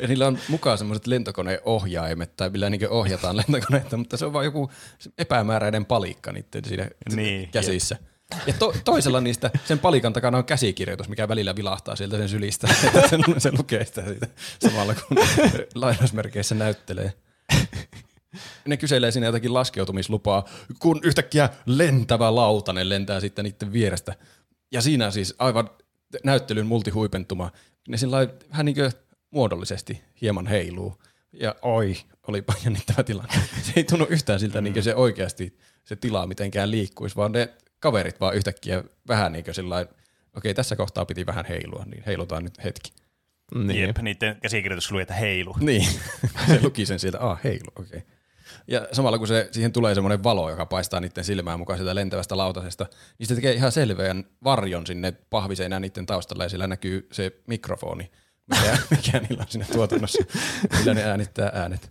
Ja niillä on mukaan semmoiset lentokoneohjaimet, tai millä niin ohjataan lentokoneita, mutta se on vaan joku epämääräinen palikka niiden siinä Niin, käsissä. Ja to, toisella niistä, sen palikan takana on käsikirjoitus, mikä välillä vilahtaa sieltä sen sylistä. Että se, se lukee sitä siitä samalla, kun lainausmerkeissä näyttelee. Ne kyselee siinä jotakin laskeutumislupaa, kun yhtäkkiä lentävä lautanen lentää sitten niiden vierestä. Ja siinä siis aivan näyttelyn multihuipentuma. Ne sillä vähän niin kuin muodollisesti hieman heiluu. Ja oi, olipa jännittävä tilanne. Se ei tunnu yhtään siltä, niin kuin se oikeasti se tila mitenkään liikkuisi, vaan ne kaverit vaan yhtäkkiä vähän niin kuin sillä okei, tässä kohtaa piti vähän heilua, niin heilutaan nyt hetki. Niin. Jep, niiden käsikirjoitus luki, että heilu. Niin, se luki sen sieltä, ah heilu, okei. Okay. Ja samalla kun se, siihen tulee semmoinen valo, joka paistaa niiden silmään mukaan sieltä lentävästä lautasesta, niin se tekee ihan selvän varjon sinne pahviseinään niiden taustalla ja siellä näkyy se mikrofoni, mikä, mikä niillä on siinä tuotannossa, millä ne äänittää äänet.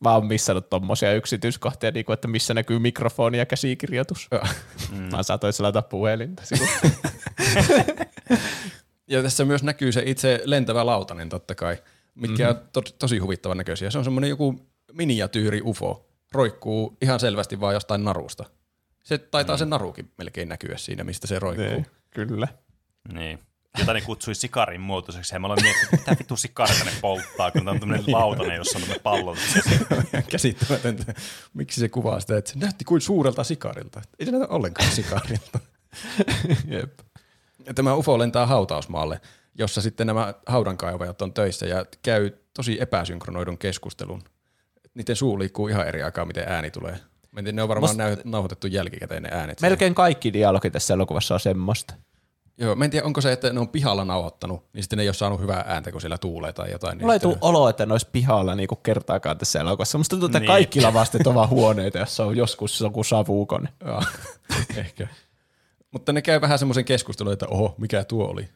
Mä oon missannut tommosia yksityiskohtia, niin kuin, että missä näkyy mikrofoni ja käsikirjoitus. Joo. Mm. Mä saatoin selata puhelinta. Ja tässä myös näkyy se itse lentävä lautanen totta kai, mikä Mhm. on to- tosi huvittavan näköisiä. Se on semmoinen joku miniatyyri UFO, roikkuu ihan selvästi vaan jostain narusta. Se taitaa se narukin melkein näkyä siinä, mistä se roikkuu. Niin, Kyllä. Niin. Jota ne kutsui sikarin muotoiseksi. Ja mä aloin miettiä, että mitä vittu sikarita ne polttaa, kun tämä on tämmöinen lautanen, jossa on tämmöinen pallo. Ihan käsittämätöntä. Miksi se kuvaa sitä, että se näytti kuin suurelta sikarilta. Ei se näytä ollenkaan sikarilta. Jep. Ja Tämä UFO lentää hautausmaalle, jossa sitten nämä haudankaivajat on töissä ja käy tosi epäsynkronoidun keskustelun. Niiden suu liikkuu ihan eri aikaa, miten ääni tulee. Mä en tiedä, ne on varmaan Must... nauhoitettu jälkikäteen ne äänet. Melkein kaikki dialogi tässä elokuvassa on semmoista. Joo, mä en tiedä, onko se, että ne on pihalla nauhoittanut, niin sitten ne ei ole saanut hyvää ääntä, kun siellä tuulee tai jotain. Mulla ei niin tule olo, että ne olisi pihalla niinku kertaakaan tässä elokuvassa. Musta tuntuu, että Niin. kaikki lavastet on vaan huoneita, jossa on joskus joku savukone. Joo, ehkä. Mutta ne käy vähän semmoisen keskustelun, että oho, mikä tuo oli?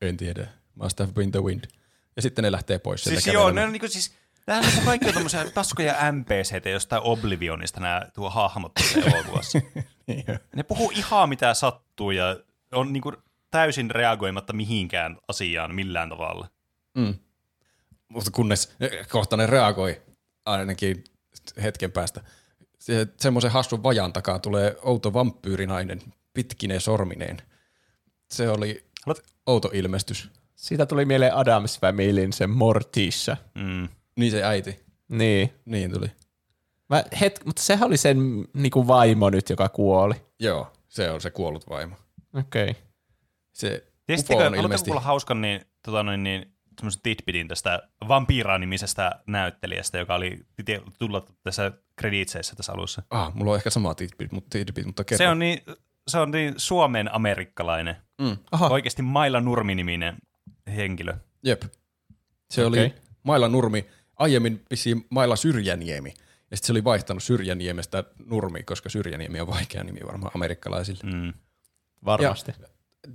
En tiedä. Must have been the wind. Ja sitten ne lähtee pois Siis joo, ne on niinku siis, Tämähän on kaikki on tämmöisiä taskoja NPCtä jostain Oblivionista nämä tuo hahmot tässä elokuvassa. ne puhuu ihan mitä sattuu ja on niinku täysin reagoimatta mihinkään asiaan millään tavalla. Mm. Mutta kunnes kohta ne reagoi ainakin hetken päästä. Se, semmoisen hassun vajan takaa tulee outo vampyyrinainen pitkine sormineen. Se oli Haluat- outo ilmestys. Siitä tuli mieleen Adams Familyn se Morticia. Mm. Niin se äiti. Niin. Niin tuli. Mä het, mutta sehän oli sen niinku vaimo nyt, joka kuoli. Joo, se on se kuollut vaimo. Okei. Okay. Se Tiesittekö, on ilmeisesti... kuulla hauskan niin, tota noin, niin, semmoisen tidbitin tästä Vampira-nimisestä näyttelijästä, joka oli tulla tässä kreditseissä tässä alussa. Ah, mulla on ehkä sama tidbit, mutta, tidbit, mutta kerro. Se on niin, se on niin Suomen amerikkalainen. Mm. Aha. Oikeasti Maila Nurmi-niminen henkilö. Jep. Se Okei. oli Maila Nurmi, aiemmin vissiin Maila Syrjäniemi. Ja sitten se oli vaihtanut Syrjäniemestä Nurmi, koska Syrjäniemi on vaikea nimi varmaan amerikkalaisille. Mm. Varmasti.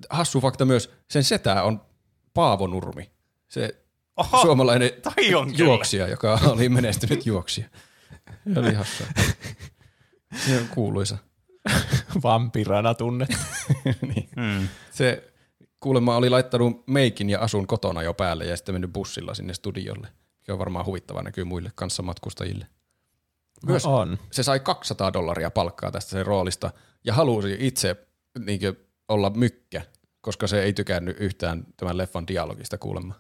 Hassu fakta myös, sen setä on Paavo Nurmi. Se Oho, suomalainen toi on kyllä. juoksija, joka oli menestynyt juoksija. Se oli hassua. Se on kuuluisa. Vampirana tunnet. niin. Mm. Se kuulemma oli laittanut meikin ja asun kotona jo päälle ja sitten mennyt bussilla sinne studiolle. Se on varmaan huvittava näkyy muille kanssamatkustajille. Myös No on. se sai 200 dollaria palkkaa tästä sen roolista ja halusi itse niin olla mykkä, koska se ei tykännyt yhtään tämän leffan dialogista kuulemma.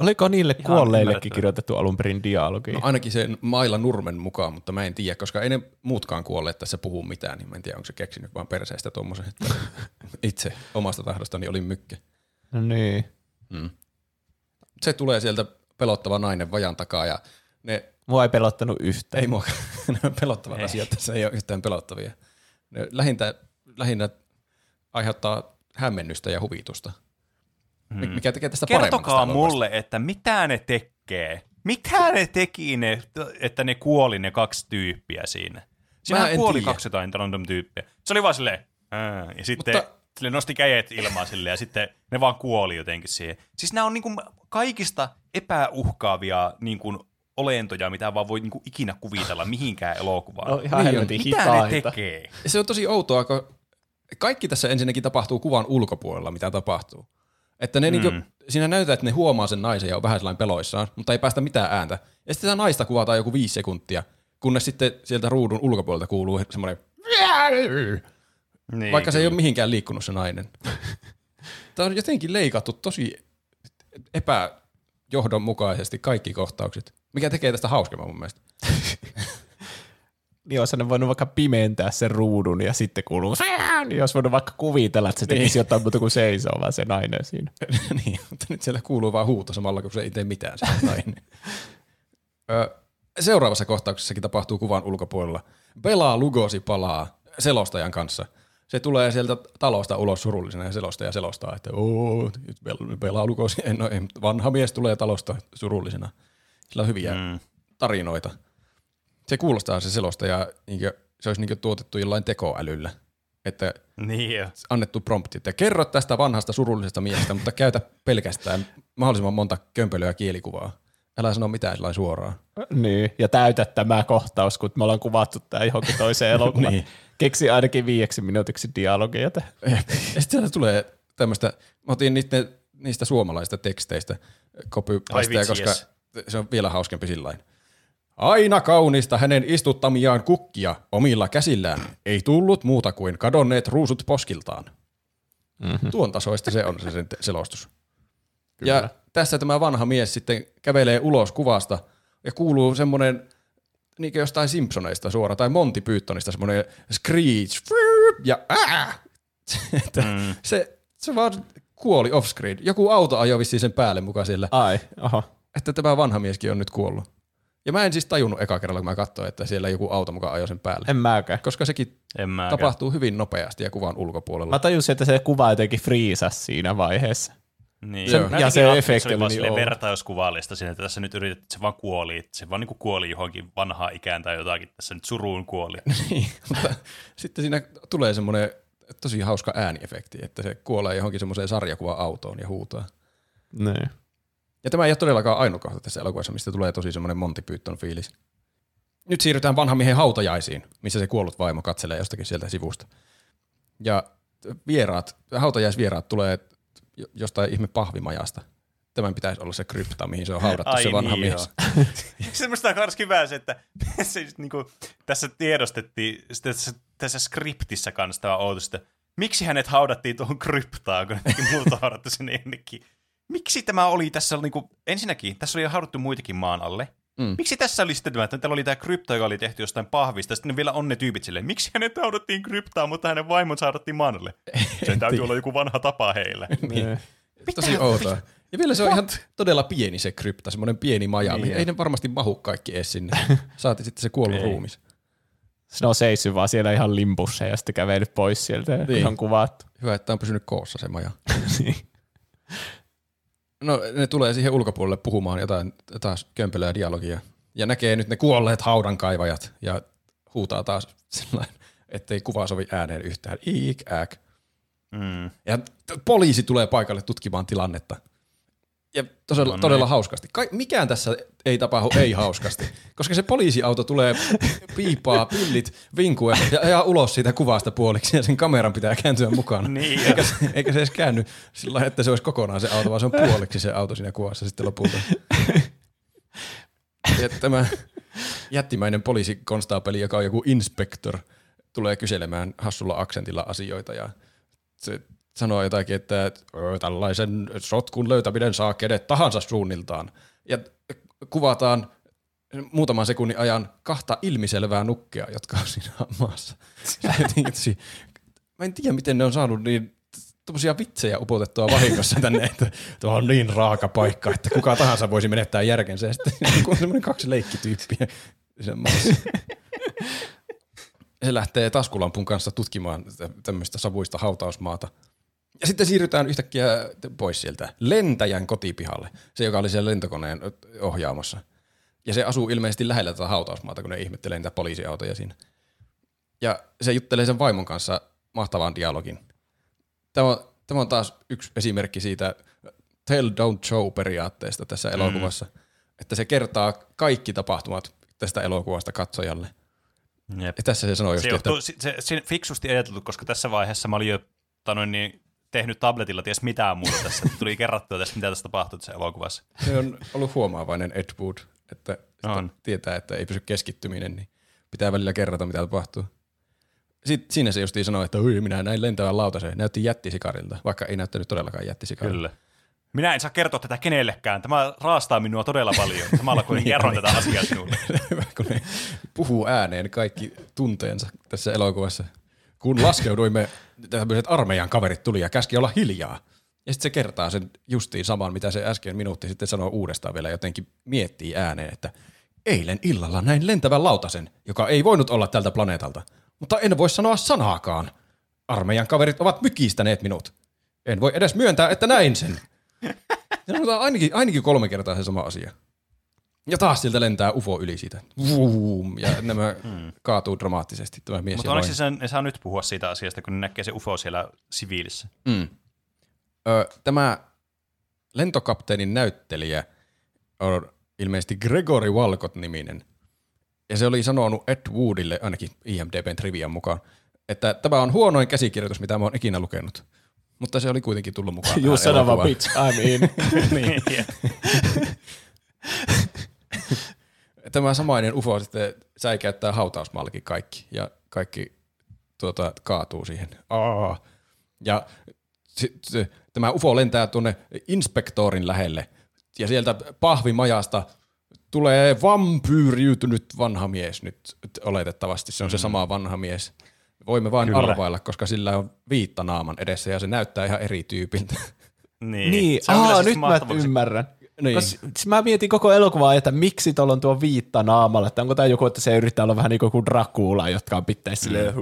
Oliko niille Ihan kuolleillekin kirjoitettu alun perin dialogi? No ainakin sen Maila Nurmen mukaan, mutta mä en tiedä, koska ei ne muutkaan kuolleet tässä puhu mitään, niin mä en tiedä, onko se keksinyt vaan perseestä tuommoisen, että itse omasta tahdostani oli mykkä. No niin. Se tulee sieltä pelottava nainen vajan takaa ja ne Mua ei pelottanut yhtään. Ei mua, ne on pelottavat asiat tässä ei ole yhtään pelottavia. Ne lähintä, lähinnä aiheuttaa hämmennystä ja huvitusta. Hmm. Mikä tekee tästä paremman Kertokaa mulle, että mitä ne tekee. Mitä ne teki, ne, että ne kuoli ne kaksi tyyppiä siinä? Siinä kuoli tiedä. kaksi jotain random tyyppiä. Se oli vaan silleen, "Ää", ja sitten Mutta- sille nosti kädet ilmaan silleen, ja sitten ne vaan kuoli jotenkin siihen. Siis nämä on niinku kaikista epäuhkaavia niinku olentoja, mitä vaan voi niinku ikinä kuvitella mihinkään elokuvaan. No, ihan Niin mitä hitaita. ne tekee? Se on tosi outoa, kun kaikki tässä ensinnäkin tapahtuu kuvan ulkopuolella, mitä tapahtuu. Että ne mm. niinku, siinä näytetään, että ne huomaa sen naisen ja on vähän sellainen peloissaan, mutta ei päästä mitään ääntä. Ja sitten sitä naista kuvataan joku viisi sekuntia, kunnes sitten sieltä ruudun ulkopuolelta kuuluu semmoinen Niin, vaikka se ei ole mihinkään liikkunut se nainen. Tämä on jotenkin leikattu tosi epäjohdonmukaisesti kaikki kohtaukset, mikä tekee tästä hauskemman mun mielestä. Niin olisi ne voinut vaikka pimentää sen ruudun ja sitten kuuluu niin olisi voinut vaikka kuvitella, että se tekisi niin. jotain muuta kuin seisoo, vaan se nainen siinä. niin, mutta nyt siellä kuuluu vaan huuto samalla, kun se ei tee mitään se nainen. Ö, Seuraavassa kohtauksessakin tapahtuu kuvan ulkopuolella. Bela Lugosi palaa selostajan kanssa. Se tulee sieltä talosta ulos surullisena ja selostaja selostaa, että Oo, nyt Bel- Bela Lugosi, no, vanha mies tulee talosta surullisena. Sillä on hyviä mm. tarinoita. Se kuulostaa se selostaja, niin kuin, se olisi niin kuin tuotettu jollain tekoälyllä. Että Niin jo. annettu prompti, että kerro tästä vanhasta surullisesta miehestä, mutta käytä pelkästään mahdollisimman monta kömpelöä kielikuvaa. Älä sano mitään sellainen suoraan. Niin, ja täytä tämä kohtaus, kun me ollaan kuvattu tämä johonkin toiseen elokuvaan. Niin. Keksi ainakin viieksi minuutiksi dialogia. tähän. Ja sitten sieltä tulee tämmöistä, mä otin niistä, niistä suomalaisista teksteistä copypasteja, vitsi, koska jes. se on vielä hauskempi sillain. Aina kaunista hänen istuttamiaan kukkia omilla käsillään. Ei tullut muuta kuin kadonneet ruusut poskiltaan. Mm-hmm. Tuon tasoista se on se sen selostus. Kyllä. Ja tässä tämä vanha mies sitten kävelee ulos kuvasta ja kuuluu semmoinen niin kuin jostain Simpsoneista suora tai Monty Pythonista semmoinen screech ja ää! Mm. se, se vaan kuoli offscreen. Joku auto ajoi vissiin sen päälle mukaan siellä, Ai, oho. että tämä vanha mieskin on nyt kuollut. Ja mä en siis tajunnut eka kerralla, kun mä katsoin, että siellä joku auto mukaan ajoi sen päälle. En mäkään. Koska sekin En mä tapahtuu hyvin nopeasti ja kuvan ulkopuolella. Mä tajusin, että se kuva jotenkin friisasi siinä vaiheessa. Niin. Se- ja se efekti oli niin vertauskuvallista siinä, että tässä nyt yritettiin, että se vaan kuoli, että se vaan niin kuin kuoli johonkin vanhaan ikään tai jotakin, tässä nyt suruun kuoli. Niin, mutta sitten siinä tulee semmoinen tosi hauska ääniefekti, että se kuolee johonkin semmoiseen sarjakuva-autoon ja huutaa. Niin. Ja tämä ei ole todellakaan ainoa kohta tässä elokuvassa, mistä tulee tosi semmoinen Monty Python fiilis. Nyt siirrytään vanhan miehen hautajaisiin, missä se kuollut vaimo katselee jostakin sieltä sivusta. Ja vieraat, hautajaisvieraat tulee jo- jostain ihme pahvimajasta. Tämän pitäisi olla se krypta, mihin se on haudattu Ai se vanha niin, mies. Semmoista on myös hyvä se, että se, just niinku, tässä tiedostettiin tässä, tässä skriptissä kanssa tämä outos, että miksi hänet haudattiin tuohon kryptaan, kun muut on haudattu sen ennenkin. Miksi tämä oli tässä, niinku, ensinnäkin, tässä oli jo haudattu muitakin maan alle. Mm. Miksi tässä oli sitten tämä, että täällä oli tämä krypta, joka oli tehty jostain pahvista, sitten ne vielä on ne tyypit silleen, miksi hänet haudattiin kryptaan, mutta hänen vaimonsa haudattiin maan alle. Sen täytyy olla joku vanha tapa heillä. Niin. Tosi outoa. Ja vielä se on ihan todella pieni se krypta, semmoinen pieni maja. Niin ei ne varmasti mahu kaikki edes sinne. Saati sitten se kuollut ruumis. Se on seissyt vaan siellä ihan limpussa ja sitten kävellyt pois sieltä ja Niin. on kuvattu. Hyvä, että on pysynyt koossa se maja. No ne tulee siihen ulkopuolelle puhumaan jotain taas kömpelöä dialogia. Ja näkee nyt ne kuolleet haudankaivajat ja huutaa taas sellainen, ettei kuva sovi ääneen yhtään. Iik, äk. Mm. Ja poliisi tulee paikalle tutkimaan tilannetta. Ja todella, No niin. todella hauskasti. Ka- mikään tässä ei tapahdu ei hauskasti, koska se poliisiauto tulee piipaa, pillit, vinkue ja ajaa ulos siitä kuvasta puoliksi ja sen kameran pitää kääntyä mukaan. Niin, eikä, se, eikä se edes käänny sillä lailla, että se olisi kokonaan se auto, vaan se on puoliksi se auto siinä kuvassa sitten lopulta. Ja tämä jättimäinen poliisikonstaapeli, joka on joku inspektor, tulee kyselemään hassulla aksentilla asioita ja se sanoo jotakin, että "Ö, tällaisen sotkun löytäminen saa kenet tahansa suunniltaan. Ja kuvataan muutaman sekunnin ajan kahta ilmiselvää nukkea, jotka on siinä maassa. Mä en tiedä, miten ne on saanut niin tuommoisia vitsejä upotettua vahingossa tänne, että tuo on niin raaka paikka, että kuka tahansa voisi menettää järkensä. Ja sitten on semmoinen kaksi leikkityyppiä. Se lähtee taskulampun kanssa tutkimaan tä- tämmöistä savuista hautausmaata. Ja sitten siirrytään yhtäkkiä pois sieltä lentäjän kotipihalle, se joka oli siellä lentokoneen ohjaamassa. Ja se asuu ilmeisesti lähellä tätä hautausmaata, kun ne ihmettelee niitä poliisiautoja siinä. Ja se juttelee sen vaimon kanssa mahtavan dialogin. Tämä on, tämä on taas yksi esimerkki siitä tell don't show periaatteesta tässä elokuvassa, että se kertaa kaikki tapahtumat tästä elokuvasta katsojalle. Jep. Ja tässä se sanoo just, Se, että johtuu, se, se, se fiksusti ajateltu, koska tässä vaiheessa mä olin jo tanoin, niin, tehnyt tabletilla ties mitään muuta tässä. Tuli kerrattua tässä, mitä tässä tapahtuu tässä elokuvassa. se on ollut huomaavainen Ed Wood, että On. tietää, että ei pysy keskittyminen, niin pitää välillä kerrata, mitä tapahtuu. Sitten siinä se justiin sanoi, että Ui, minä näin lentävän lautaseen. Näytti jättisikarilta, vaikka ei näyttänyt todellakaan jättisikarilta. Kyllä. Minä en saa kertoa tätä kenellekään. Tämä raastaa minua todella paljon. Samalla kun kerron tätä asiaa sinulle. Kun ne puhuu ääneen kaikki tunteensa tässä elokuvassa. Kun laskeuduimme, tämmöiset armeijan kaverit tuli ja käski olla hiljaa. Ja sitten se kertaa sen justiin saman, mitä se äsken minuutti sitten sanoi uudestaan vielä, jotenkin miettii ääneen, että eilen illalla näin lentävän lautasen, joka ei voinut olla tältä planeetalta. Mutta en voi sanoa sanaakaan. Armeijan kaverit ovat mykistäneet minut. En voi edes myöntää, että näin sen. Ja ainakin, ainakin kolme kertaa se sama asia. Ja taas sieltä lentää UFO yli siitä. Vuum, ja nämä kaatuu dramaattisesti tämä mies. Mutta onneksi sen, ne saa nyt puhua siitä asiasta, kun ne näkee se UFO siellä siviilissä. Mm. Ö, tämä lentokapteenin näyttelijä on ilmeisesti Gregory Walcott-niminen. Ja se oli sanonut Ed Woodille, ainakin IMDBn trivian mukaan, että tämä on huonoin käsikirjoitus, mitä mä oon ikinä lukenut. Mutta se oli kuitenkin tullut mukaan. You tähän son of a elokuvaan. bitch, I'm in. niin. Tämä samainen UFO sitten säikäyttää hautausmaallakin kaikki ja kaikki tuota, kaatuu siihen. Aa. Ja sit, se, tämä UFO lentää tuonne inspektorin lähelle ja sieltä pahvimajasta tulee vampyyriytynyt vanha mies nyt oletettavasti. Se on se sama vanha mies. Voimme vain Kyllä. arvailla, koska sillä on viitta naaman edessä ja se näyttää ihan eri tyypiltä. Niin, Niin, Se on kyllä aa, siis nyt mä ymmärrän. Niin. Niin. Kos, siis mä mietin koko elokuvaa, että miksi tuolla on tuo viitta naamalla, että onko tämä joku, että se yrittää olla vähän niin kuin Dracula, jotka on pitäisi silleen,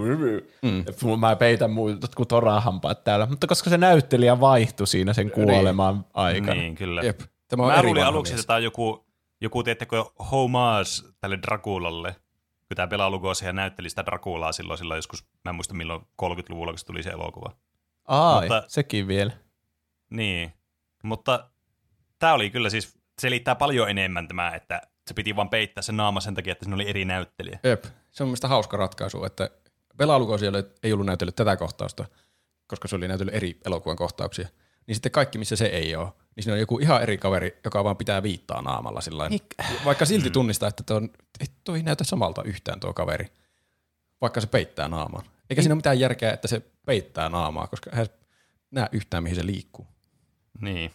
mm. mä peitän muut jotkut torahampaat täällä, mutta koska se näyttelijä vaihtui siinä sen kuoleman aikana. Niin, kyllä. Jep. Tämä on Mä eri luulin aluksi, mies. että tämä on joku, joku teettekö, homage tälle Draculalle, kun tämä Bela Lugosi näytteli sitä Draculaa silloin, silloin joskus, mä en muista milloin 30-luvulla, kun se tuli se elokuva. Ai, Mutta- sekin vielä. Niin, mutta tämä oli kyllä siis, selittää paljon enemmän tämä, että se piti vaan peittää se naama sen takia, että siinä oli eri näyttelijä. Jep. Se on mielestäni hauska ratkaisu, että Bela Lugosi ei ollut näytellyt tätä kohtausta, koska se oli näytellyt eri elokuvan kohtauksia. Niin sitten kaikki, missä se ei ole, niin siinä on joku ihan eri kaveri, joka vaan pitää viittaa naamalla sillä Vaikka silti tunnistaa, että toi, on, ei, toi ei näytä samalta yhtään tuo kaveri, vaikka se peittää naaman. Eikä siinä ole mitään järkeä, että se peittää naamaa, koska hän näe yhtään, mihin se liikkuu. Niin.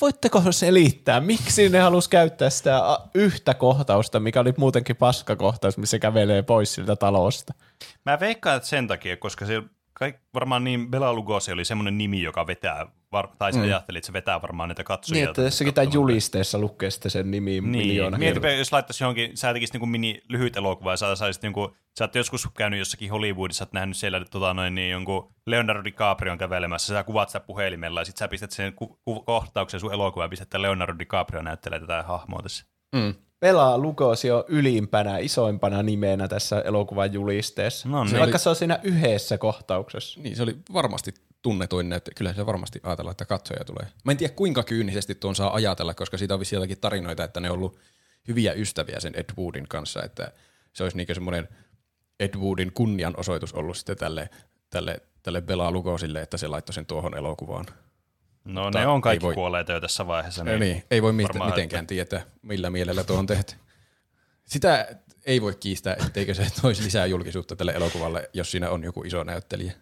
Voitteko selittää, miksi ne halus käyttää sitä yhtä kohtausta, mikä oli muutenkin paskakohtaus, missä kävelee pois siltä talosta? Mä veikkaan, että sen takia, koska se varmaan niin Bela Lugosi oli semmoinen nimi, joka vetää, var, tai mm. ajatteli, että se vetää varmaan näitä katsojia. Niin, että jossakin tämän julisteessa lukee sitten sen nimi Niin, miljoona mietipä, jos laittaisi johonkin, sä tekisit niinku mini lyhyt elokuva ja sä saisit niinku, sä oot joskus käynyt jossakin Hollywoodissa, oot nähnyt siellä tota, noin, niin jonkun Leonardo DiCaprion kävelemässä, sä kuvaat sitä puhelimella ja sit sä pistät sen ku, ku, kohtauksen sun elokuvaan ja pistät, että Leonardo DiCaprio näyttelee tätä hahmoa tässä. Mm. Pelaa Lugosi on ylimpänä, isoimpana nimenä tässä elokuvan julisteessa. No niin. Se Vaikka se on siinä yhdessä kohtauksessa. Niin, se oli varmasti tunnetuin näyttö. Kyllä se varmasti ajatella, että katsoja tulee. Mä en tiedä kuinka kyynisesti tuon saa ajatella, koska siitä on jotakin tarinoita, että ne on ollut hyviä ystäviä sen Ed Woodin kanssa, että se olisi niin semmoinen Ed Woodin kunnianosoitus ollut sitten tälle, tälle, tälle Bela Lugosille, että se laittoi sen tuohon elokuvaan. No Mutta ne on kaikki voi- kuolleet jo tässä vaiheessa. Niin, niin ei voi varmaan, mitenkään tietää, millä mielellä tuo on tehty. Sitä ei voi kiistää, etteikö se toisi lisää julkisuutta tälle elokuvalle, jos siinä on joku iso näyttelijä.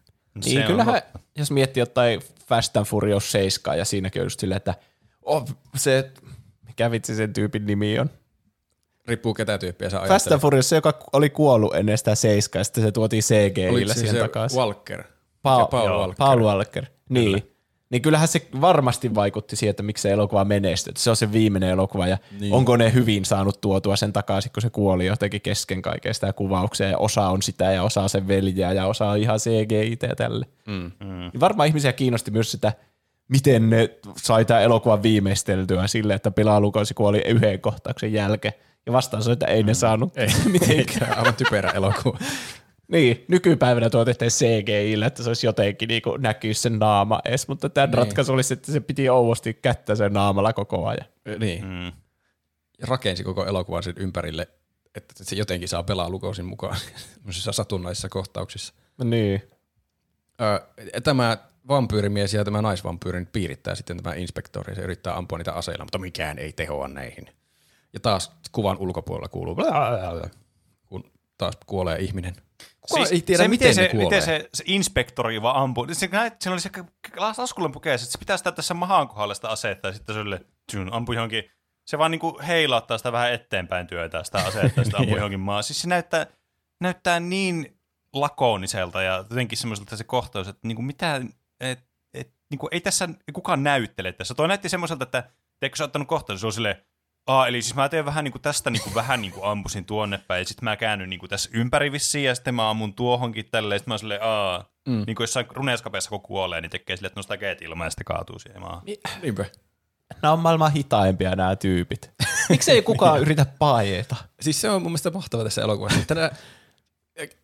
Se Niin, on kyllähän, totta. jos miettii jotain Fast and Furious 7 ja siinäkin on just silleen, että oh, se, mikä vitsi sen tyypin nimi on? Riippuu ketä tyyppiä sä Fast and Furious, se, joka oli kuollut ennen sitä 7 ja sitten se tuotiin CGI-llä se, siihen se takaisin. Walker? Paul, Paul Walker. Paul Walker. Niin. Niin kyllähän se varmasti vaikutti siihen, että miksi se elokuva menestyi. Että Se on se viimeinen elokuva ja niin. onko ne hyvin saanut tuotua sen takaisin, kun se kuoli jotenkin kesken kaiken sitä kuvauksia ja osa on sitä ja osa on sen veljeä ja osa on ihan CGI ja tälle. Mm. Niin varmaan ihmisiä kiinnosti myös sitä, miten ne sai tämän elokuvan viimeisteltyä sille, että Pila Lukosi kuoli yhden kohtauksen jälkeen. Ja vastaus on, että ei ne saanut ei. mitenkään. Aivan typerä elokuva. Niin, nykypäivänä tuo tehtiin CGI, että se olisi jotenkin niin näkyy sen naama edes, mutta tämä niin. ratkaisu olisi, että se piti ouvosti kättä sen naamalla koko ajan. niin. Mm. Ja rakensi koko elokuvan sen ympärille, että se jotenkin saa pelaa lukosin mukaan satunnaisissa kohtauksissa. Niin. Öö, tämä vampyyrimies ja tämä naisvampyyri nyt piirittää sitten tämä inspektori ja se yrittää ampua niitä aseilla, mutta mikään ei tehoa näihin. Ja taas kuvan ulkopuolella kuuluu, kun taas kuolee ihminen. Kukaan ei tiedä, se, miten, se, ne miten se, se inspektori vaan ampuu. Se, näet, siinä oli se taskulen pukeessa, että se pitää sitä tässä mahan kohdalla sitä asetta ja sitten se oli, tyn, ampui johonkin. Se vaan niinku heilauttaa sitä vähän eteenpäin työtä sitä asetta ja sitten ampui johonkin maan. Siis se näyttää, näyttää niin lakoniselta ja jotenkin semmoiselta se kohtaus, että niinku mitä, et, et, niinku ei tässä kukaan näyttele tässä. Toi näytti semmoiselta, että teekö sä ottanut kohtaus, se on silleen, Aa, eli siis mä teen vähän niinku tästä niinku vähän niinku ampusin tuonne päin, ja sitten mä käännyn niinku tässä ympäri vissiin, ja sitten mä ammun tuohonkin tälleen, sitten mä oon silleen, aa, mm. niinku jossain runeeskapeessa kun kuolee, niin tekee silleen, että nostaa keet ilmaan ja sitten kaatuu siihen maahan. Niinpä. Nämä on maailman hitaimpia nämä tyypit. Miksi ei kukaan yritä paeta? Siis se on mun mielestä mahtava tässä elokuvassa. Että nää,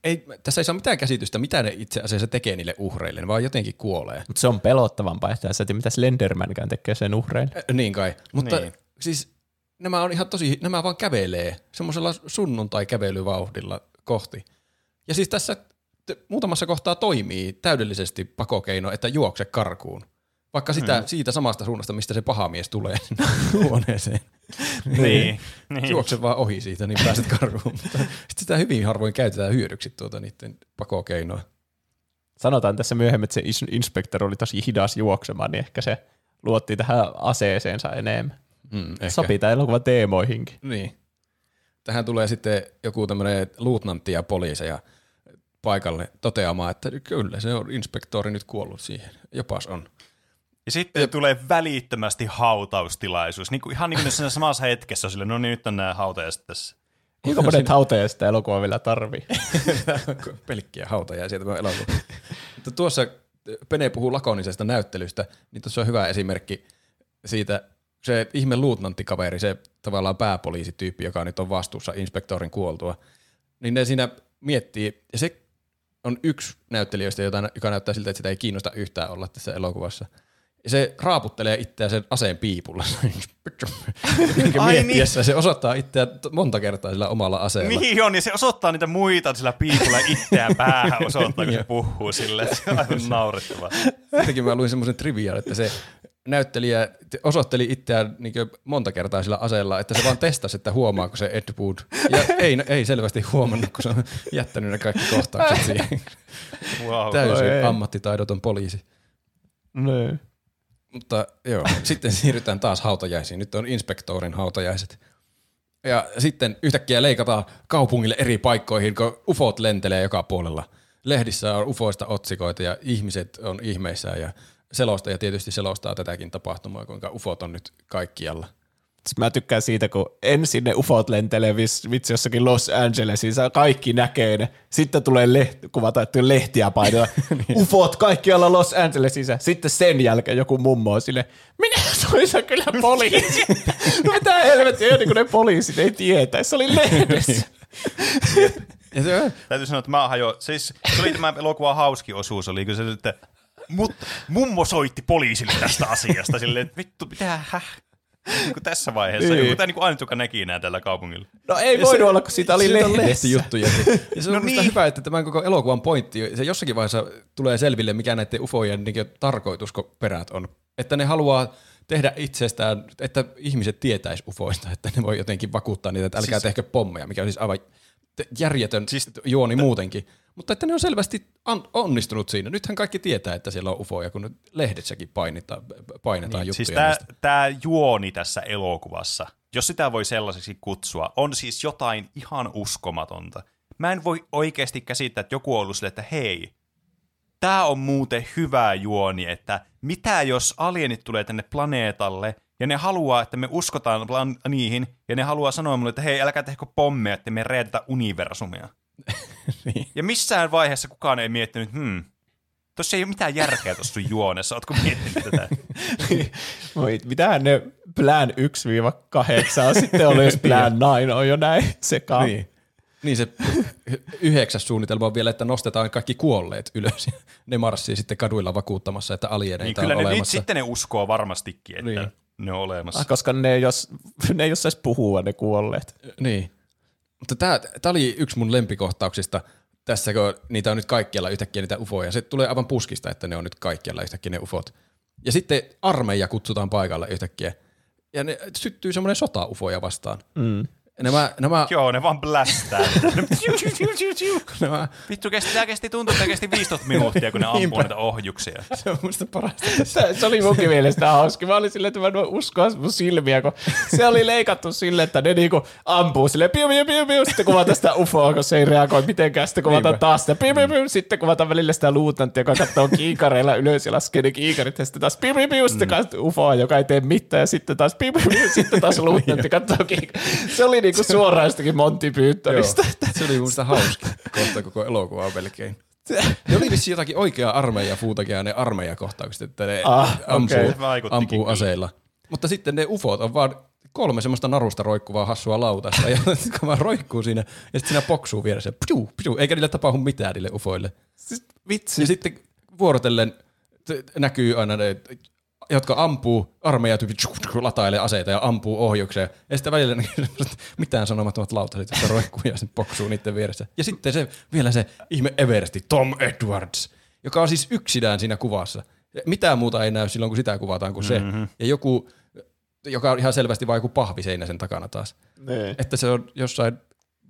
ei, tässä ei saa mitään käsitystä, mitä ne itse asiassa tekee niille uhreille, ne vaan jotenkin kuolee. Mutta se on pelottavampaa, että sä et tiedä, mitä Slendermankään tekee sen uhrein. Ä, Niin kai. Mutta Niin. niin. siis nämä on ihan tosi, nämä vaan kävelee semmoisella sunnuntai-kävelyvauhdilla kohti. Ja siis tässä muutamassa kohtaa toimii täydellisesti pakokeino, että juokse karkuun. Vaikka sitä, hmm. siitä samasta suunnasta, mistä se paha mies tulee huoneeseen. Niin. niin. Juokse vaan ohi siitä, niin pääset karkuun. Mutta sit sitä hyvin harvoin käytetään hyödyksi tuota niiden pakokeinoa. Sanotaan tässä myöhemmin, että se is- inspektor oli tosi hidas juoksemaan, niin ehkä se luotti tähän aseeseensa enemmän. Mm, ehkä. Sopii tämän elokuvan teemoihinkin. Niin. Tähän tulee sitten joku tämmöinen luutnantti ja poliiseja paikalle toteamaan, että kyllä se on inspektori nyt kuollut siihen. Jopas on. Ja sitten ja. tulee välittömästi hautaustilaisuus. Niin kuin, ihan niin kuin siinä samassa hetkessä on sille, no niin, nyt on nämä hautajaiset tässä. Kuinka monet hautajia sitä elokuvaa vielä tarvii? Pelkkiä hautajaisia tämä elokuva. Mutta tuossa Pene puhuu lakonisesta näyttelystä, niin tuossa on hyvä esimerkki siitä, se ihme luutnanttikaveri, se tavallaan pääpoliisityyppi, joka nyt on vastuussa inspektorin kuoltua, niin ne siinä miettii, ja se on yksi näyttelijöistä, jota, joka näyttää siltä, että sitä ei kiinnosta yhtään olla tässä elokuvassa. Ja se raaputtelee itseään sen aseen piipulla. Niin. Miettiessä se osoittaa itseään monta kertaa sillä omalla aseella. Niin on, niin se osoittaa niitä muita sillä piipulla itseään päähän osoittaa, kun se puhuu silleen. Se on aivan naurettavaa. Sittenkin mä luin semmoisen trivian, että se näyttelijä te- osoitteli itseään niin monta kertaa sillä aseella, että se vaan testasi, että huomaako se Ed Wood. Ja ei, ei selvästi huomannut, kun se on jättänyt ne kaikki kohtaukset siihen. Wow. Täysin ei. ammattitaidoton poliisi. Niin. Mutta joo, sitten siirrytään taas hautajaisiin. Nyt on inspektorin hautajaiset. Ja sitten yhtäkkiä leikataan kaupungille eri paikkoihin, kun ufot lentelee joka puolella. Lehdissä on ufoista otsikoita ja ihmiset on ihmeissään ja selostaja tietysti selostaa tätäkin tapahtumaa, kuinka ufot on nyt kaikkialla. Siis Mä tykkään siitä, kun ensin ne ufot lentelee vitsi jossakin Los Angelesissa, kaikki näkee ne. Sitten tulee leht- kuvata, että lehtiä painella. Ufot kaikkialla Los Angelesissa. Sitten sen jälkeen joku mummo on sille, minä soisin kyllä poliisi. no mitä helvettiä, niin kuin ne poliisit ei tietäisi. Se oli lehdessä. Ja se, Täytyy sanoa, että mä hajoin. Siis se oli tämä elokuvan hauski osuus, oli kun se, että mut, mummo soitti poliisille tästä asiasta. Silleen, että vittu, mitä, häh? Niin kuin tässä vaiheessa. Niin. Joku, tämä niin ainut, joka näki nää tällä kaupungilla. No ei voinut olla, kun siitä oli Siitä on lehdessä. lehtijuttuja. Ja se on no niin. hyvä, että tämän koko elokuvan pointti, se jossakin vaiheessa tulee selville, mikä näiden ufojen niin tarkoitusperät on. Että ne haluaa tehdä itsestään, että ihmiset tietäis ufoista, että ne voi jotenkin vakuuttaa niitä, että älkää siis, tehkö pommeja, mikä on siis aivan järjetön siis, juoni muutenkin. Mutta että ne on selvästi onnistunut siinä. Nythän kaikki tietää, että siellä on ufoja, kun nyt lehdessäkin painetaan, painetaan juttuja. Siis tämä, tämä juoni tässä elokuvassa, jos sitä voi sellaiseksi kutsua, on siis jotain ihan uskomatonta. Mä en voi oikeasti käsittää, että joku on ollut sille, että hei, tämä on muuten hyvä juoni, että mitä jos alienit tulee tänne planeetalle ja ne haluaa, että me uskotaan niihin ja ne haluaa sanoa mulle, että hei, älkää tehkö pommeja, että me räjätä universumia. Niin. Ja missään vaiheessa kukaan ei miettinyt, hmm, tuossa ei ole mitään järkeä tuossa sun juonessa, ootko miettinyt tätä? Voi, mitähän ne plan 1-8 on sitten ollut, jos plan 9 on jo näin sekaan. Niin. Niin se yhdeksäs suunnitelma on vielä, että nostetaan kaikki kuolleet ylös. Ne marssii sitten kaduilla vakuuttamassa, että Niin alieneita kyllä on ne, nyt olemassa. sitten ne uskoo varmastikin, että Niin. niin. ne on olemassa. Ah, koska ne ei, jos, ne ei osaisi puhua ne kuolleet. Niin. Mutta tämä, tämä oli yksi mun lempikohtauksista tässä, kun niitä on nyt kaikkialla yhtäkkiä niitä ufoja. Se tulee aivan puskista, että ne on nyt kaikkialla yhtäkkiä ne ufot. Ja sitten armeija kutsutaan paikalle yhtäkkiä. Ja ne syttyy semmoinen sota-ufoja vastaan. Mm. Nämä, nämä, Joo, ne vaan blästää. nämä, Vittu, kesti, tämä kesti tuntuu, että kesti 15 minuuttia, kun ne ampuu niitä ohjuksia. se on musta parasta. Se, se oli munkin mielestä hauska. Mä olin silleen, että mä en voi uskoa mun silmiä, kun se oli leikattu silleen, että ne niinku ampuu silleen piu, piu, piu, piu, sitten kuvataan sitä ufoa, kun se ei reagoi mitenkään, sitten kuvataan taas sitä piu, piu, piu, sitten kuvataan välillä sitä luutanttia, joka katsoo kiikareilla ylös ja laskee ne kiikarit, ja sitten taas piu, piu, piu, sitten mm. ufoa, joka ei tee mitään, ja sitten taas piu, piu, piu, sitten taas luutantti katsoo kiikareilla. Se oli niinku suoraan jostakin Monty Pythonista. Se oli musta hauska kohta koko elokuvaa melkein. Ne oli vissiin jotakin oikeaa armeija fuutakia ne armeijakohtaukset, että ne Ah, ampuu, vaikuttikin ampuu aseilla. Mutta sitten ne ufot on vaan kolme semmoista narusta roikkuvaa hassua lautasta, ja kun vaan roikkuu siinä, ja sitten siinä poksuu vieressä, piu, piu, eikä niille tapahdu mitään niille ufoille. Siis, vitsi. Ja sitten vuorotellen näkyy aina ne, jotka ampuu armeijatyypit, latailee aseita ja ampuu ohjukseen. Ja sitten välillä näkyy mitään sanomattomat lautaset, jotka roikkuu ja sitten poksuu niiden vieressä. Ja sitten se, vielä se ihme Everesti, Tom Edwards, joka on siis yksinään siinä kuvassa. Mitään muuta ei näy silloin, kun sitä kuvataan kuin se. Mm-hmm. Ja joku, joka on ihan selvästi vain joku pahvi seinä sen takana taas. Niin. Että se on jossain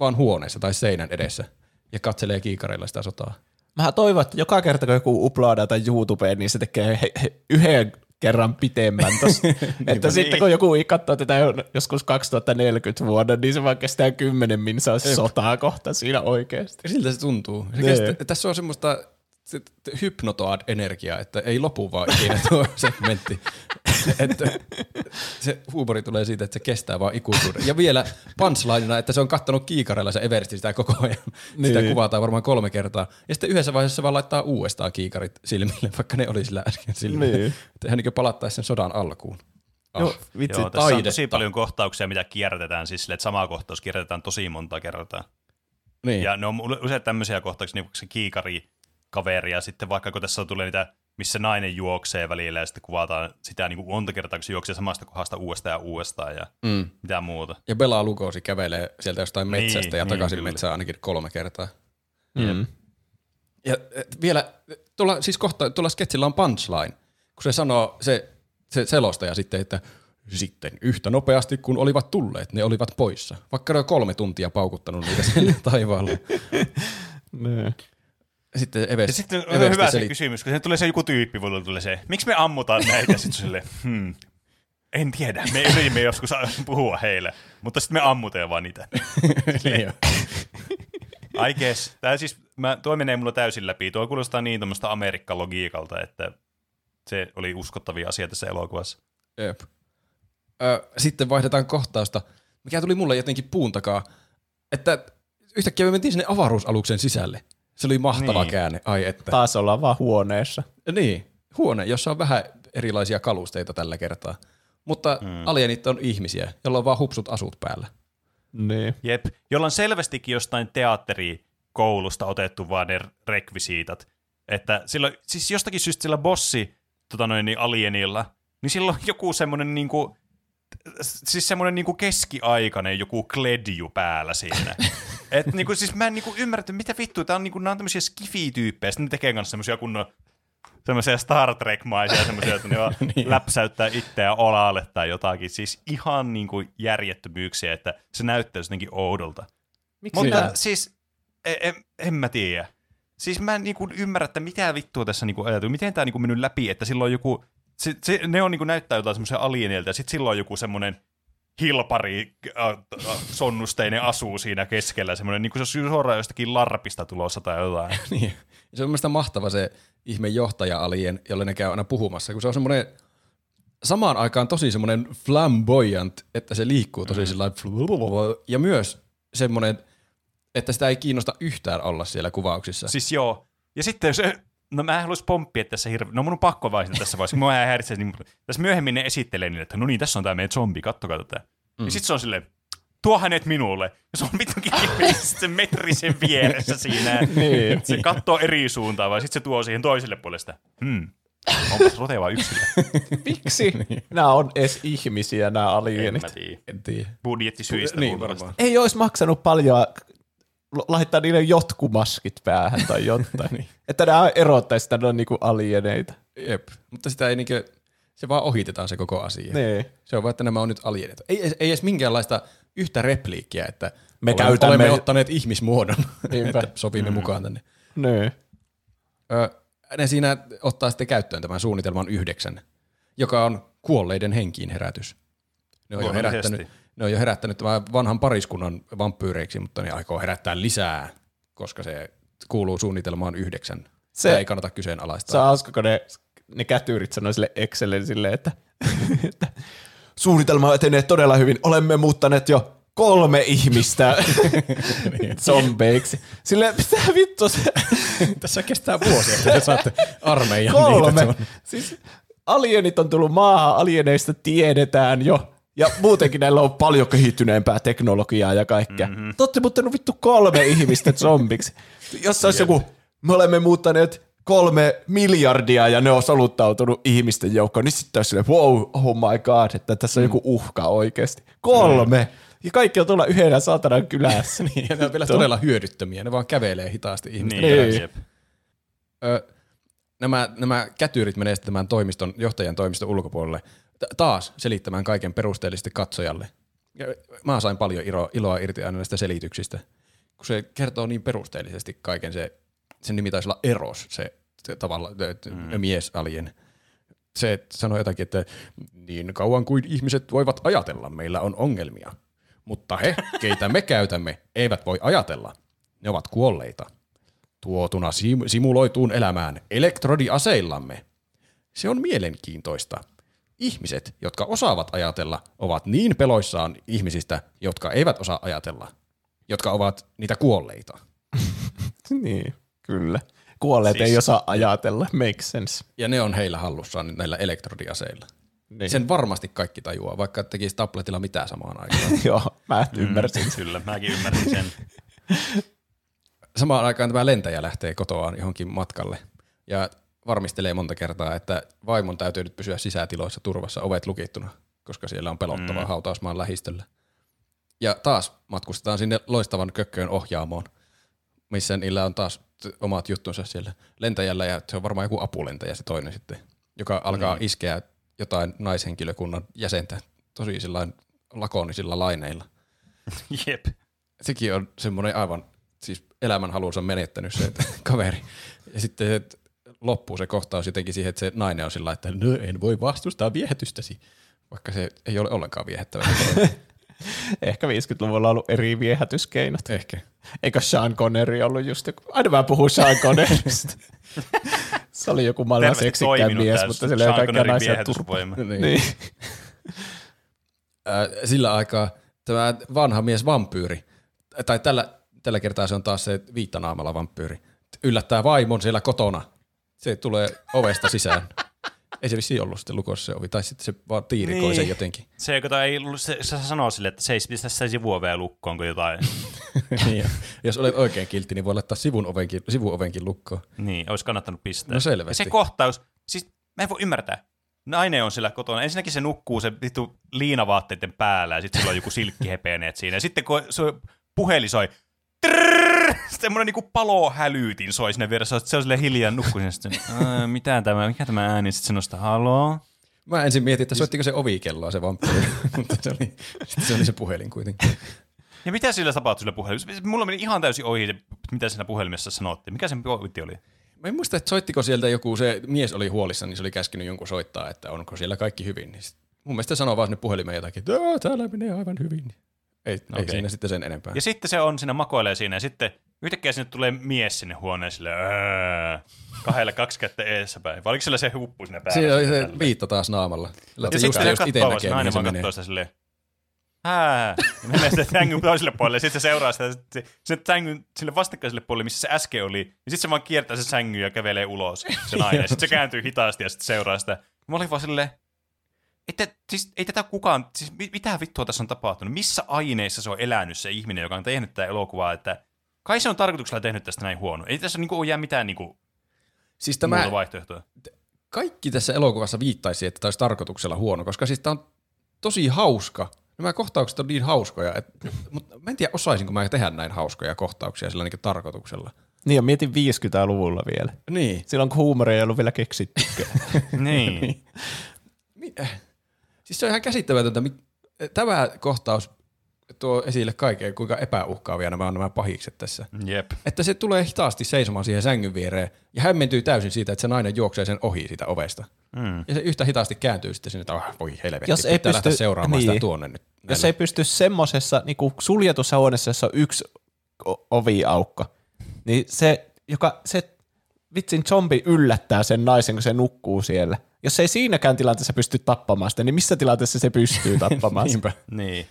vaan huoneessa tai seinän edessä ja katselee kiikareilla sitä sotaa. Mä toivon, että joka kerta kun joku uploadaa tai YouTubeen, niin se tekee he, he, yhden kerran pitemmän tossa. että sitten kun joku katsoo tätä joskus 2040 vuonna, niin se vaan kestää kymmenen minsaa sotaa kohta siinä oikeasti. Siltä se tuntuu. Se Niin. kestä, tässä on semmoista se- te- hypnotoad-energiaa, että ei lopu vaan ikinä tuo segmentti. että se huumori tulee siitä, että se kestää vaan ikuisuuden. Ja vielä punchlinena, että se on kattanut kiikareilla se Everesti sitä koko ajan. Niin. Sitä kuvataan varmaan kolme kertaa. Ja sitten yhdessä vaiheessa se vaan laittaa uudestaan kiikarit silmille, vaikka ne oli sillä äsken silmille. Niin. Että ihan niin palattaisi sen sodan alkuun. Ah. Joo, vitsi, Joo, tässä on tosi paljon kohtauksia, mitä kierrätetään, siis sille, että sama kohtaus kierrätetään tosi monta kertaa. Niin. Ja ne on usein tämmöisiä kohtauksia, niin kuin se kiikari kaveri, ja sitten vaikka kun tässä tulee niitä missä nainen juoksee välillä ja sitten kuvataan sitä niin kuin monta kertaa, kun se juoksee samasta kohdasta uudestaan ja uudestaan ja mm. mitä muuta. Ja Bela Lugosi kävelee sieltä jostain Niin, metsästä ja niin, takaisin kyllä. metsään ainakin kolme kertaa. Mm. Ja et, vielä, tuolla, siis kohta, tuolla sketsillä on punchline, kun se sanoo, se, se selostaja sitten, että sitten yhtä nopeasti kun olivat tulleet, ne olivat poissa. Vaikka ne on kolme tuntia paukuttanut niitä siellä taivaalla. Sitten Eves, Ja sitten on Eves hyvä se kysymys, kun se tulee se joku tyyppi, voi tulee se, miksi me ammutaan näitä? Sitten sille, hmm, en tiedä, me yritimme joskus puhua heille, mutta sitten me ammutaan vaan niitä. Niin. I guess. Tää siis, mä, tuo menee mulla täysin läpi. Tuo kuulostaa niin tämmöistä Amerikka-logiikalta, että se oli uskottavia asia tässä elokuvassa. Jep. Ö, sitten vaihdetaan kohtausta, mikä tuli mulle jotenkin puun takaa, että yhtäkkiä me mentiin sinne avaruusaluksen sisälle. Se oli mahtava Niin. käänne, ai että. Taas ollaan vaan huoneessa. Niin, huone, jossa on vähän erilaisia kalusteita tällä kertaa. Mutta mm. alienit on ihmisiä, joilla on vaan hupsut asut päällä. Niin. Jep, jolla on selvästikin jostain teatterikoulusta otettu vaan ne rekvisiitat. Että sillä, siis jostakin syystä sillä bossi tota noin, niin alienilla, niin sillä on joku semmoinen niinku, siis semmoinen niinku keskiaikainen joku kledju päällä siinä. Et niinku, siis mä en niinku ymmärrä, että mitä vittua, tää on niinku, nää on tämmöisiä skifi-tyyppejä, sitten ne tekee kanssa semmoisia kunnon semmoisia Star Trek-maisia semmoisia, että ne vaan niin. läpsäyttää itseään olalle tai jotakin. Siis ihan niinku järjettömyyksiä, että se näyttäisi jotenkin oudolta. Miksi Mutta nää- siis, en, en, en mä tiedä. Siis mä en niinku ymmärrä, että mitä vittua tässä niinku ajatuu. Miten tää niinku mennyt läpi, että silloin on joku, se, se, ne on niinku näyttää jotain semmoisia alieneilta, ja sitten silloin on joku semmoinen hilpari äh, äh, sonnusteinen asuu siinä keskellä, semmoinen, niin kuin se olisi suoraan jostakin larpista tulossa tai jotain. Niin. Se on mielestäni mahtava se ihme johtaja-alien, jolle ne käy aina puhumassa, kun se on semmoinen samaan aikaan tosi semmoinen flamboyant, että se liikkuu tosi sillä lailla ja myös semmoinen, että sitä ei kiinnosta yhtään olla siellä kuvauksissa. Siis joo. Ja sitten se, no mä en haluaisi pomppia tässä hirveän, no mun on pakko vaihtaa tässä vaiheessa, mua ei häiritse, niin tässä myöhemmin ne esittelee niille, että no niin, tässä on tämä meidän zombi, kattokaa tätä. Mm. Ja sitten se on silleen, tuo hänet minulle. Ja se on vittukin sen metrisen vieressä siinä. Niin. Se katsoo eri suuntaan, vai sitten se tuo siihen toiselle puolesta. Hmm. Onpas roteva yksilö. Miksi? Nämä on edes ihmisiä, nämä En alienit. mä tiedä. En tiedä. Budjettisyistä Niin varmaan. Ei olisi maksanut paljon laittaa niille jotkumaskit päähän tai jotain. niin. Että nämä erottaisi, että ne on niinku alieneita. Jep. Mutta sitä ei niinkö, se vaan ohitetaan se koko asia. Niin. Se on vaan, että nämä on nyt alienit. Ei, ei edes minkäänlaista yhtä repliikkiä, että Me olemme, käytämme- olemme ottaneet ihmismuodon, että sopimme mm. mukaan tänne. Niin. Ö, ne siinä ottaa sitten käyttöön tämän suunnitelman yhdeksän, joka on kuolleiden henkiin herätys. Ne on, jo herättänyt, ne on jo herättänyt tämän vanhan pariskunnan vampyyreiksi, mutta ne aikoo herättää lisää, koska se kuuluu suunnitelmaan yhdeksän. Se- Se ei kannata Se kyseenalaistaa. on hauska, kun ne, ne kätyyrit sanoi sille Excelle silleen, että, että suunnitelma etenee todella hyvin. Olemme muuttaneet jo kolme ihmistä zombeiksi. Sille mitä vittu se Tässä kestää vuosia, että te saatte armeijan. kolme. Niitä, Siis alienit on tullut maahan, alieneista tiedetään jo. Ja muutenkin näillä on paljon kehittyneempää teknologiaa ja kaikkea. Mm-hmm. Te olette muuttanut vittu kolme ihmistä zombiksi. Jos olisi joku, me olemme muuttaneet kolme miljardia ja ne on soluttautunut ihmisten joukkoon, niin sitten olisi silleen, wow, oh my god, että tässä on joku uhka oikeasti. Kolme! Ja kaikki on tuolla yhdellä saatanan kylässä. niin, ja ne on vielä todella hyödyttömiä. Ne vaan kävelee hitaasti ihmisten Niin, Niin. Ö, nämä, nämä kätyrit menee sitten tämän toimiston, johtajan toimiston ulkopuolelle taas selittämään kaiken perusteellisesti katsojalle. Ja Mä sain paljon iloa, iloa irti aina näistä selityksistä, kun se kertoo niin perusteellisesti kaiken se, sen nimi taisi olla Eros, se, se tavalla mm. miesalien. Se että sanoi jotakin, että niin kauan kuin ihmiset voivat ajatella, meillä on ongelmia. Mutta he, keitä me käytämme, eivät voi ajatella. Ne ovat kuolleita tuotuna sim- simuloituun elämään elektrodiaseillamme. Se on mielenkiintoista. Ihmiset, jotka osaavat ajatella, ovat niin peloissaan ihmisistä, jotka eivät osaa ajatella, jotka ovat niitä kuolleita. niin, kyllä. Kuolleet Siis- ei osaa ajatella, makes sense. Ja ne on heillä hallussaan näillä elektrodiaseilla. Niin. Sen varmasti kaikki tajuaa, vaikka tekisi tabletilla mitään samaan aikaan. Joo, mä ymmärsin. Kyllä, mäkin ymmärsin sen. samaan aikaan tämä lentäjä lähtee kotoaan johonkin matkalle. Ja varmistelee monta kertaa, että vaimon täytyy nyt pysyä sisätiloissa turvassa, ovet lukittuna, koska siellä on pelottava mm. hautausmaan lähistöllä. Ja taas matkustetaan sinne loistavan kökköön ohjaamoon, missä niillä on taas omat juttunsa siellä lentäjällä, ja se on varmaan joku apulentäjä se toinen sitten, joka alkaa mm. iskeä jotain naishenkilökunnan jäsentä tosi sillain lakonisilla laineilla. Jep. Sekin on semmoinen aivan siis elämänhalunsa menettänyt se kaveri. Ja sitten se että loppuu se kohtaus jotenkin siihen, että se nainen on sillä että no en voi vastustaa viehätystäsi, vaikka se ei ole ollenkaan viehättävä. Ehkä 50-luvulla on ollut eri viehätyskeinot. Ehkä. Eikö Sean Connery ollut just joku, aina mä puhun Sean Connerysta. se oli joku maailman toiminut mies, mutta sillä ei Sean kaikkia naisia viehätysvoima. Niin. Ää, sillä aikaa tämä vanha mies vampyyri, tai tällä, tällä kertaa se on taas se viittanaamalla vampyyri, yllättää vaimon siellä kotona. Se tulee ovesta sisään. Ei se vissiin ollut sitten lukossa se ovi, tai sitten se vaan tiirikoi Niin. sen jotenkin. Se, joka ei, se, se sanoo sille, että se ei pistä sitä sivuovea lukkoon kuin jotain. niin, jos olet oikein kiltti, niin voi laittaa sivun ovenkin, sivuovenkin lukkoon. niin, olisi kannattanut pistää. No selvästi. Ja se kohtaus, siis mä en voi ymmärtää. Nainen on siellä kotona. Ensinnäkin se nukkuu se vittu liinavaatteiden päällä ja sitten sillä on joku silkkihepeneet siinä. Ja sitten kun se puhelin soi, trrrr, semmoinen niinku palohälyytin soi sinne vieressä. Se on silleen hiljaa nukkuu sinne. Sitten, "Ää, mitä tämä, mikä tämä ääni? Sitten se nostaa, haloo? Mä ensin mietin, että soittiko se ovikelloa se vampyyri, mutta se oli, se oli se puhelin kuitenkin. Ja mitä sillä tapahtui sillä puhelimessa? Mulla meni ihan täysin ohi, mitä siinä puhelimessa sanottiin. Mikä sen pointti oli? Mä en muista, että soittiko sieltä joku, se mies oli huolissa, niin se oli käskenyt jonkun soittaa, että onko siellä kaikki hyvin. Niin sit, mun mielestä sanoo vaan sinne puhelimeen jotakin, että "Joo, täällä menee aivan hyvin. Ei, okay. ei Okei. siinä sitten sen enempää. Ja sitten se on siinä makoilee siinä ja sitten yhtäkkiä sinne tulee mies sinne huoneen sille kahdella kaksi kättä eessä päin. Vai oliko sillä se huppu sinne päällä? Siinä oli se viitta taas naamalla. Ja se sitten se katsoo vaan, näkee, nainen vaan katsoo sitä silleen, hää. Ja menee sitten sängyn toiselle puolelle ja sitten se seuraa sitä se, se sängyn sille vastakkaiselle puolelle, missä se äsken oli. Ja sitten se vaan kiertää se sängyn ja kävelee ulos, se nainen. Ja sitten se kääntyy hitaasti ja sitten seuraa sitä. Mä olin vaan silleen, että siis, ei tätä kukaan, siis mi- mitä vittua tässä on tapahtunut? Missä aineissa se on elänyt se ihminen, joka on tehnyt tätä elokuvaa, että kai se on tarkoituksella tehnyt tästä näin huono. Ei tässä niinku ole jää mitään niinku Siis muuta tämä, vaihtoehtoa. kaikki tässä elokuvassa viittaisi, että tämä olisi tarkoituksella huono, koska siis tämä on tosi hauska. Nämä kohtaukset on niin hauskoja, että, mutta mä en tiedä osaisinko mä tehdä näin hauskoja kohtauksia sillä niin tarkoituksella. Niin, ja mietin 50-luvulla vielä. Niin. Silloin kun huumoria ei ollut vielä keksittykään. niin. Äh. Siis se on ihan käsittämätöntä. Tämä kohtaus tuo esille kaiken, kuinka epäuhkaavia nämä on nämä pahikset tässä. Jep. Että se tulee hitaasti seisomaan siihen sängyn viereen ja hämmentyy täysin siitä, että se nainen juoksee sen ohi siitä ovesta. Mm. Ja se yhtä hitaasti kääntyy sitten sinne, että oh, voi helvetti, Jos ei pitää pysty- lähteä seuraamaan sitä niin. tuonne nyt. Jos ei pysty semmosessa niin suljetussa huoneessa, jossa on yksi oviaukko, niin se, joka, se vitsin zombi yllättää sen naisen, kun se nukkuu siellä. Jos ei siinäkään tilanteessa pysty tappamaan sitä, niin missä tilanteessa se pystyy tappamaan sitä? Niinpä. Niin.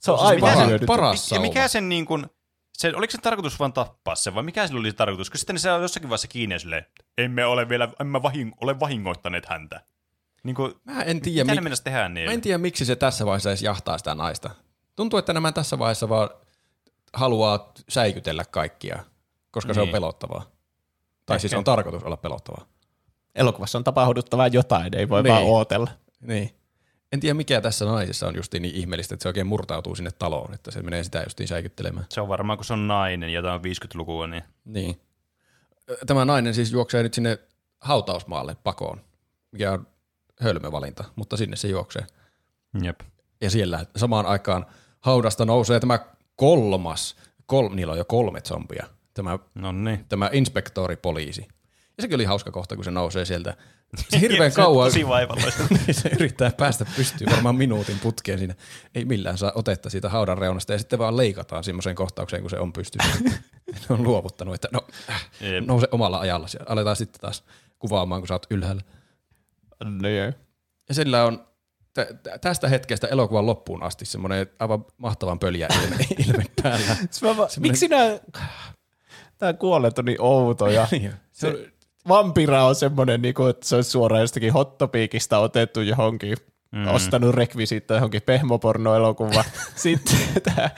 Se on Siis aivan mikä se- hyödytön. paras Ja mikä sauma. sen niin kuin, se, oliko se tarkoitus vaan tappaa se, vai mikä sillä oli se tarkoitus? Kun sitten se on jossakin vaiheessa kiinni ja silleen, emme ole vielä, emme vahing, ole vahingoittaneet häntä. Niin kuin, Mä en tiedä, mitä mik- tehdään mä en tiedä, miksi se tässä vaiheessa edes jahtaa sitä naista. Tuntuu, että nämä tässä vaiheessa vaan haluaa säikytellä kaikkia, koska se on Niin. pelottavaa. Tai siis Ehkä. on tarkoitus olla pelottavaa. Elokuvassa on tapahduttavaa jotain, ei voi Niin. vaan ootella. Niin. En tiedä, mikä tässä naisessa on justiin niin ihmeellistä, että se oikein murtautuu sinne taloon, että se menee sitä justiin säikyttelemään. Se on varmaan, kun se on nainen ja tämä on 50-lukua, niin Niin. Tämä nainen siis juoksee nyt sinne hautausmaalle pakoon, mikä on hölmövalinta, mutta sinne se juoksee. jep. Ja siellä samaan aikaan haudasta nousee tämä kolmas, kol, niillä on jo kolme zombia, tämä, No niin. tämä inspektoripoliisi. Ja sekin oli hauska kohta, kun se nousee sieltä. Se hirveän kauan, Tosi vaivalloista. niin se yrittää päästä pystyyn varmaan minuutin putkeen siinä. Ei millään saa otetta siitä haudan reunasta ja sitten vaan leikataan semmoiseen kohtaukseen, kun se on pystyssä. ne on luovuttanut, että no, Jep. nouse omalla ajalla. Ja aletaan sitten taas kuvaamaan, kun sä oot ylhäällä. Niin. Ja sillä on tä- tästä hetkestä elokuvan loppuun asti semmoinen aivan mahtavan pöljä ilme, ilme päällä. Mä Miksi nämä, tämä kuolleet on niin outoja? Niin, se Vampira on semmoinen, niin kuin, että se olisi suoraan jostakin hottopiikista otettu johonkin mm. ostanut rekvisiittoja johonkin pehmopornoelokuvaan. Sitten tämä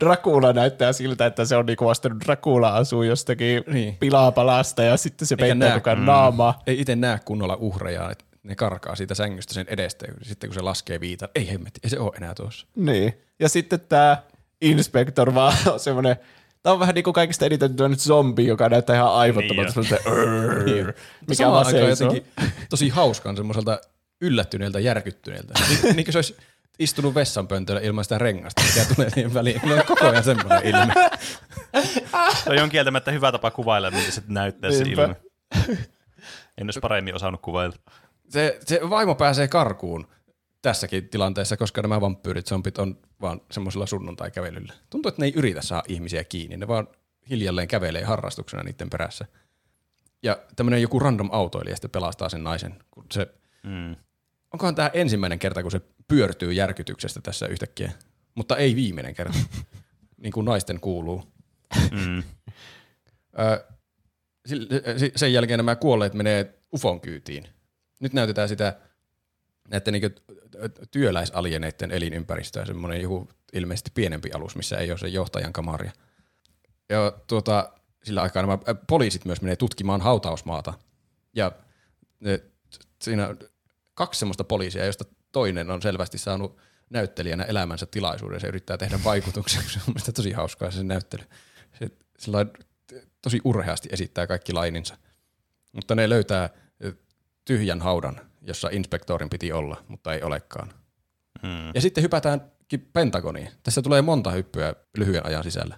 Dracula näyttää siltä, että se on niinku ostanut Dracula asuu jostakin Niin. pilapalasta ja sitten se peittää näe- mukaan naamaa. Ei itse näe kunnolla uhreja, että ne karkaa siitä sängystä sen edestä, ja sitten kun se laskee viitan, ei hemmetti, ei se ole enää tuossa. Niin. Ja sitten tämä Inspector vaan on semmoinen, tämä on vähän niin kuin kaikista eniten nyt zombi, joka näyttää ihan aivottomalta. Niin Niin mikä Samaan vaan aikaan seisoo. jotenkin tosi hauskan semmoiselta yllättyneeltä, järkyttyneeltä. Niin, niin kuin se olisi istunut vessanpöntöllä ilman sitä rengasta, mikä tulee siihen väliin. No on koko ajan semmoinen ilme. Se on kieltämättä hyvä tapa kuvailla, miltä se näyttää se ilme. En olisi paremmin osannut kuvailla. Se, se vaimo pääsee karkuun tässäkin tilanteessa, koska nämä vampyyrit, zombit on vaan semmoisella sunnuntai-kävelyllä. Tuntuu, että ne ei yritä saada ihmisiä kiinni, ne vaan hiljalleen kävelee harrastuksena niiden perässä. Ja tämmöinen joku random autoilija sitten pelastaa sen naisen, kun se Mm. onkohan tämä ensimmäinen kerta, kun se pyörtyy järkytyksestä tässä yhtäkkiä, mutta ei viimeinen kerta, niin kuin naisten kuuluu. Mm. Sen jälkeen nämä kuolleet menee ufon kyytiin. Nyt näytetään sitä näiden niin työläisalieneiden elinympäristöä, semmoinen joku ilmeisesti pienempi alus, missä ei ole se johtajan kamaria. Ja tuota, sillä aikaa nämä ä, poliisit myös menee tutkimaan hautausmaata. Ja ne, siinä on kaksi semmoista poliisia, josta toinen on selvästi saanut näyttelijänä elämänsä tilaisuuden. Se yrittää tehdä vaikutuksia, se on tosi hauskaa se näyttely. Se tosi urheasti esittää kaikki laininsa. Mutta ne löytää ö, tyhjän haudan, jossa inspektorin piti olla, mutta ei olekaan. Mm. Ja sitten hypätäänkin Pentagoniin. Tässä tulee monta hyppyä lyhyen ajan sisällä.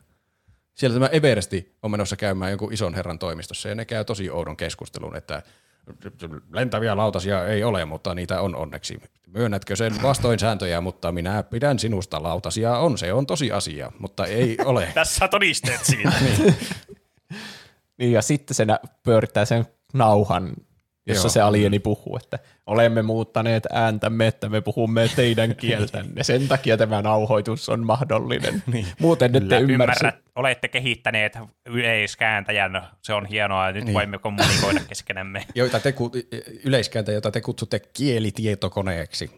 Siellä tämä Everesti on menossa käymään jonkun ison herran toimistossa ja ne käy tosi oudon keskustelun, että lentäviä lautasia ei ole, mutta niitä on onneksi. Myönnätkö sen vastoin sääntöjä, mutta minä pidän sinusta lautasia on, se on tosi asia, mutta ei ole. Tässä todisteet siitä. Niin, ja sitten se pyörittää sen nauhan, jossa Joo. se alieni puhuu, että olemme muuttaneet ääntämme, että me puhumme teidän kieltänne. Sen takia tämä nauhoitus on mahdollinen. niin. Muuten ette ymmärrä. olette kehittäneet yleiskääntäjän, se on hienoa, nyt Niin. voimme kommunikoida keskenämme. joita te, ku- yleiskääntä, jota te kutsutte kielitietokoneeksi.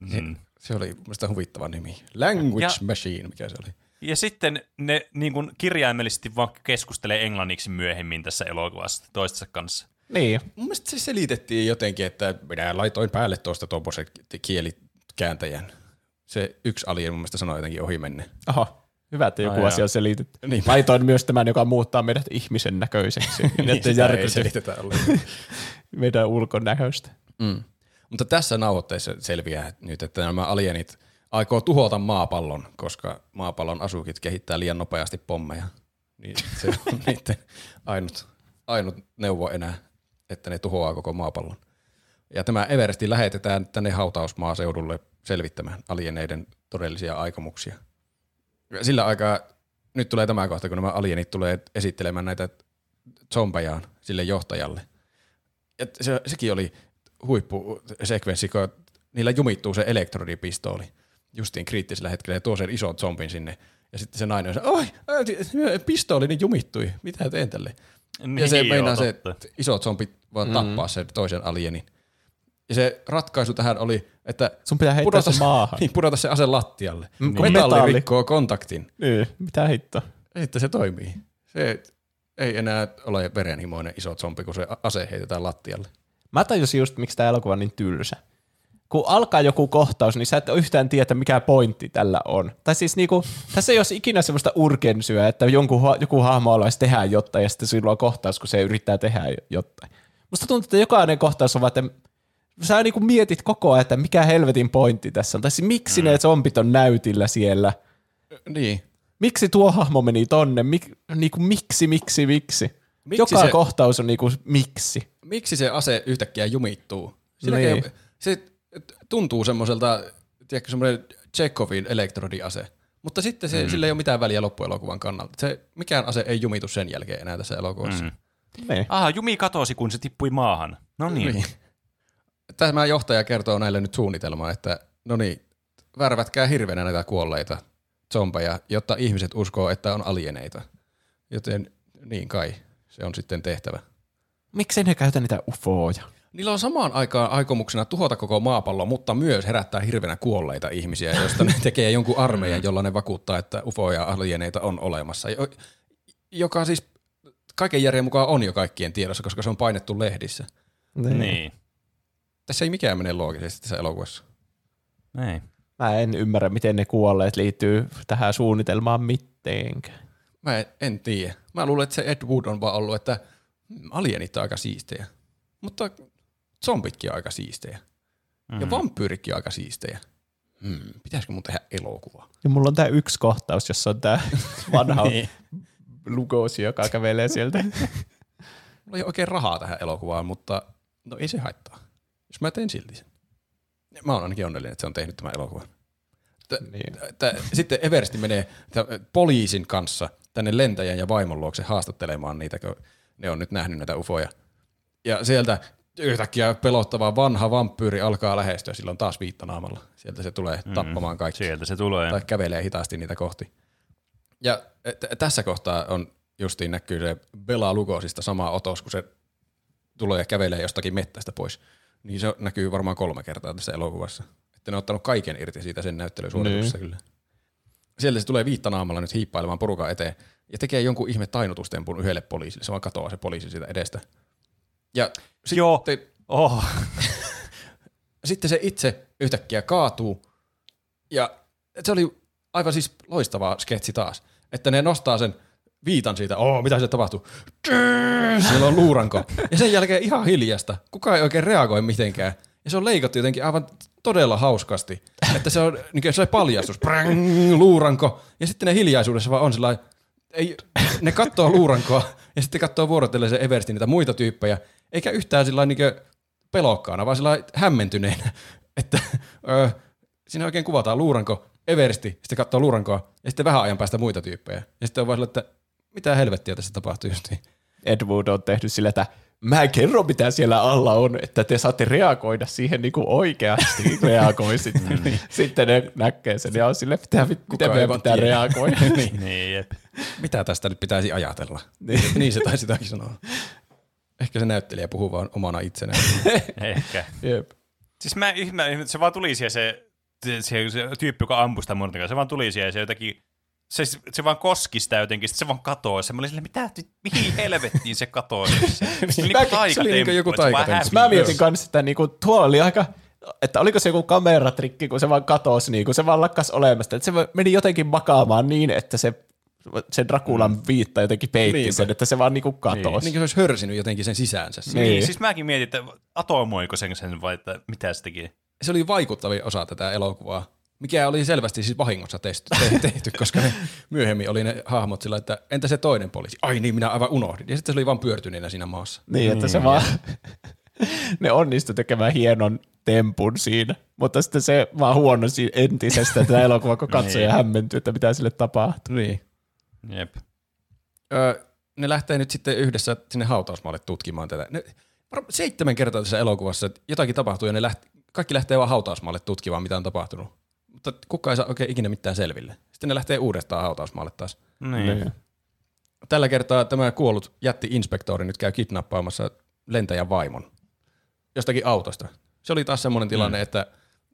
Mm. Se oli mielestäni huvittava nimi. Language Ja- Machine, mikä se oli. Ja sitten ne niin kuin kirjaimellisesti vaan keskustelee englanniksi myöhemmin tässä elokuvassa toistensa kanssa. Niin, Mun mielestä se selitettiin jotenkin, että minä laitoin päälle tuosta tuommoisen kielikääntäjän. Se yksi alien mun mielestä sanoi jotenkin ohi menne. Aha, hyvä, että joku Ai asia on selitetty. Niin. Laitoin myös tämän, joka muuttaa meidät ihmisen näköiseksi. niin, että sitä ei selitetä meidän ulkonäköistä. Mm. Mutta tässä nauhoitteessa selviää nyt, että nämä alienit aikoo tuhota maapallon, koska maapallon asukit kehittää liian nopeasti pommeja. Niin se on niiden ainut, ainut neuvo enää, että ne tuhoaa koko maapallon. Ja tämä Everesti lähetetään tänne hautausmaaseudulle selvittämään alieneiden todellisia aikomuksia. Sillä aikaa, nyt tulee tämä kohta, kun nämä alienit tulee esittelemään näitä zombejaan sille johtajalle. Ja se, sekin oli huippusekvenssi, kun niillä jumittuu se elektrodipistoli justiin kriittisellä hetkellä ja tuo sen ison zombin sinne. Ja sitten se nainen on oi, pistoolini jumittui, mitä teen tälle? Ja se Niin, joo, meinaa se totta. iso zombi vaan mm. tappaa sen toisen alienin. Ja se ratkaisu tähän oli, että Sun pitää heittää pudota se maahan. Niin, pudota se ase lattialle. Mm, Kun metalli, metalli. rikkoo kontaktin, Niin, mitä hittoa. että se toimii. Se ei enää ole verenhimoinen iso zombi, kun se ase heitetään lattialle. Mä tajusin just, miksi tämä elokuva on niin tylsä. Kun alkaa joku kohtaus, niin sä et yhtään tiedä, mikä pointti tällä on. Tai siis niinku, tässä ei olisi ikinä semmoista urgensyä, että jonkun, joku hahmo haluaisi tehdä jotain ja sitten silloin on kohtaus, kun se yrittää tehdä jotain. Musta tuntuu, että jokainen kohtaus on vaan, että sä niinku mietit koko ajan, että mikä helvetin pointti tässä on. Tai siis miksi mm. ne zombit on näytillä siellä. Niin. Miksi tuo hahmo meni tonne? Mik, niinku, miksi, miksi, miksi? Miksi Joka se- kohtaus on niinku miksi. Miksi se ase yhtäkkiä jumittuu? Niin. Se tuntuu semmoiselta, tiedätkö, semmoinen Chekhovin elektrodiase. Mutta sitten se, mm. sillä ei ole mitään väliä loppuelokuvan kannalta. Se, mikään ase ei jumitu sen jälkeen enää tässä elokuvassa. Mm. Niin. Aha, Jumi katosi, kun se tippui maahan. No niin. Niin. Tämä johtaja kertoo näille nyt suunnitelmaa, että no niin, värvätkää hirveänä näitä kuolleita zombeja, jotta ihmiset uskoo, että on alieneita. Joten niin kai, se on sitten tehtävä. Miksi ne käytä niitä ufoja? Niillä on samaan aikaan aikomuksena tuhota koko maapallo, mutta myös herättää hirveänä kuolleita ihmisiä, joista ne tekee jonkun armeijan, jolla ne vakuuttaa, että UFO ja alieneita on olemassa. Jo- Joka siis kaiken järjen mukaan on jo kaikkien tiedossa, koska se on painettu lehdissä. Niin. Tässä ei mikään mene loogisesti tässä elokuvassa. Niin. Mä en ymmärrä, miten ne kuolleet liittyy tähän suunnitelmaan mitenkään. Mä en, en tiedä. Mä luulen, että se Ed Wood on vaan ollut, että mm, alienit on aika siistejä. Mutta zombitkin on aika siistejä. Mm. Ja vampyyritkin on aika siistejä. Hmm, pitäisikö mun tehdä elokuva? Ja mulla on tää yksi kohtaus, jossa on tää vanha Lugosi, joka kävelee sieltä. Mulla ei oikein rahaa tähän elokuvaan, mutta no ei se haittaa. Jos mä teen silti sen. Mä oon ainakin onnellinen, että se on tehnyt tämän elokuvan. T- Niin. t- sitten Eversti menee t- poliisin kanssa tänne lentäjän ja vaimon luokse haastattelemaan niitä, kun ne on nyt nähnyt näitä ufoja. Ja sieltä yhtäkkiä pelottava vanha vampyyri alkaa lähestyä, silloin taas viittanaamalla. Sieltä se tulee tappamaan kaikki. Sieltä se tulee. Tai kävelee hitaasti niitä kohti. Ja t- tässä kohtaa on justiin näkyy se Bela Lugosista sama otos, kun se tulee ja kävelee jostakin mettästä pois. Niin se näkyy varmaan kolme kertaa tässä elokuvassa. Että ne on ottanut kaiken irti siitä sen näyttelysuorituksesta kyllä. Sieltä se tulee viittanaamalla nyt hiippailemaan porukan eteen ja tekee jonkun ihme tainutustempun yhdelle poliisille. Se vaan katoaa se poliisi siitä edestä. Ja sitten, Joo. Oh. sitten se itse yhtäkkiä kaatuu. Ja se oli aivan siis loistava sketsi taas. Että ne nostaa sen viitan siitä, oo, mitä se tapahtuu? Siellä on luuranko. Ja sen jälkeen ihan hiljasta. Kukaan ei oikein reagoi mitenkään. Ja se on leikattu jotenkin aivan todella hauskasti. Että se on niin se paljastus. Prang, luuranko. Ja sitten ne hiljaisuudessa vaan on sellainen, ei, ne katsoo luurankoa ja sitten katsoo vuorotellen se Eversti niitä muita tyyppejä. Eikä yhtään sillä niin pelokkaana, vaan sillä hämmentyneenä. Että ö, siinä oikein kuvataan luuranko, Eversti, sitten katsoo luurankoa ja sitten vähän ajan päästä muita tyyppejä. Ja sitten on vaan sillä, että mitä helvettiä tässä tapahtuu justiin. Ed Wood on tehnyt sillä, että mä kerron mitä siellä alla on, että te saatte reagoida siihen niin kuin oikeasti reagoisitte. Sitten ne näkee sen ja on sille, mitä, ei meidän vaan pitää tiedä. reagoida. niin. Niin. Mitä tästä nyt pitäisi ajatella? niin. niin se taisi sanoa. Ehkä se näyttelijä puhuu vaan omana itsenään. Ehkä. Jep. Siis mä ihme, se vaan tuli siihen se, se, se, se tyyppi, joka ampui sitä monta se vaan tuli siihen ja se jotenkin, se, se vaan koski sitä jotenkin, sitten se vaan katoaa. Se mä olin silleen, mitä, mihin helvettiin se katoaa? Se, se, se, oli Mäkin- se oli niinku joku taikatemppu. Mä mietin kanssa, että niinku, tuolla oli aika, että oliko se joku kameratrikki, kun se vaan katosi, niin kun se vaan lakkas olemasta. Että se meni jotenkin makaamaan niin, että se, se Drakulan viitta jotenkin peitti Niinpä. sen, että se vaan niinku katosi. niin kuin se olisi hörsinyt jotenkin sen sisäänsä. Niin. Niin. siis mäkin mietin, että atomoiko sen sen vai että mitä se teki. se oli vaikuttavin osa tätä elokuvaa, mikä oli selvästi siis vahingossa tehty, te- tehty, koska ne myöhemmin oli ne hahmot sillä, että entä se toinen poliisi? Ai niin, minä aivan unohdin. Ja sitten se oli vaan pyörtyneenä siinä maassa. Niin, että se vaan, ne onnistu tekemään hienon tempun siinä, mutta sitten se vaan huono si- entisestä tätä elokuvaa, kun katsoja Niin. hämmentyy, että mitä sille tapahtuu. Niin. Jep. Öö, ne lähtee nyt sitten yhdessä sinne hautausmaalle tutkimaan tätä. Ne, seitsemän kertaa tässä elokuvassa että jotakin tapahtuu ja ne läht, kaikki lähtee vaan hautausmaalle tutkimaan, mitä on tapahtunut. Mutta kukaan ei saa oikein ikinä mitään selville. Sitten ne lähtee uudestaan hautausmaalle taas. Niin. Tällä kertaa tämä kuollut jätti-inspektori nyt käy kidnappaamassa lentäjän vaimon jostakin autosta. Se oli taas semmoinen tilanne, mm. että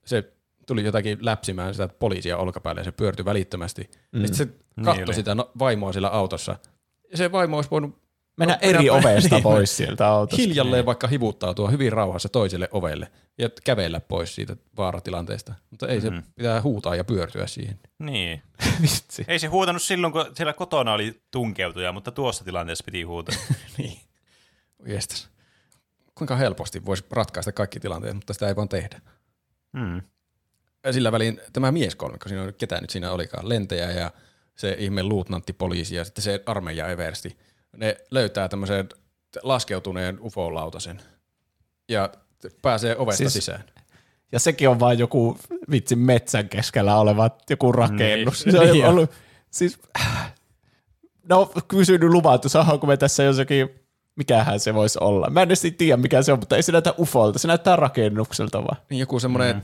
se tuli jotakin läpsimään sitä poliisia olkapäälle ja se pyörtyi välittömästi. Mm. Sitten se katsoi Niin sitä no, vaimoa sillä autossa. Ja se vaimo olisi voinut Mennä No, eri ovesta niin. pois sieltä autosta. hiljalleen vaikka hivuttautua hyvin rauhassa toiselle ovelle ja kävellä pois siitä vaaratilanteesta. Mutta ei se pitää huutaa ja pyörtyä siihen. Niin. Vitsi. Ei se huutanut silloin, kun siellä kotona oli tunkeutuja, mutta tuossa tilanteessa piti huutaa. niin. Jestas. Kuinka helposti voisi ratkaista kaikki tilanteet, mutta sitä ei vaan tehdä. Hmm. Sillä välin tämä mieskolmikko, siinä on ketä nyt siinä olikaan, lentäjä ja se ihme luutnantti poliisi ja sitten se armeija eversti. Ne löytää tämmöisen laskeutuneen ufo-lautasen ja pääsee ovesta Siis- sisään. Ja sekin on vaan joku vitsi metsän keskellä oleva joku rakennus. Niin. Se on Niin ollut, siis, no kysynyt luvan, että saadaanko me tässä jossakin, mikähän se voisi olla. Mä en edes tiedä mikä se on, mutta ei se näytä ufolta, se näyttää rakennukselta vaan. Niin joku semmoinen mm.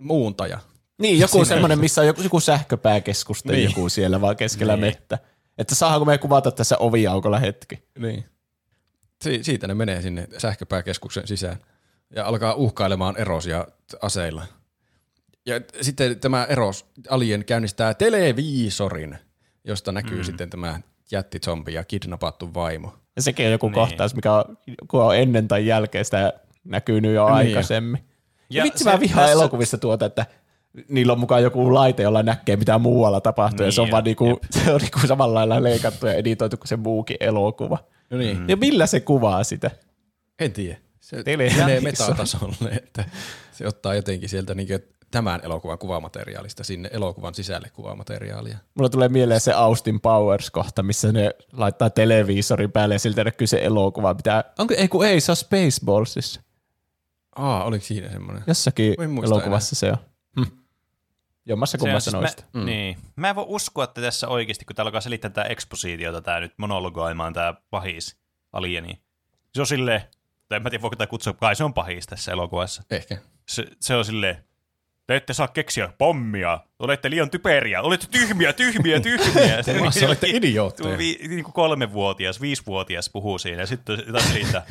Muuntaja. Niin, joku semmoinen, missä on joku, joku sähköpääkeskus tai Niin. joku siellä vaan keskellä Niin. mettä. Että saadaanko me kuvata tässä oviaukolla hetki. Niin. Si- siitä ne menee sinne sähköpääkeskuksen sisään ja alkaa uhkailemaan erosia aseilla. Ja t- sitten tämä eros alien käynnistää televiisorin, josta näkyy mm. sitten tämä jättizombi ja kidnappattu vaimo. Ja sekin on joku Niin. niin. kohtaus, mikä on, kun on ennen tai jälkeen sitä näkynyt jo Niin niin jo. aikaisemmin. Ja, vitsi mä vihaan tässä- elokuvissa tuota, että niillä on mukaan joku laite, jolla näkee mitä muualla tapahtuu, niin, ja se on Niin, vaan niinku, jep. se on niinku samalla lailla leikattu ja editoitu kuin se muukin elokuva. No niin. Ja millä se kuvaa sitä? En tiedä. Se Televiisori. menee metatasolle, että se ottaa jotenkin sieltä niin tämän elokuvan kuvamateriaalista sinne elokuvan sisälle kuvamateriaalia. Mulla tulee mieleen se Austin Powers-kohta, missä ne laittaa televiisorin päälle ja siltä näkyy se elokuva. Mitä, onko, ei kun ei, se on Spaceballsissa. Aa, oliko siinä semmoinen? Jossakin elokuvassa se on. Hm. Jommassa kummassa siis noista. Mä, mm. Niin. Mä en voi uskoa, että tässä oikeasti, kun täällä alkaa selittää tätä ekspositiota, tää nyt monologoimaan tää pahis alieni. Se on silleen, tai en mä tiedä voiko tätä kutsua, kai se on pahis tässä elokuvassa. Ehkä. Se, se on silleen, te ette saa keksiä pommia, olette liian typeriä, olette tyhmiä, tyhmiä, tyhmiä. Te olette idiootteja. Vi, niin kuin kolmevuotias, viisivuotias puhuu siinä, ja sitten taas siitä,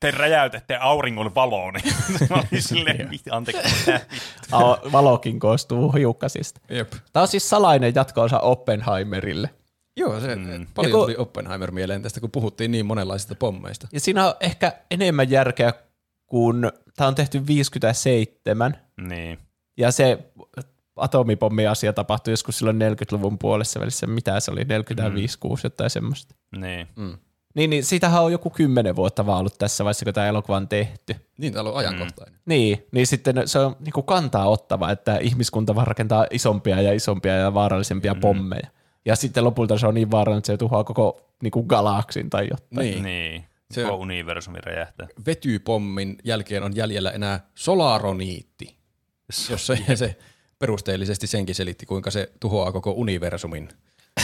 te räjäytätte auringon valoon. Mä olin silleen, mitä, anteeksi, Valokin koostuu hiukkasista. Jep. Tämä on siis salainen jatko-osa Oppenheimerille. Joo, se mm. paljon kun- tuli Oppenheimer mieleen tästä, kun puhuttiin niin monenlaisista pommeista. Ja siinä on ehkä enemmän järkeä, kun tämä on tehty 57, Niin. ja se atomipommi-asia tapahtui joskus silloin 40-luvun puolessa välissä. Mitä se oli, 45 mm. 6 jotain semmoista. Niin. Niin, niin siitähän on joku kymmenen vuotta vaan ollut tässä vaiheessa, kun tämä elokuva on tehty. Niin, täällä on ajankohtainen. Mm. Niin, niin sitten se on niin kuin kantaa ottava, että ihmiskunta vaan rakentaa isompia ja isompia ja vaarallisempia mm. pommeja. Ja sitten lopulta se on niin vaarallinen, että se tuhoaa koko niin kuin galaksin tai jotain. Niin. Niin. Se- Koko universumi räjähtää. Vetypommin jälkeen on jäljellä enää solaroniitti, jossa se perusteellisesti senkin selitti, kuinka se tuhoaa koko universumin.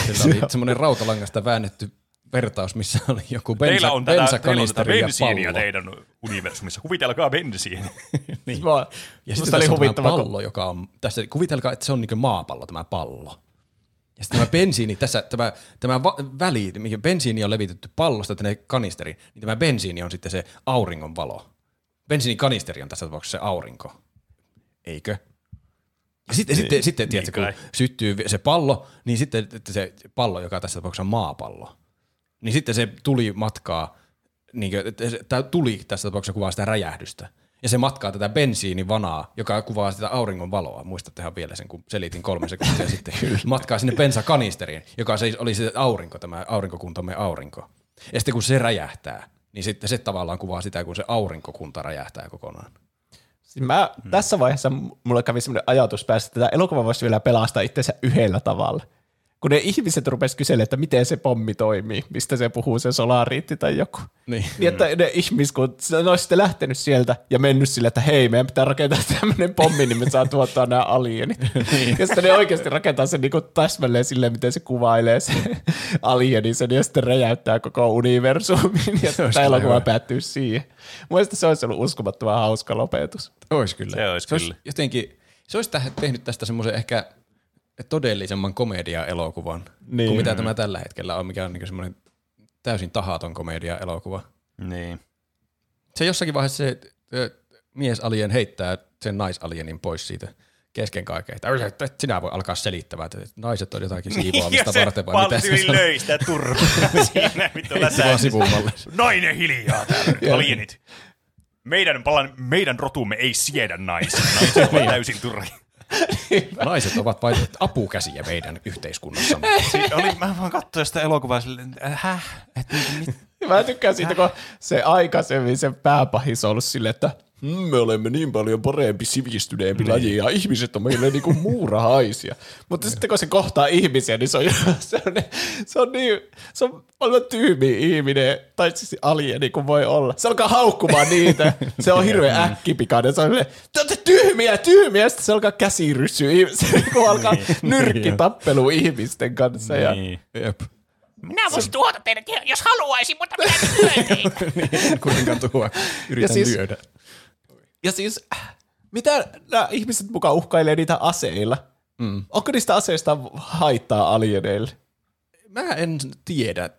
Sillä oli semmoinen rautalangasta väännetty vertaus, missä oli joku bensa, Teillä on tätä, teillä on tätä bensakanisteri ja bensiiniä pallo. teidän universumissa. Kuvitelkaa bensiini. Niin. Mua- Ja sitten oli oli huvittava, tämä kun- pallo, joka on, tässä, kuvitelkaa, että se on niin maapallo, tämä pallo. Ja sitten tämä bensiini, tässä tämä, tämä va- väli, mikä bensiini on levitetty pallosta tänne kanisteriin, niin tämä bensiini on sitten se auringon valo. Bensiinikanisteri on tässä tapauksessa se aurinko. Eikö? Ja sitten, Niin, sitten, sitten niin tiedätkö, kun kai. syttyy se pallo, niin sitten että se pallo, joka tässä tapauksessa on maapallo, niin sitten se tuli matkaa, niin kuin, että se- tämä tuli tässä tapauksessa kuvaa sitä räjähdystä. Ja se matkaa tätä bensiinivanaa, joka kuvaa sitä auringon valoa. Muistattehan vielä sen, kun selitin kolme sekuntia sitten. matkaa sinne bensakanisteriin, joka siis oli se aurinko, tämä aurinkokuntamme aurinko. Ja sitten kun se räjähtää, niin sitten se tavallaan kuvaa sitä, kun se aurinkokunta räjähtää kokonaan. Siis mä, hmm. Tässä vaiheessa mulle kävi semmoinen ajatus päästä, että tämä elokuva voisi vielä pelastaa itsensä yhdellä tavalla. Kun ne ihmiset rupesivat kyselemään, että miten se pommi toimii, mistä se puhuu, se solariitti tai joku. Niin. Niin, että ne ihmiskunta, ne olisi sitten lähtenyt sieltä ja mennyt sille, että hei, meidän pitää rakentaa tämmöinen pommi, niin me saa tuottaa nämä alienit. niin. Ja sitten ne oikeasti rakentaa sen niin täsmälleen silleen, miten se kuvailee se alieni, sen ja sitten räjäyttää koko universumin, ja tämä elokuva päättyy siihen. Mielestäni se olisi ollut uskomattoman hauska lopetus. Ois kyllä. Se ois se kyllä. Olisi jotenkin, se olisi tehnyt tästä semmoisen ehkä todellisemman komedia-elokuvan, Niin. kuin mitä tämä tällä hetkellä on, mikä on niin semmoinen täysin tahaton komedia-elokuva. Niin. Se jossakin vaiheessa se miesalien heittää sen naisalienin pois siitä kesken kaiken. Että että et sinä voi alkaa selittämään, että naiset on jotakin siivoamista varten vai mitä se löi sitä turpaa siinä vittu Heitti vaan läsää. sivumalle. Nainen hiljaa täällä, alienit. Meidän, palan, meidän rotumme ei siedä naisia. Naiset ovat täysin turhi. Naiset ovat vain apukäsiä meidän yhteiskunnassamme. Si- oli, mä vaan katsoin sitä elokuvaa silleen, että häh? Et, mit, Mä tykkään siitä, kun se aikaisemmin se pääpahis on ollut silleen, että "Hmm, me olemme niin paljon parempi, sivistyneempi niin. laji ja ihmiset on meille niinku muurahaisia. Mutta sitten kun se kohtaa ihmisiä, niin se on, se on, se on niin, se on paljon tyhmi ihminen, tai siis alieni kuin voi olla. Se alkaa haukkumaan niitä, se on hirveän äkkipikainen, se on te olette tyhmiä, tyhmiä, ja sitten se alkaa käsirysyä, se niinku alkaa nyrkkitappelu ihmisten kanssa. Ja, niin. Jep. Minä voisin tuota teidät, jos haluaisin, mutta minä en. En kuitenkaan tuo. Yritän siis- lyödä. Ja siis, mitä nämä ihmiset mukaan uhkailee niitä aseilla? Mm. Onko niistä aseista haittaa alieneille? Mä en tiedä.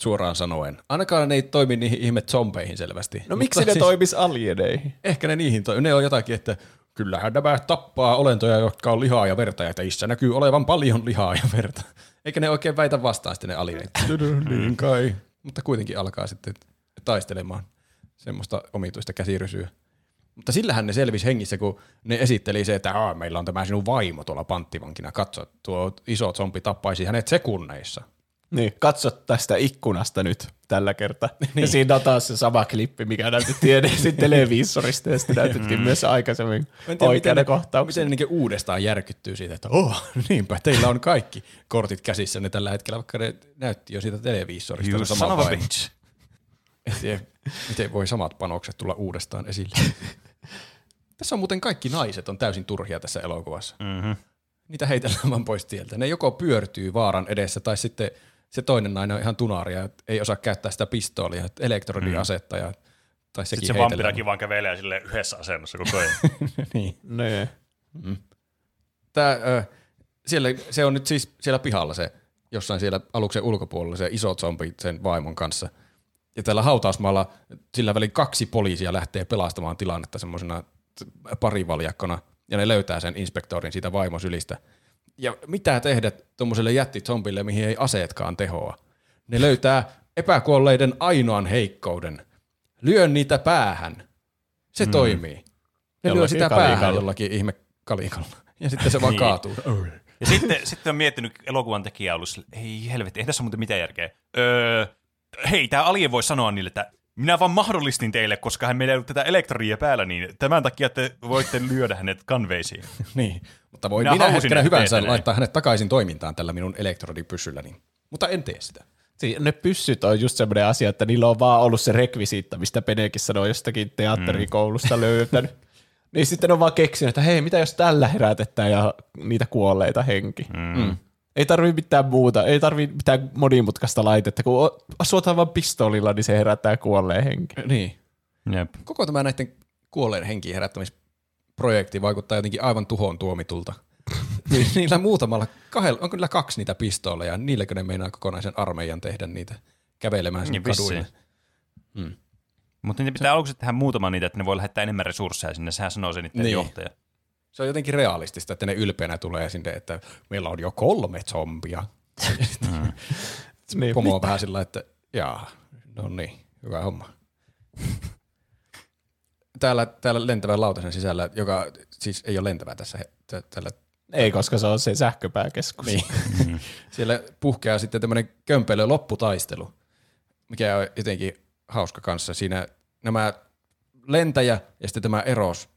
suoraan sanoen. Ainakaan ne ei toimi niihin ihme zombeihin selvästi. No miksi Mutta ne toimis alieneihin? Ehkä ne niihin toimii. Ne on jotakin, että kyllähän nämä tappaa olentoja, jotka on lihaa ja verta, ja teissä näkyy olevan paljon lihaa ja verta. Eikä ne oikein väitä vastaan sitten ne alienit. niin kai. Mutta kuitenkin alkaa sitten taistelemaan semmoista omituista käsirysyä. Mutta sillähän ne selvisi hengissä, kun ne esitteli se, että Aa, meillä on tämä sinun vaimo tuolla panttivankina. Katso, tuo iso zombi tappaisi hänet sekunneissa. Niin, katso tästä ikkunasta nyt tällä kertaa. niin. Ja siinä on taas se sama klippi, mikä näytettiin ensin televisorista ja sitten näytettiin myös aikaisemmin oikeana kohtauksena. Miten ne niin uudestaan järkyttyy siitä, että oh, niinpä, teillä on kaikki kortit käsissänne tällä hetkellä, vaikka ne näytti jo siitä televisorista. You se son of a vaimo. bitch. Miten voi samat panokset tulla uudestaan esille. tässä on muuten kaikki naiset on täysin turhia tässä elokuvassa. Mm-hmm. Niitä heitellään vaan pois tieltä. Ne joko pyörtyy vaaran edessä tai sitten se toinen nainen on ihan tunaria, että ei osaa käyttää sitä pistoolia, että elektrodiasetta ja tai sekin Sitten se vampirakin vaan kävelee sille yhdessä asennossa koko ajan. niin. Nee. Tää, ö, siellä, se on nyt siis siellä pihalla se, jossain siellä aluksen ulkopuolella se iso zombi sen vaimon kanssa. Ja tällä hautausmaalla sillä välin kaksi poliisia lähtee pelastamaan tilannetta semmoisena parivaljakkona, ja ne löytää sen inspektorin siitä vaimosylistä. Ja mitä tehdä tuommoiselle jättizombille, mihin ei aseetkaan tehoa? Ne löytää epäkuolleiden ainoan heikkouden. Lyö niitä päähän. Se mm. toimii. Ne lyö Jollakin sitä päähän kalikalla. jollakin ihme kalikalla. Ja sitten se vaan Niin. kaatuu. Ja sitten, sitten on miettinyt elokuvan tekijä ollut, ei helvetti, ei tässä ole muuten mitään järkeä. Öö, hei, tämä alien voi sanoa niille, että minä vaan mahdollistin teille, koska hän meillä ei ollut tätä elektroria päällä, niin tämän takia te voitte lyödä hänet kanveisiin. Niin, mutta voi Minä minä, hetkenä että hyvänsä teette näin. laittaa hänet takaisin toimintaan tällä minun elektrodipyssylläni. Mutta en tee sitä. Si- ne pyssyt on just semmoinen asia, että niillä on vaan ollut se rekvisiitta, mistä Penekin sanoi jostakin teatterikoulusta löytänyt. Niin sitten on vaan keksinyt, että hei, mitä jos tällä herätetään ja niitä kuolleita henki. Mm. Ei tarvi mitään muuta, ei tarvi mitään monimutkaista laitetta, kun asutaan vaan pistoolilla, niin se herättää kuolleen henki. Niin. Jep. Koko tämä näiden kuolleen henkiin herättämisprojekti vaikuttaa jotenkin aivan tuhoon tuomitulta. Niillä muutamalla, kahdella, onko niillä kaksi niitä pistooleja, niilläkö ne meinaa kokonaisen armeijan tehdä niitä kävelemään sinne Niin kaduille. Mutta niitä pitää aluksi tehdä muutama niitä, että ne voi lähettää enemmän resursseja sinne, sehän sanoo se niiden niin. johtaja. Se on jotenkin realistista, että ne ylpeänä tulee sinne, että meillä on jo kolme zombia. Niin, Pomo on vähän sillä, että jaa, no niin, hyvä homma. Täällä, täällä lentävän lautasen sisällä, joka siis ei ole lentävä tässä, he- tä- tällä, Ei, koska se on se sähköpääkeskus. niin. siellä puhkeaa sitten tämmöinen kömpelö lopputaistelu, mikä on jotenkin hauska kanssa. Siinä nämä lentäjä ja sitten tämä eros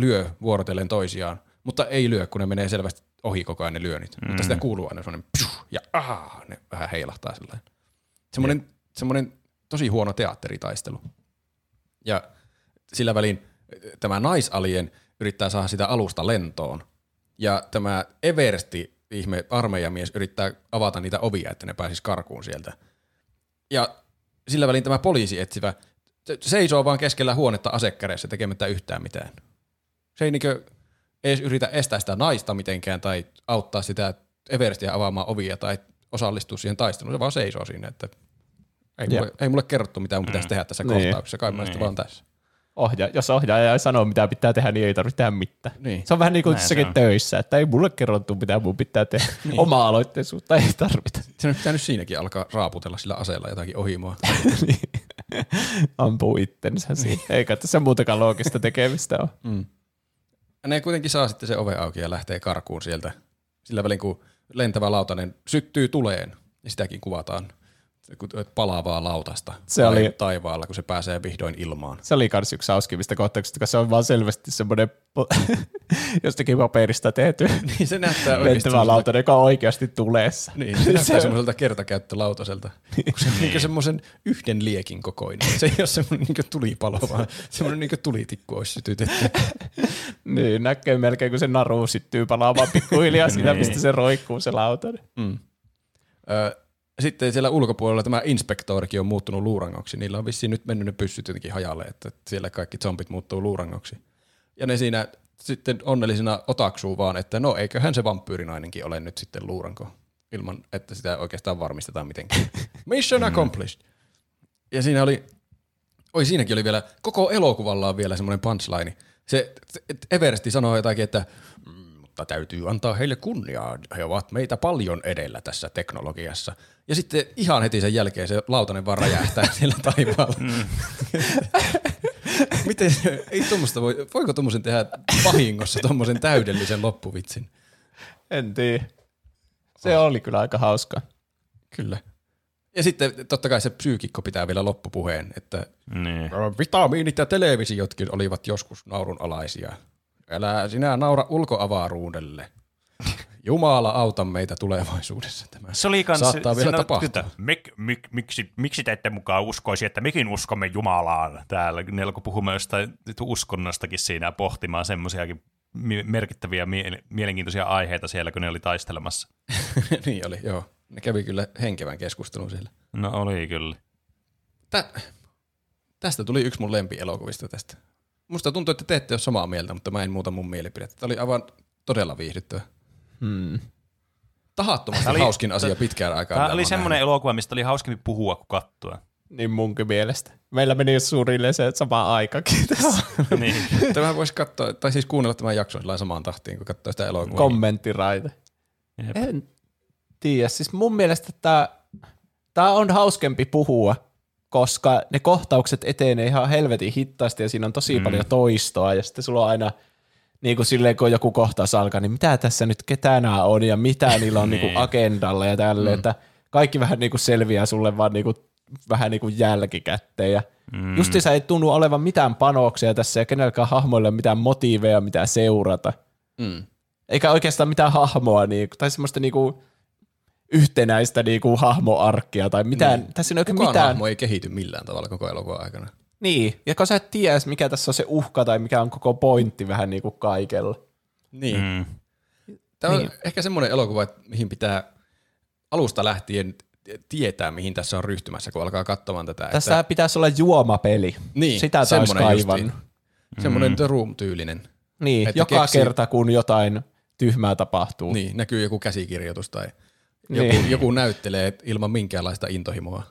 lyö vuorotellen toisiaan, mutta ei lyö, kun ne menee selvästi ohi koko ajan ne lyönnit. Mm. Mutta sitä kuuluu aina semmoinen pshuh, ja aah, ne vähän heilahtaa sellainen. Semmoinen, semmoinen tosi huono teatteritaistelu. Ja sillä välin eh, tämä naisalien yrittää saada sitä alusta lentoon. Ja tämä Eversti, ihme armeijamies, yrittää avata niitä ovia, että ne pääsis karkuun sieltä. Ja sillä välin tämä poliisi etsivä se- seisoo vaan keskellä huonetta asekädessä tekemättä yhtään mitään. Se ei niinkö edes yritä estää sitä naista mitenkään tai auttaa sitä Everstia avaamaan ovia tai osallistua siihen taisteluun. Se vaan seisoo siinä, että ei Jep. mulle, ei mulle kerrottu, mitä mun pitäisi tehdä tässä Niin. kohtauksessa. Kai mä niin. vaan tässä. Ohja, jos ohjaaja ei sano, mitä pitää tehdä, niin ei tarvitse tehdä mitään. Niin. Se on vähän niin kuin jossakin on. töissä, että ei mulle kerrottu, mitä mun pitää tehdä. Niin. Oma-aloitteisuutta ei tarvita. Se on pitänyt siinäkin alkaa raaputella sillä aseella jotakin ohimoa. Ampuu itsensä siinä. Eikä tässä muutakaan loogista tekemistä ole. Ne kuitenkin saa sitten se ove auki ja lähtee karkuun sieltä. Sillä välin kun lentävä lautanen syttyy tuleen, niin sitäkin kuvataan palaavaa lautasta Se oli- taivaalla, kun se pääsee vihdoin ilmaan. Se oli kans yksi hauskimmista kohtauksista, koska se on vaan selvästi semmoinen jostakin paperista tehty Niin se näyttää oikeasti lentävä lautanen, joka on oikeasti tuleessa. Niin, se näyttää semmoiselta kertakäyttölautaselta. Kun se on niin. semmoisen yhden liekin kokoinen. Se ei ole semmoinen niin tulipalo, vaan semmoinen niin tulitikku olisi sytytetty. Niin, näkee melkein, kun se naru syttyy palaamaan pikkuhiljaa siinä, mistä se roikkuu se lautanen. Ö, Sitten siellä ulkopuolella tämä inspektorikin on muuttunut luurangoksi. Niillä on vissiin nyt mennyt ne pyssyt jotenkin hajalle, että siellä kaikki zombit muuttuu luurangoksi. Ja ne siinä sitten onnellisena otaksuu vaan, että no eiköhän se vampyyrinainenkin ole nyt sitten luuranko. ilman, että sitä oikeastaan varmistetaan mitenkään. Mission accomplished. Ja siinä oli, oi siinäkin oli vielä, koko elokuvalla on vielä semmoinen punchline. Se, Everesti sanoo jotakin, että "Mm, mutta täytyy antaa heille kunniaa. He ovat meitä paljon edellä tässä teknologiassa. Ja sitten ihan heti sen jälkeen se lautanen vaan räjähtää siellä taivaalla. Miten, se- ei tommosta voi, voiko tommosen tehdä vahingossa tommosen täydellisen loppuvitsin? En tiedä. Se oli kyllä aika hauska. Kyllä. Ja sitten totta kai se psyykikko pitää vielä loppupuheen, että Niin. vitamiinit ja televisiotkin olivat joskus naurunalaisia. Älä sinä naura ulkoavaruudelle. Jumala auta meitä tulevaisuudessa. Tämä Se oli kans, saattaa vielä no, tapahtua. kyllä, Mik, mik, miksi, miksi te ette mukaan uskoisi, että mekin uskomme Jumalaan täällä? Ne alkoi puhumaan jostain uskonnostakin siinä pohtimaan semmoisiakin merkittäviä mie- mielenkiintoisia aiheita siellä, kun ne oli taistelemassa. niin oli, joo. Ne kävi kyllä henkevän keskustelun siellä. No oli kyllä. Tä, tästä tuli yksi mun lempielokuvista tästä. Musta tuntuu, että te ette ole samaa mieltä, mutta mä en muuta mun mielipidettä. Tämä oli aivan todella viihdyttävä. Hmm. Tahattomasti oli- hauskin asia pitkään aikaan. Tämä oli semmoinen elokuva, mistä oli hauskempi puhua kuin katsoa. Niin munkin mielestä. Meillä meni suurille se sama aikakin tässä. niin. Tämä voisi katsoa, tai siis kuunnella tämän jakson sillä samaan tahtiin, kun katsoo sitä elokuvaa. Kommenttiraite. Jep. En tiedä. Siis mun mielestä tämä, tämä on hauskempi puhua, koska ne kohtaukset etenee ihan helvetin hittaasti ja siinä on tosi mm. paljon toistoa ja sitten sulla on aina niin kuin silleen, kun joku kohtaus alkaa, niin mitä tässä nyt ketänä on ja mitä niillä on niin kuin agendalla ja tälleen, mm. että kaikki vähän niin kuin selviää sulle vaan niin kuin, vähän niin kuin jälkikäteen ja mm. justiinsa ei tunnu olevan mitään panoksia tässä ja kenelläkään hahmoilla mitään motiiveja, mitä seurata. Mm. Eikä oikeastaan mitään hahmoa, niinku, tai semmoista niinku yhtenäistä niinku hahmoarkkia tai mitään. Niin. Tässä ei ole Kukaan mitään. hahmo ei kehity millään tavalla koko elokuvan aikana. Niin, ja kun sä et tiedä, mikä tässä on se uhka tai mikä on koko pointti vähän niinku kaikella. Niin. Mm. Tämä on Niin. ehkä semmoinen elokuva, että mihin pitää alusta lähtien tietää, mihin tässä on ryhtymässä, kun alkaa katsomaan tätä. Tässä pitäisi olla juomapeli. Niin, Sitä taas semmoinen justiin. kaivannut. semmoinen The Room-tyylinen. Niin, Että joka keksii- kerta kun jotain tyhmää tapahtuu. Niin, näkyy joku käsikirjoitus tai Niin. joku, joku näyttelee ilman minkäänlaista intohimoa.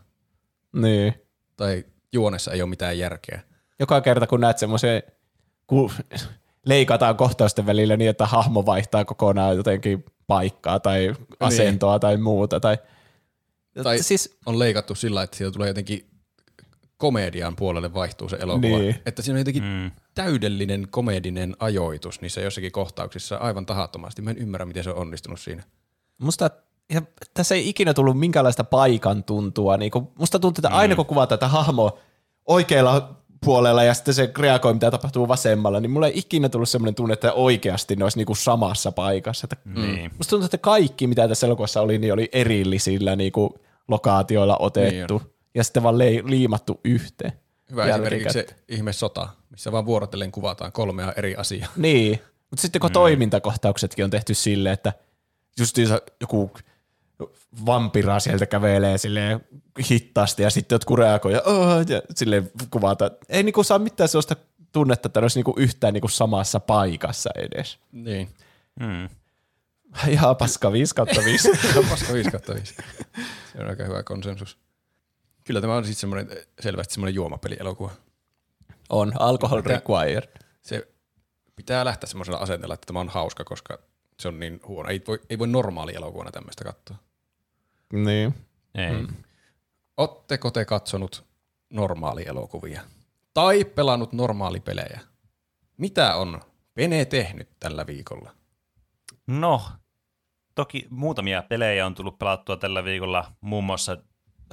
niin. Tai juonessa ei ole mitään järkeä. Joka kerta kun näet semmoisen, kun leikataan kohtausten välillä niin, että hahmo vaihtaa kokonaan jotenkin paikkaa tai asentoa tai muuta. Tai, Tai siis, on leikattu sillä, että siitä tulee jotenkin komedian puolelle vaihtuu se elokuva. Niin. Että siinä on jotenkin Mm. täydellinen komedinen ajoitus niissä jossakin kohtauksissa aivan tahattomasti. Mä en ymmärrä, miten se on onnistunut siinä. musta ja tässä ei ikinä tullut minkäänlaista paikan tuntua. Niin kun, musta tuntuu, että aina kun kuvataan tätä hahmoa oikealla puolella ja sitten se reagoi, mitä tapahtuu vasemmalla, niin mulla ei ikinä tullut semmoinen tunne, että oikeasti ne olisi niinku samassa paikassa. Että Niin. Musta tuntuu, että kaikki, mitä tässä elokuvassa oli, niin oli erillisillä niinku lokaatioilla otettu Niin ja sitten vaan lei, liimattu yhteen. Hyvä esimerkiksi se ihme sota, missä vaan vuorotellen kuvataan kolmea eri asiaa. Niin, mutta sitten kun mm. toimintakohtauksetkin on tehty silleen, että justiinsa joku vampira sieltä kävelee silleen hittaasti ja sitten jotkut reagoi ja, "Aa", ja silleen kuvata. Ei niinku saa mitään sellaista tunnetta, että ne olisi niinku yhtään niinku samassa paikassa edes. Niin. Mm. Ihan paska 5 kautta 5. Se on paska 5 kautta 5. Se on aika hyvä konsensus. Kyllä tämä on siis semmoinen, selvästi semmoinen juomapelielokuva. on, alcohol Mitä- required. Se pitää lähteä semmoisella asenteella, että tämä on hauska, koska se on niin huono. Ei voi, ei voi normaali elokuvana tämmöistä katsoa. Niin. Ei. Mm. Oletteko te katsonut normaalielokuvia? Tai pelannut normaalipelejä? Mitä on Pene tehnyt tällä viikolla? No, toki muutamia pelejä on tullut pelattua tällä viikolla, muun muassa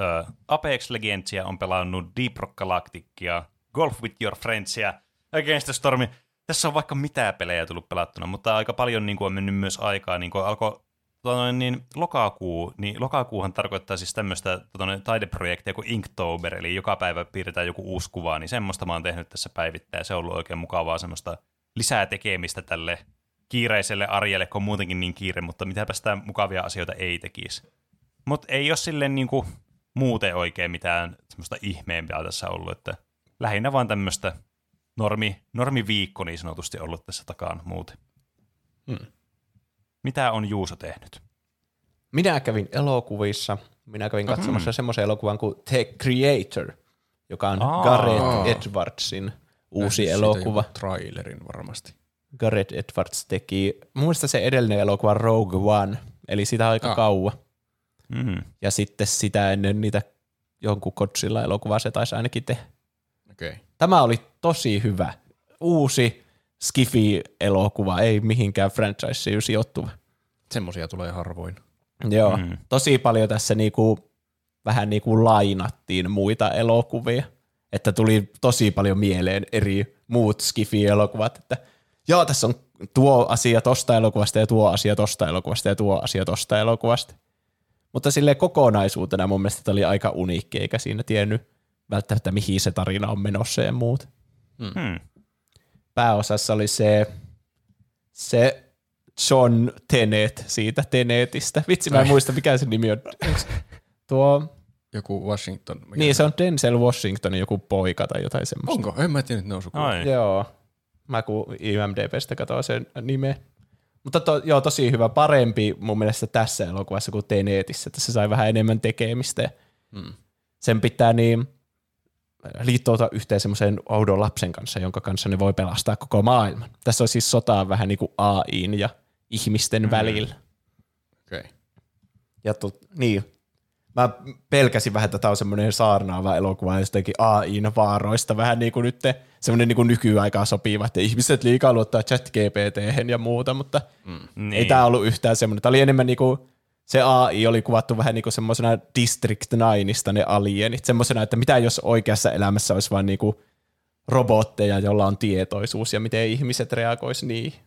ö, Apex Legendsia on pelannut Deep Rock Galacticia, Golf with Your Friendsia, Against the Stormi. Tässä on vaikka mitä pelejä tullut pelattuna, mutta aika paljon niin kuin, on mennyt myös aikaa, niin kuin alkoi tota niin lokakuu, niin lokakuuhan tarkoittaa siis tämmöistä tota noin, taideprojektia kuin Inktober, eli joka päivä piirretään joku uusi kuva, niin semmoista mä oon tehnyt tässä päivittäin, se on ollut oikein mukavaa semmoista lisää tekemistä tälle kiireiselle arjelle, kun on muutenkin niin kiire, mutta mitäpä sitä mukavia asioita ei tekisi. Mutta ei ole silleen niin kuin muuten oikein mitään semmoista ihmeempää tässä ollut, että lähinnä vaan tämmöistä normi, normiviikko niin sanotusti ollut tässä takana muuten. Hmm. Mitä on Juuso tehnyt? minä kävin elokuvissa. Minä kävin katsomassa mm. semmoisen elokuvan kuin The Creator, joka on Aa. Gareth Edwardsin uusi Nähnyt siitä elokuva. Trailerin varmasti. Gareth Edwards teki, mielestä se edellinen elokuva Rogue One, eli sitä aika Ah. kauan. Mm. Ja sitten sitä ennen niitä jonkun Godzilla elokuvaa se taisi ainakin tehdä. Okei. Okay. Tämä oli tosi hyvä. Uusi Skifi-elokuva, ei mihinkään franchiseen sijoittuva. Semmosia tulee harvoin. Joo, Mm. tosi paljon tässä niinku, vähän niinku lainattiin muita elokuvia, että tuli tosi paljon mieleen eri muut Skifi-elokuvat, että joo, tässä on tuo asia tosta elokuvasta ja tuo asia tosta elokuvasta ja tuo asia tosta elokuvasta. Mutta sille kokonaisuutena mun mielestä tämä oli aika uniikki, eikä siinä tiennyt välttämättä mihin se tarina on menossa ja muut. Mm. Pääosassa oli se, se John Tenet siitä Tenetistä. Vitsi, mä en muista mikä se nimi on. Tuo, Joku Washington. Mikä niin se on Denzel Washingtonin joku poika tai jotain semmoista. Onko? En mä tiedä, että ne on sukua. Joo. Mä kun IMDBstä katsoin sen nimen. Mutta to, joo, tosi hyvä. Parempi mun mielestä tässä elokuvassa kuin Tenetissä. Tässä sai vähän enemmän tekemistä. ja Mm. Sen pitää niin liittoutua yhteen semmoisen oudon lapsen kanssa, jonka kanssa ne voi pelastaa koko maailman. Tässä on siis sotaa vähän niin kuin AIin ja ihmisten mm. välillä. Okei. Okay. Ja to, niin, mä pelkäsin vähän, että tämä on semmoinen saarnaava elokuva jostakin AIn vaaroista, vähän niin kuin nyt semmoinen niin kuin nykyaikaan sopiva, että ihmiset liikaa luottaa chat gpt ja muuta, mutta mm. Niin. ei tämä ollut yhtään semmoinen. Tämä oli enemmän niin kuin, se AI oli kuvattu vähän niin kuin semmoisena District 9 ne alienit, semmoisena, että mitä jos oikeassa elämässä olisi vain niin kuin robotteja, joilla on tietoisuus ja miten ihmiset reagoisi niihin.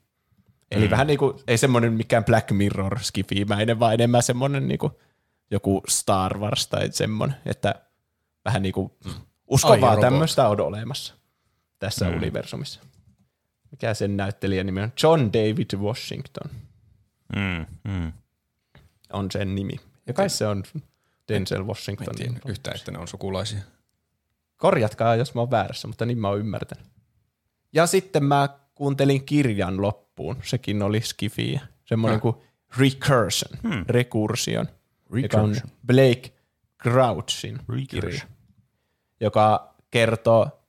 Eli mm. vähän niin kuin, ei semmoinen mikään Black Mirror skifimäinen, vaan enemmän semmoinen niin kuin joku Star Wars tai semmoinen, että vähän niin kuin usko Ai, vaan robot. tämmöistä on olemassa tässä mm. universumissa. Mikä sen näyttelijän nimi on? John David Washington Mm. Mm. On sen nimi. Ja kai se on Denzel Mä en yhtään, että ne on sukulaisia. Korjatkaa, jos mä oon väärässä, mutta niin mä oon ymmärtänyt. Ja sitten mä kuuntelin kirjan loppuun. Sekin oli skifiä. Semmoinen Ah. kuin Recursion, hmm. rekursion, joka on Recursion. Blake Crouchin kirja, Recursion. joka kertoo,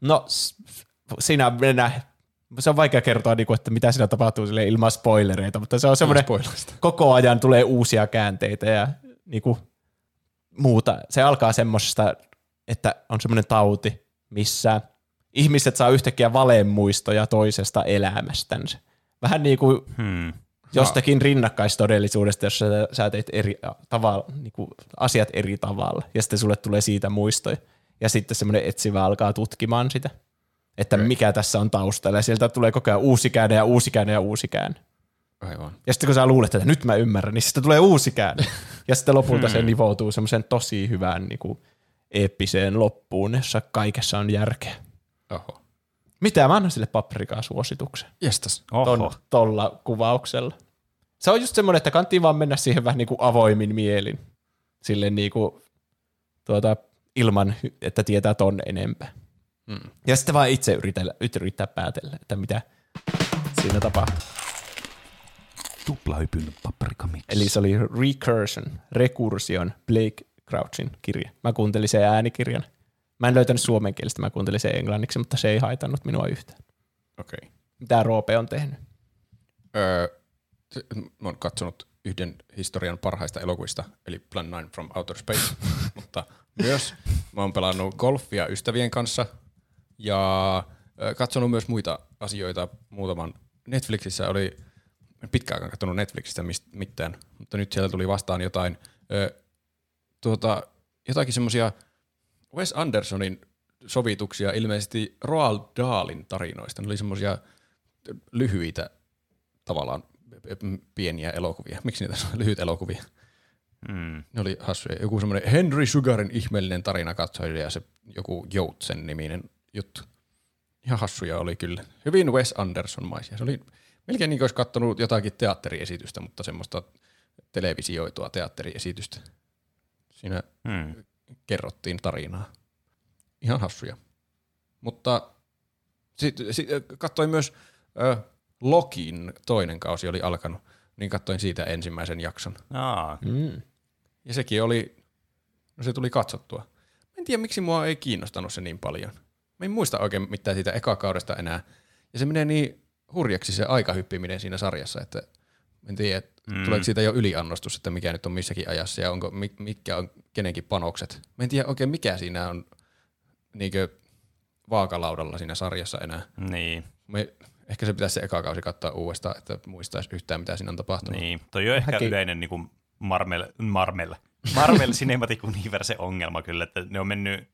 no s- siinä mennään, se on vaikea kertoa, niin kuin, että mitä siinä tapahtuu sille ilman spoilereita, mutta se on semmoinen, koko ajan tulee uusia käänteitä ja niin kuin, muuta. Se alkaa semmoisesta, että on semmoinen tauti, missä ihmiset saa yhtäkkiä valeenmuistoja toisesta elämästänsä. Vähän niin kuin Hmm. jostakin rinnakkaistodellisuudesta, jossa sä, sä teet eri tavalla, niin kuin asiat eri tavalla, ja sitten sulle tulee siitä muistoja. Ja sitten semmoinen etsivä alkaa tutkimaan sitä, että Okei. mikä tässä on taustalla, ja sieltä tulee koko ajan uusi käänne ja uusi käänne ja uusi käänne. Aivan. Ja sitten kun sä luulet, että nyt mä ymmärrän, niin sitten tulee uusi käänne. Ja sitten lopulta se nivoutuu semmoisen tosi hyvään niin kuin, eeppiseen loppuun, jossa kaikessa on järkeä. Oho. Mitä mä annan sille paprikaa suosituksen? Jestas. Oho. Ton, tolla kuvauksella. Se on just semmoinen, että kannattaa vaan mennä siihen vähän niin kuin avoimin mielin. Sille niin kuin, tuota, ilman, että tietää ton enempää. Mm. Ja sitten vaan itse yritellä, yrittää päätellä, että mitä siinä tapahtuu. Tuplahypyn paprikamix. Eli se oli Recursion, Rekursion, Blake Crouchin kirja. Mä kuuntelin sen äänikirjan. Mä en löytänyt suomenkielistä, mä kuuntelin sen englanniksi, mutta se ei haitannut minua yhtään. Okei. Okay. Mitä Roope on tehnyt? Öö, se- mä oon katsonut yhden historian parhaista elokuvista, eli Plan 9 from Outer Space, mutta myös mä oon pelannut golfia ystävien kanssa ja katsonut myös muita asioita muutaman. Netflixissä oli, en pitkään aikaan katsonut Netflixistä mist, mitään, mutta nyt siellä tuli vastaan jotain, ö, tuota, jotakin semmoisia Wes Andersonin sovituksia ilmeisesti Roald Dahlin tarinoista. Ne oli semmoisia lyhyitä tavallaan pieniä elokuvia. Miksi niitä on lyhyt elokuvia? Hmm. Ne oli hassuja. Joku semmoinen Henry Sugarin ihmeellinen tarina katsoi ja se joku Joutsen niminen juttu. Ihan hassuja oli kyllä. Hyvin Wes Anderson-maisia. Se oli melkein niin kuin olisi katsonut jotakin teatteriesitystä, mutta semmoista televisioitua teatteriesitystä. Siinä Hmm. kerrottiin tarinaa. Ihan hassuja. Mutta sitten sit, katsoin myös ö, Lokin toinen kausi oli alkanut, niin katsoin siitä ensimmäisen jakson. Aa, Mm. Ja sekin oli, no se tuli katsottua. Mä en tiedä, miksi mua ei kiinnostanut se niin paljon. Mä en muista oikein mitään siitä ekakaudesta enää. Ja se menee niin hurjaksi se aikahyppiminen siinä sarjassa, että en tiedä, mm. tuleeko siitä jo yliannostus, että mikä nyt on missäkin ajassa ja onko, mi- mitkä on kenenkin panokset. Mä en tiedä oikein, mikä siinä on niinkö vaakalaudalla siinä sarjassa enää. niin, Me, ehkä se pitäisi se eka kausi katsoa uudestaan, että muistaisi yhtään, mitä siinä on tapahtunut. niin. Toi on ehkä Mäkin- yleinen niin kuin Marvel, Marvel, Marvel Cinematic Universe ongelma kyllä, että ne on mennyt,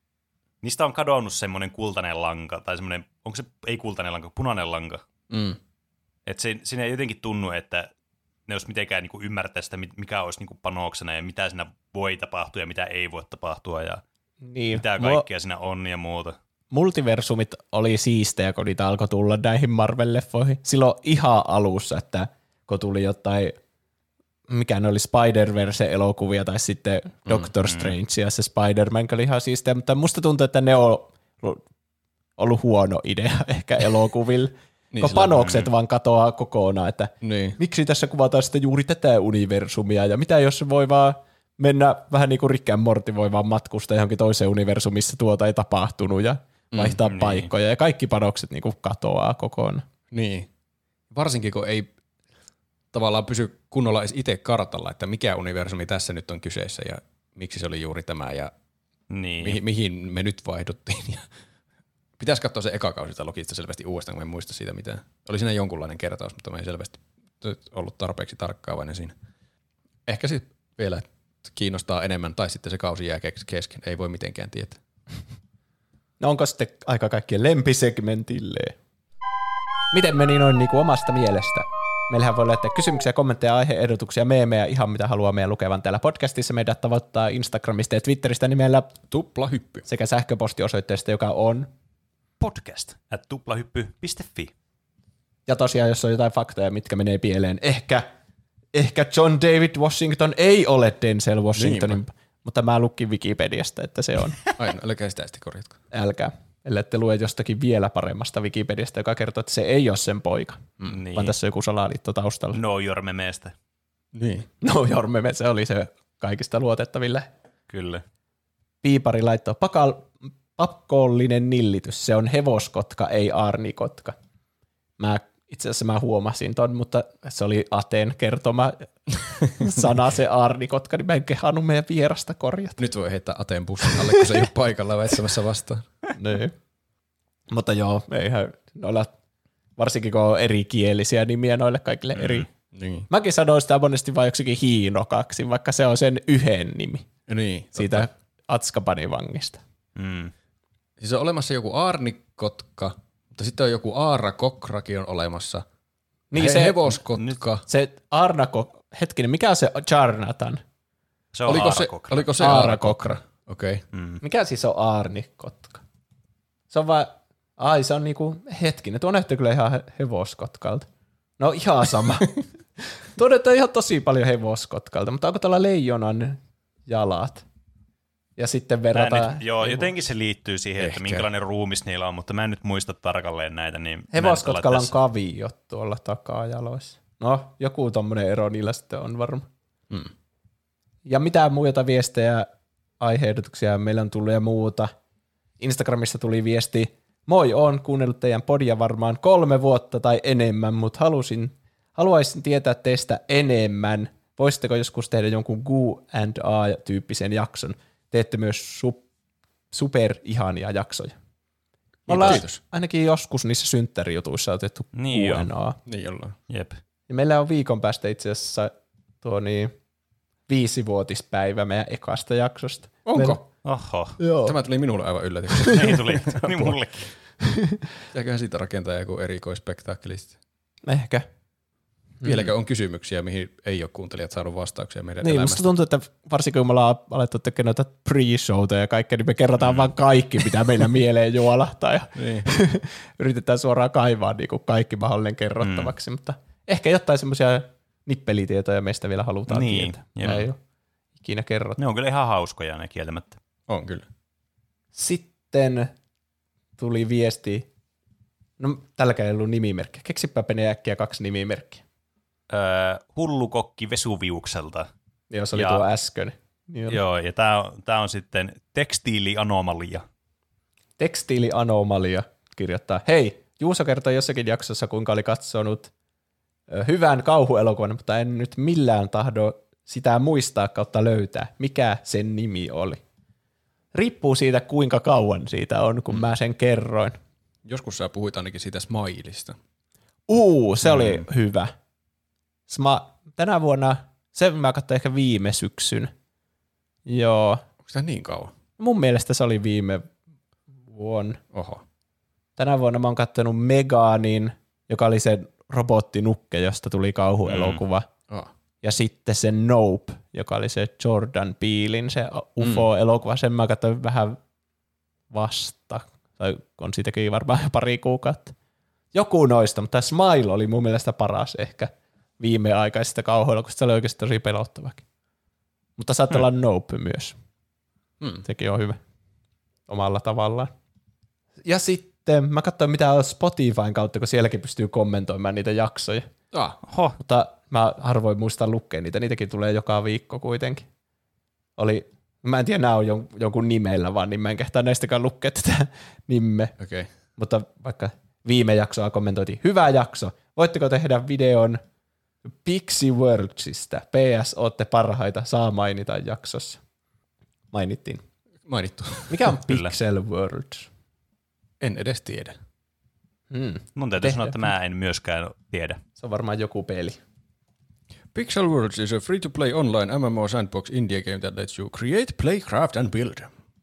niistä on kadonnut semmoinen kultainen lanka, tai semmoinen, onko se, ei kultainen lanka, punainen lanka. Mm. Että se, siinä ei jotenkin tunnu, että ne olisi mitenkään niin kuin ymmärtää sitä, mikä olisi niin kuin panoksena ja mitä siinä voi tapahtua ja mitä ei voi tapahtua ja Niin, mitä mua- kaikkea siinä on ja muuta. multiversumit oli siistejä, kun niitä alkoi tulla näihin Marvel-leffoihin. Silloin ihan alussa, että kun tuli jotain, mikä ne oli Spider-Verse-elokuvia tai sitten Doctor Strange ja se Spider-Man oli ihan siistejä, mutta musta tuntuu, että ne on ollut huono idea ehkä elokuville. Niin, niin, kun panokset vaan katoaa kokonaan, että Niin. miksi tässä kuvataan sitten juuri tätä universumia ja mitä jos voi vaan mennä vähän niin kuin Rick and Morty voi vaan matkustaa johonkin toiseen universumissa, missä tuota ei tapahtunut ja vaihtaa mm, paikkoja ja kaikki panokset niin kuin katoaa kokonaan. Niin. Varsinkin kun ei tavallaan pysy kunnolla edes itse kartalla, että mikä universumi tässä nyt on kyseessä ja miksi se oli juuri tämä ja Niin. mihin, mihin me nyt vaihduttiin. Ja pitäisi katsoa se eka kausi sitä Lokista selvästi uudestaan, kun en muista siitä mitään. Oli siinä jonkunlainen kertaus, mutta mä en selvästi ollut tarpeeksi tarkkaavainen siinä. Ehkä se vielä kiinnostaa enemmän, tai sitten se kausi jää kesken. Ei voi mitenkään tietää. No onko sitten aika kaikkien lempisegmentille? Miten meni noin niin kuin omasta mielestä? Meillähän voi laittaa kysymyksiä, kommentteja, aiheehdotuksia, meemejä, ihan mitä haluaa meidän lukevan täällä podcastissa. Meidät tavoittaa Instagramista ja Twitteristä nimellä Tupla hyppy. sekä sähköpostiosoitteesta, joka on. Podcast at tuplahyppy.fi. Ja tosiaan, jos on jotain faktoja, mitkä menee pieleen, ehkä, ehkä John David Washington ei ole Denzel Washingtonin, Niinpä. mutta mä lukin Wikipediasta, että se on. Ai, no, älkää sitä sitten korjatko. Älkää. Ellette lue jostakin vielä paremmasta Wikipediasta, joka kertoo, että se ei ole sen poika, mm, Niin. vaan tässä on joku salaliitto taustalla. No your. Niin. No Jorme, se oli se kaikista luotettaville. Kyllä. Piipari laittoi pakal, pakollinen nillitys. Se on hevoskotka, ei aarnikotka. Mä itse asiassa mä huomasin ton, mutta se oli Aten kertoma sana se aarnikotka, niin mä en kehannut meidän vierasta korjata. Nyt voi heittää Ateen bussin alle, kun se ei ole paikalla väistämässä vastaan. niin. Mutta joo, eihän noilla, varsinkin kun on erikielisiä nimiä noille kaikille mm. eri. Niin. Mäkin sanoin sitä monesti vain joksikin hiinokaksi, vaikka se on sen yhden nimi Niin. siitä Atskabanin vangista. Mm. Siis on olemassa joku aarnikotka, mutta sitten on joku aarakokrakin on olemassa. Niin He- se- hevoskotka. Se Arnako, hetkinen, mikä on se Jarnatan? Se on Oliko se, oliko se Aarakokra. aarakokra? Okei. Okay. Mm. Mikä siis on Aarnikotka? Se on vaan, ai se on niinku, hetkinen, tuo näyttää kyllä ihan he- hevoskotkalta. No ihan sama. tuo näyttää ihan tosi paljon hevoskotkalta, mutta onko tuolla leijonan jalat? Ja sitten Mä verrataan... nyt, joo, jotenkin se liittyy siihen, että Ehkä. minkälainen ruumis niillä on, mutta mä en nyt muista tarkalleen näitä. Niin Hevoskotkalla on kaviot tuolla takajaloissa. No, joku tommonen ero niillä sitten on varma. Mm. Ja mitä muita viestejä, aiheehdotuksia meillä on tullut ja muuta. Instagramissa tuli viesti, moi, oon kuunnellut teidän podia varmaan kolme vuotta tai enemmän, mutta halusin, haluaisin tietää teistä enemmän. Voisitteko joskus tehdä jonkun Q and A-tyyppisen jakson? Teette myös sup, super ihania jaksoja. Me ollaan Kiitos. ainakin joskus niissä synttärijutuissa otettu Niin. Q&A. Niin ollaan. Jep. Ja meillä on viikon päästä itse asiassa tuo niin, viisivuotispäivä meidän ekasta jaksosta. Onko? Oho, Joo. Tämä tuli minulle aivan yllätyksenä. niin tuli. niin mullekin. Pitääköhän siitä rakentaa joku erikoispektaakeli sitten. Ehkä. Vieläkö on kysymyksiä, mihin ei ole kuuntelijat saanut vastauksia meidän Niin, elämästä? musta tuntuu, että varsinkin kun me ollaan alettu tekemään noita pre-showta ja kaikkea, niin me kerrotaan mm. vaan kaikki, mitä meillä mieleen juolahtaa ja Niin. yritetään suoraan kaivaa niin kuin kaikki mahdollinen kerrottavaksi, mm. mutta ehkä jotain semmoisia nippelitietoja meistä vielä halutaan Niin, tietää. jep. Ei ole ikinä kerrottu. Ne on kyllä ihan hauskoja ne kieltämättä. On kyllä. Sitten tuli viesti, no tälläkään ei ollut nimimerkkiä. Keksipä Pene äkkiä kaksi nimimerkkiä. Hullukokki Vesuviukselta. Joo, se oli Ja- tuo äsken. Oli. Joo, ja tämä on, tää on sitten tekstiilianomalia. Tekstiilianomalia kirjoittaa, hei, Juuso kertoi jossakin jaksossa, kuinka oli katsonut hyvän kauhuelokuvan, mutta en nyt millään tahdo sitä muistaa kautta löytää, mikä sen nimi oli. Riippuu siitä, kuinka kauan siitä on, kun mä sen kerroin. Joskus sä puhuit ainakin siitä Smileista. Uu, se oli hyvä. Sma, tänä vuonna, se mä katsoin ehkä viime syksyn. Joo, Onko tämä niin kauan? mun mielestä se oli viime vuonna. Oho. Tänä vuonna mä oon katsonut Meganin, joka oli se robottinukke, josta tuli kauhuelokuva. Mm. Ah. Ja sitten se Nope, joka oli se Jordan Peelin, se UFO-elokuva. Sen mä katsoin vähän vasta. Tai on siitäkin varmaan pari kuukautta. Joku noista, mutta Smile oli mun mielestä paras ehkä viimeaikaisista kauhuelokuvista. Se oli oikeasti tosi pelottavakin. Mutta saattaa olla Nope myös. Hmm. Sekin on hyvä omalla tavallaan. Ja sitten mä katsoin, mitä on Spotifyn kautta, kun sielläkin pystyy kommentoimaan niitä jaksoja. Ah. Ho, Mutta mä harvoin muistan lukea niitä, niitäkin tulee joka viikko kuitenkin. Oli, mä en tiedä, nämä on jon- jonkun nimellä vaan, niin mä en kehtaa näistäkään lukea tätä. Okei. Okay. Mutta vaikka viime jaksoa kommentoitiin, hyvä jakso, voitteko tehdä videon Pixie Worldsista? PS, ootte parhaita, saa mainita jaksossa. Mainittiin. Mainittu. Mikä on. Pixel Worlds? En edes tiedä. Hmm. mun täytyy Tehdään. sanoa, että mä en myöskään tiedä. Se on varmaan joku peli. Pixel Worlds is a free-to-play online MMO sandbox indie game that lets you create, play, craft and build.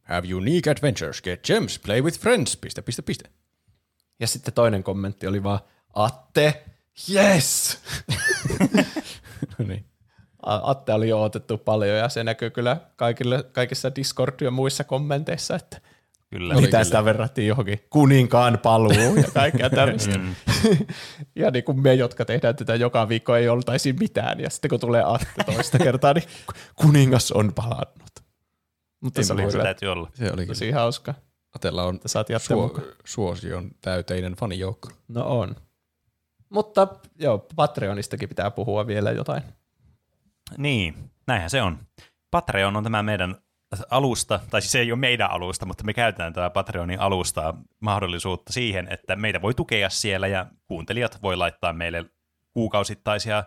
Have unique adventures, get gems, play with friends, piste, piste, piste. Ja sitten toinen kommentti oli vaan, Atte, yes! No niin. Atte oli jo odotettu paljon ja se näkyy kyllä kaikille, kaikissa Discord ja muissa kommenteissa, että Kyllä. mitä kyllä. sitä verrattiin johonkin kuninkaan paluu ja kaikkea tämmöistä. ja niin kuin me, jotka tehdään tätä joka viikko, ei oltaisi mitään. Ja sitten kun tulee Atte toista kertaa, niin kuningas on palannut. Mutta se oli kyllä täytyy olla. Se oli kyllä. tosi hauska. Atella on mukaan. suo- suosion täyteinen fanijoukko. No on. Mutta joo, Patreonistakin pitää puhua vielä jotain. Niin, näinhän se on. Patreon on tämä meidän alusta, tai siis se ei ole meidän alusta, mutta me käytetään tätä Patreonin alustaa mahdollisuutta siihen, että meitä voi tukea siellä ja kuuntelijat voi laittaa meille kuukausittaisia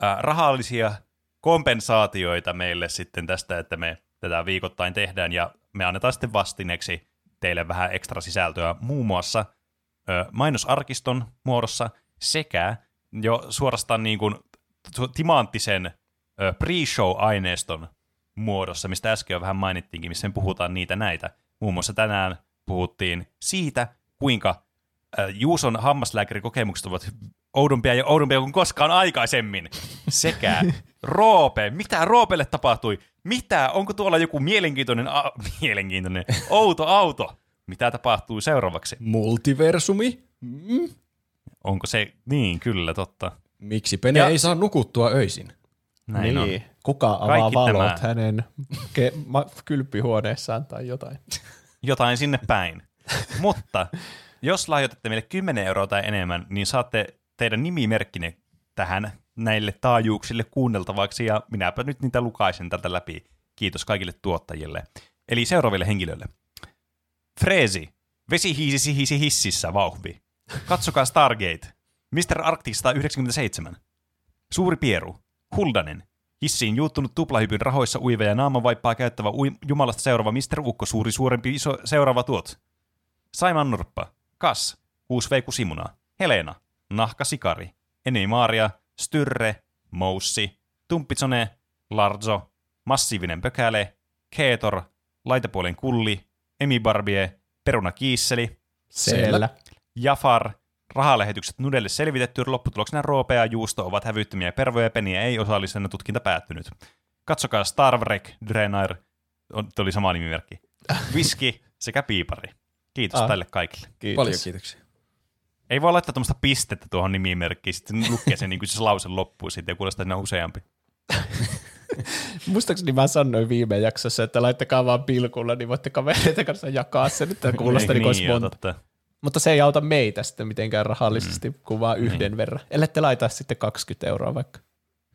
ää, rahallisia kompensaatioita meille sitten tästä, että me tätä viikoittain tehdään ja me annetaan sitten vastineeksi teille vähän ekstra sisältöä muun muassa ö, mainosarkiston muodossa sekä jo suorastaan niin kuin timanttisen pre-show-aineiston muodossa, mistä äsken jo vähän mainittiinkin, missä puhutaan niitä näitä. Muun muassa tänään puhuttiin siitä, kuinka Juuson hammaslääkärikokemukset ovat oudompia ja oudompia kuin koskaan aikaisemmin. Sekä Roope. Mitä Roopelle tapahtui? Mitä? Onko tuolla joku mielenkiintoinen, a- mielenkiintoinen, outo auto? Mitä tapahtuu seuraavaksi? Multiversumi? Onko se, niin kyllä, totta. Miksi Pene Ja- ei saa nukuttua öisin? Näin on. niin. Kuka avaa Kaikki valot tämä. hänen ke- ma- kylpyhuoneessaan tai jotain? jotain sinne päin. Mutta jos lahjoitatte meille 10 euroa tai enemmän, niin saatte teidän nimimerkkinne tähän näille taajuuksille kuunneltavaksi, ja minäpä nyt niitä lukaisen täältä läpi. Kiitos kaikille tuottajille. Eli seuraaville henkilöille. Freesi. Vesi hiisisi hiisi hississä vauhvi. Katsokaa Stargate. Mr. Arctic 197. Suuri Pieru. Huldanen. Hissiin juuttunut tuplahypyn rahoissa uiva ja naamanvaippaa käyttävä ui- jumalasta seuraava Mr. Ukko suuri suurempi iso seuraava tuot. Saiman Nurppa. Kas. 6 V. Kusimuna. Helena. Nahka Sikari. Eni Maaria. Styrre. Moussi. Tumppitsone. Larzo. Massiivinen Pökäle. Keetor. Laitapuolen Kulli. Emi Barbie. Peruna Kiisseli. Siellä. Jafar, rahalähetykset Nudelle selvitetty, lopputuloksena Roope ja Juusto ovat hävyttömiä pervoja ja peniä ei osallisena tutkinta päättynyt. Katsokaa Star Trek, Drenair, on, oli sama nimimerkki, Whisky sekä Piipari. Kiitos Ah. tälle kaikille. Kiitos. Paljon kiitoksia. Ei voi laittaa tuommoista pistettä tuohon nimimerkkiin, sitten lukee sen niin kuin se lause loppuu sitten ja kuulostaa, että useampi. Muistaakseni mä sanoin viime jaksossa, että laittakaa vaan pilkulla, niin voitte kavereiden kanssa jakaa sen, että kuulostaa niin, niin, joo, monta. totta. Mutta se ei auta meitä sitten mitenkään rahallisesti, mm. kuin vaan yhden verran. Ellette laita sitten 20 euroa vaikka.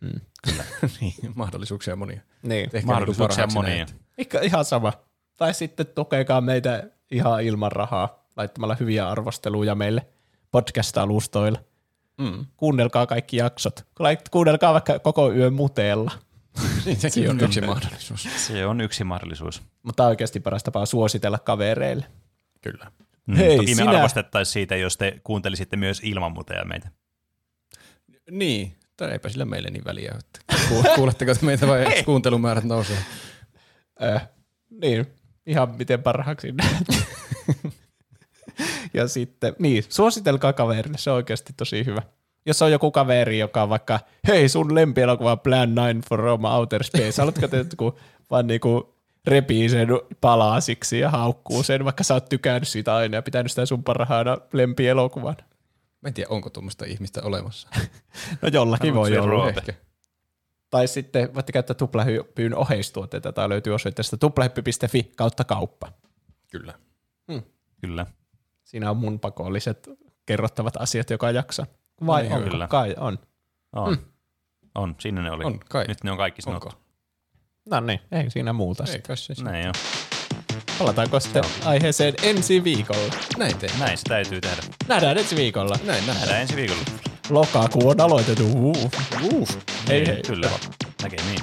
niin, mahdollisuuksia monia. Niin. Tehkää Mahdollisuuksia niinku parhaaksi monia. näette. Ehkä ihan sama. Tai sitten tukekaa meitä ihan ilman rahaa laittamalla hyviä arvosteluja meille podcast-alustoilla. Mm. Kuunnelkaa kaikki jaksot. Kuunnelkaa vaikka koko yön muteella. Niin, sekin on yksi mahdollisuus. Se on yksi mahdollisuus. Mutta oikeasti paras tapa suositella kavereille. Kyllä. Mm, Hei, Toki me sinä- arvostettaisiin siitä, jos te kuuntelisitte myös ilman muteja meitä. Niin, tai eipä sillä meille niin väliä. Että ku- kuuletteko te meitä vai kuuntelumäärät nousee? Äh, niin, ihan miten parhaaksi näette. ja sitten, niin, suositelkaa kaverille, se on oikeasti tosi hyvä. Jos on joku kaveri, joka on vaikka, hei sun lempielokuva Plan 9 for Roma Outer Space, haluatko te joku vaan niinku repii sen palasiksi ja haukkuu sen, vaikka sä oot tykännyt siitä aina ja pitänyt sitä sun parhaana lempielokuvan. Mä en tiedä, onko tuommoista ihmistä olemassa. No jollakin voi olla. Ehkä. Tai sitten voitte käyttää tuplahyppyyn oheistuotteita, tai löytyy osoitteesta tuplahyppy.fi kautta kauppa. Kyllä. Kyllä. Siinä on mun pakolliset kerrottavat asiat joka jakso. Vai Niin, onko? kyllä. Kai on. On. On, siinä ne oli. On, kai. Nyt ne on kaikki sanottu. Onko? No niin, ei siinä muuta. Ei Ei. kai se. Näin on. Palataanko sitten aiheeseen ensi viikolla? Näin tehdään. Näin se täytyy tehdä. Nähdään ensi viikolla. Näin nähdään. Nähdään ensi viikolla. Lokakuu on aloitettu. Uh, uh. Hei Niin, hei. Kyllä. Näkemiin.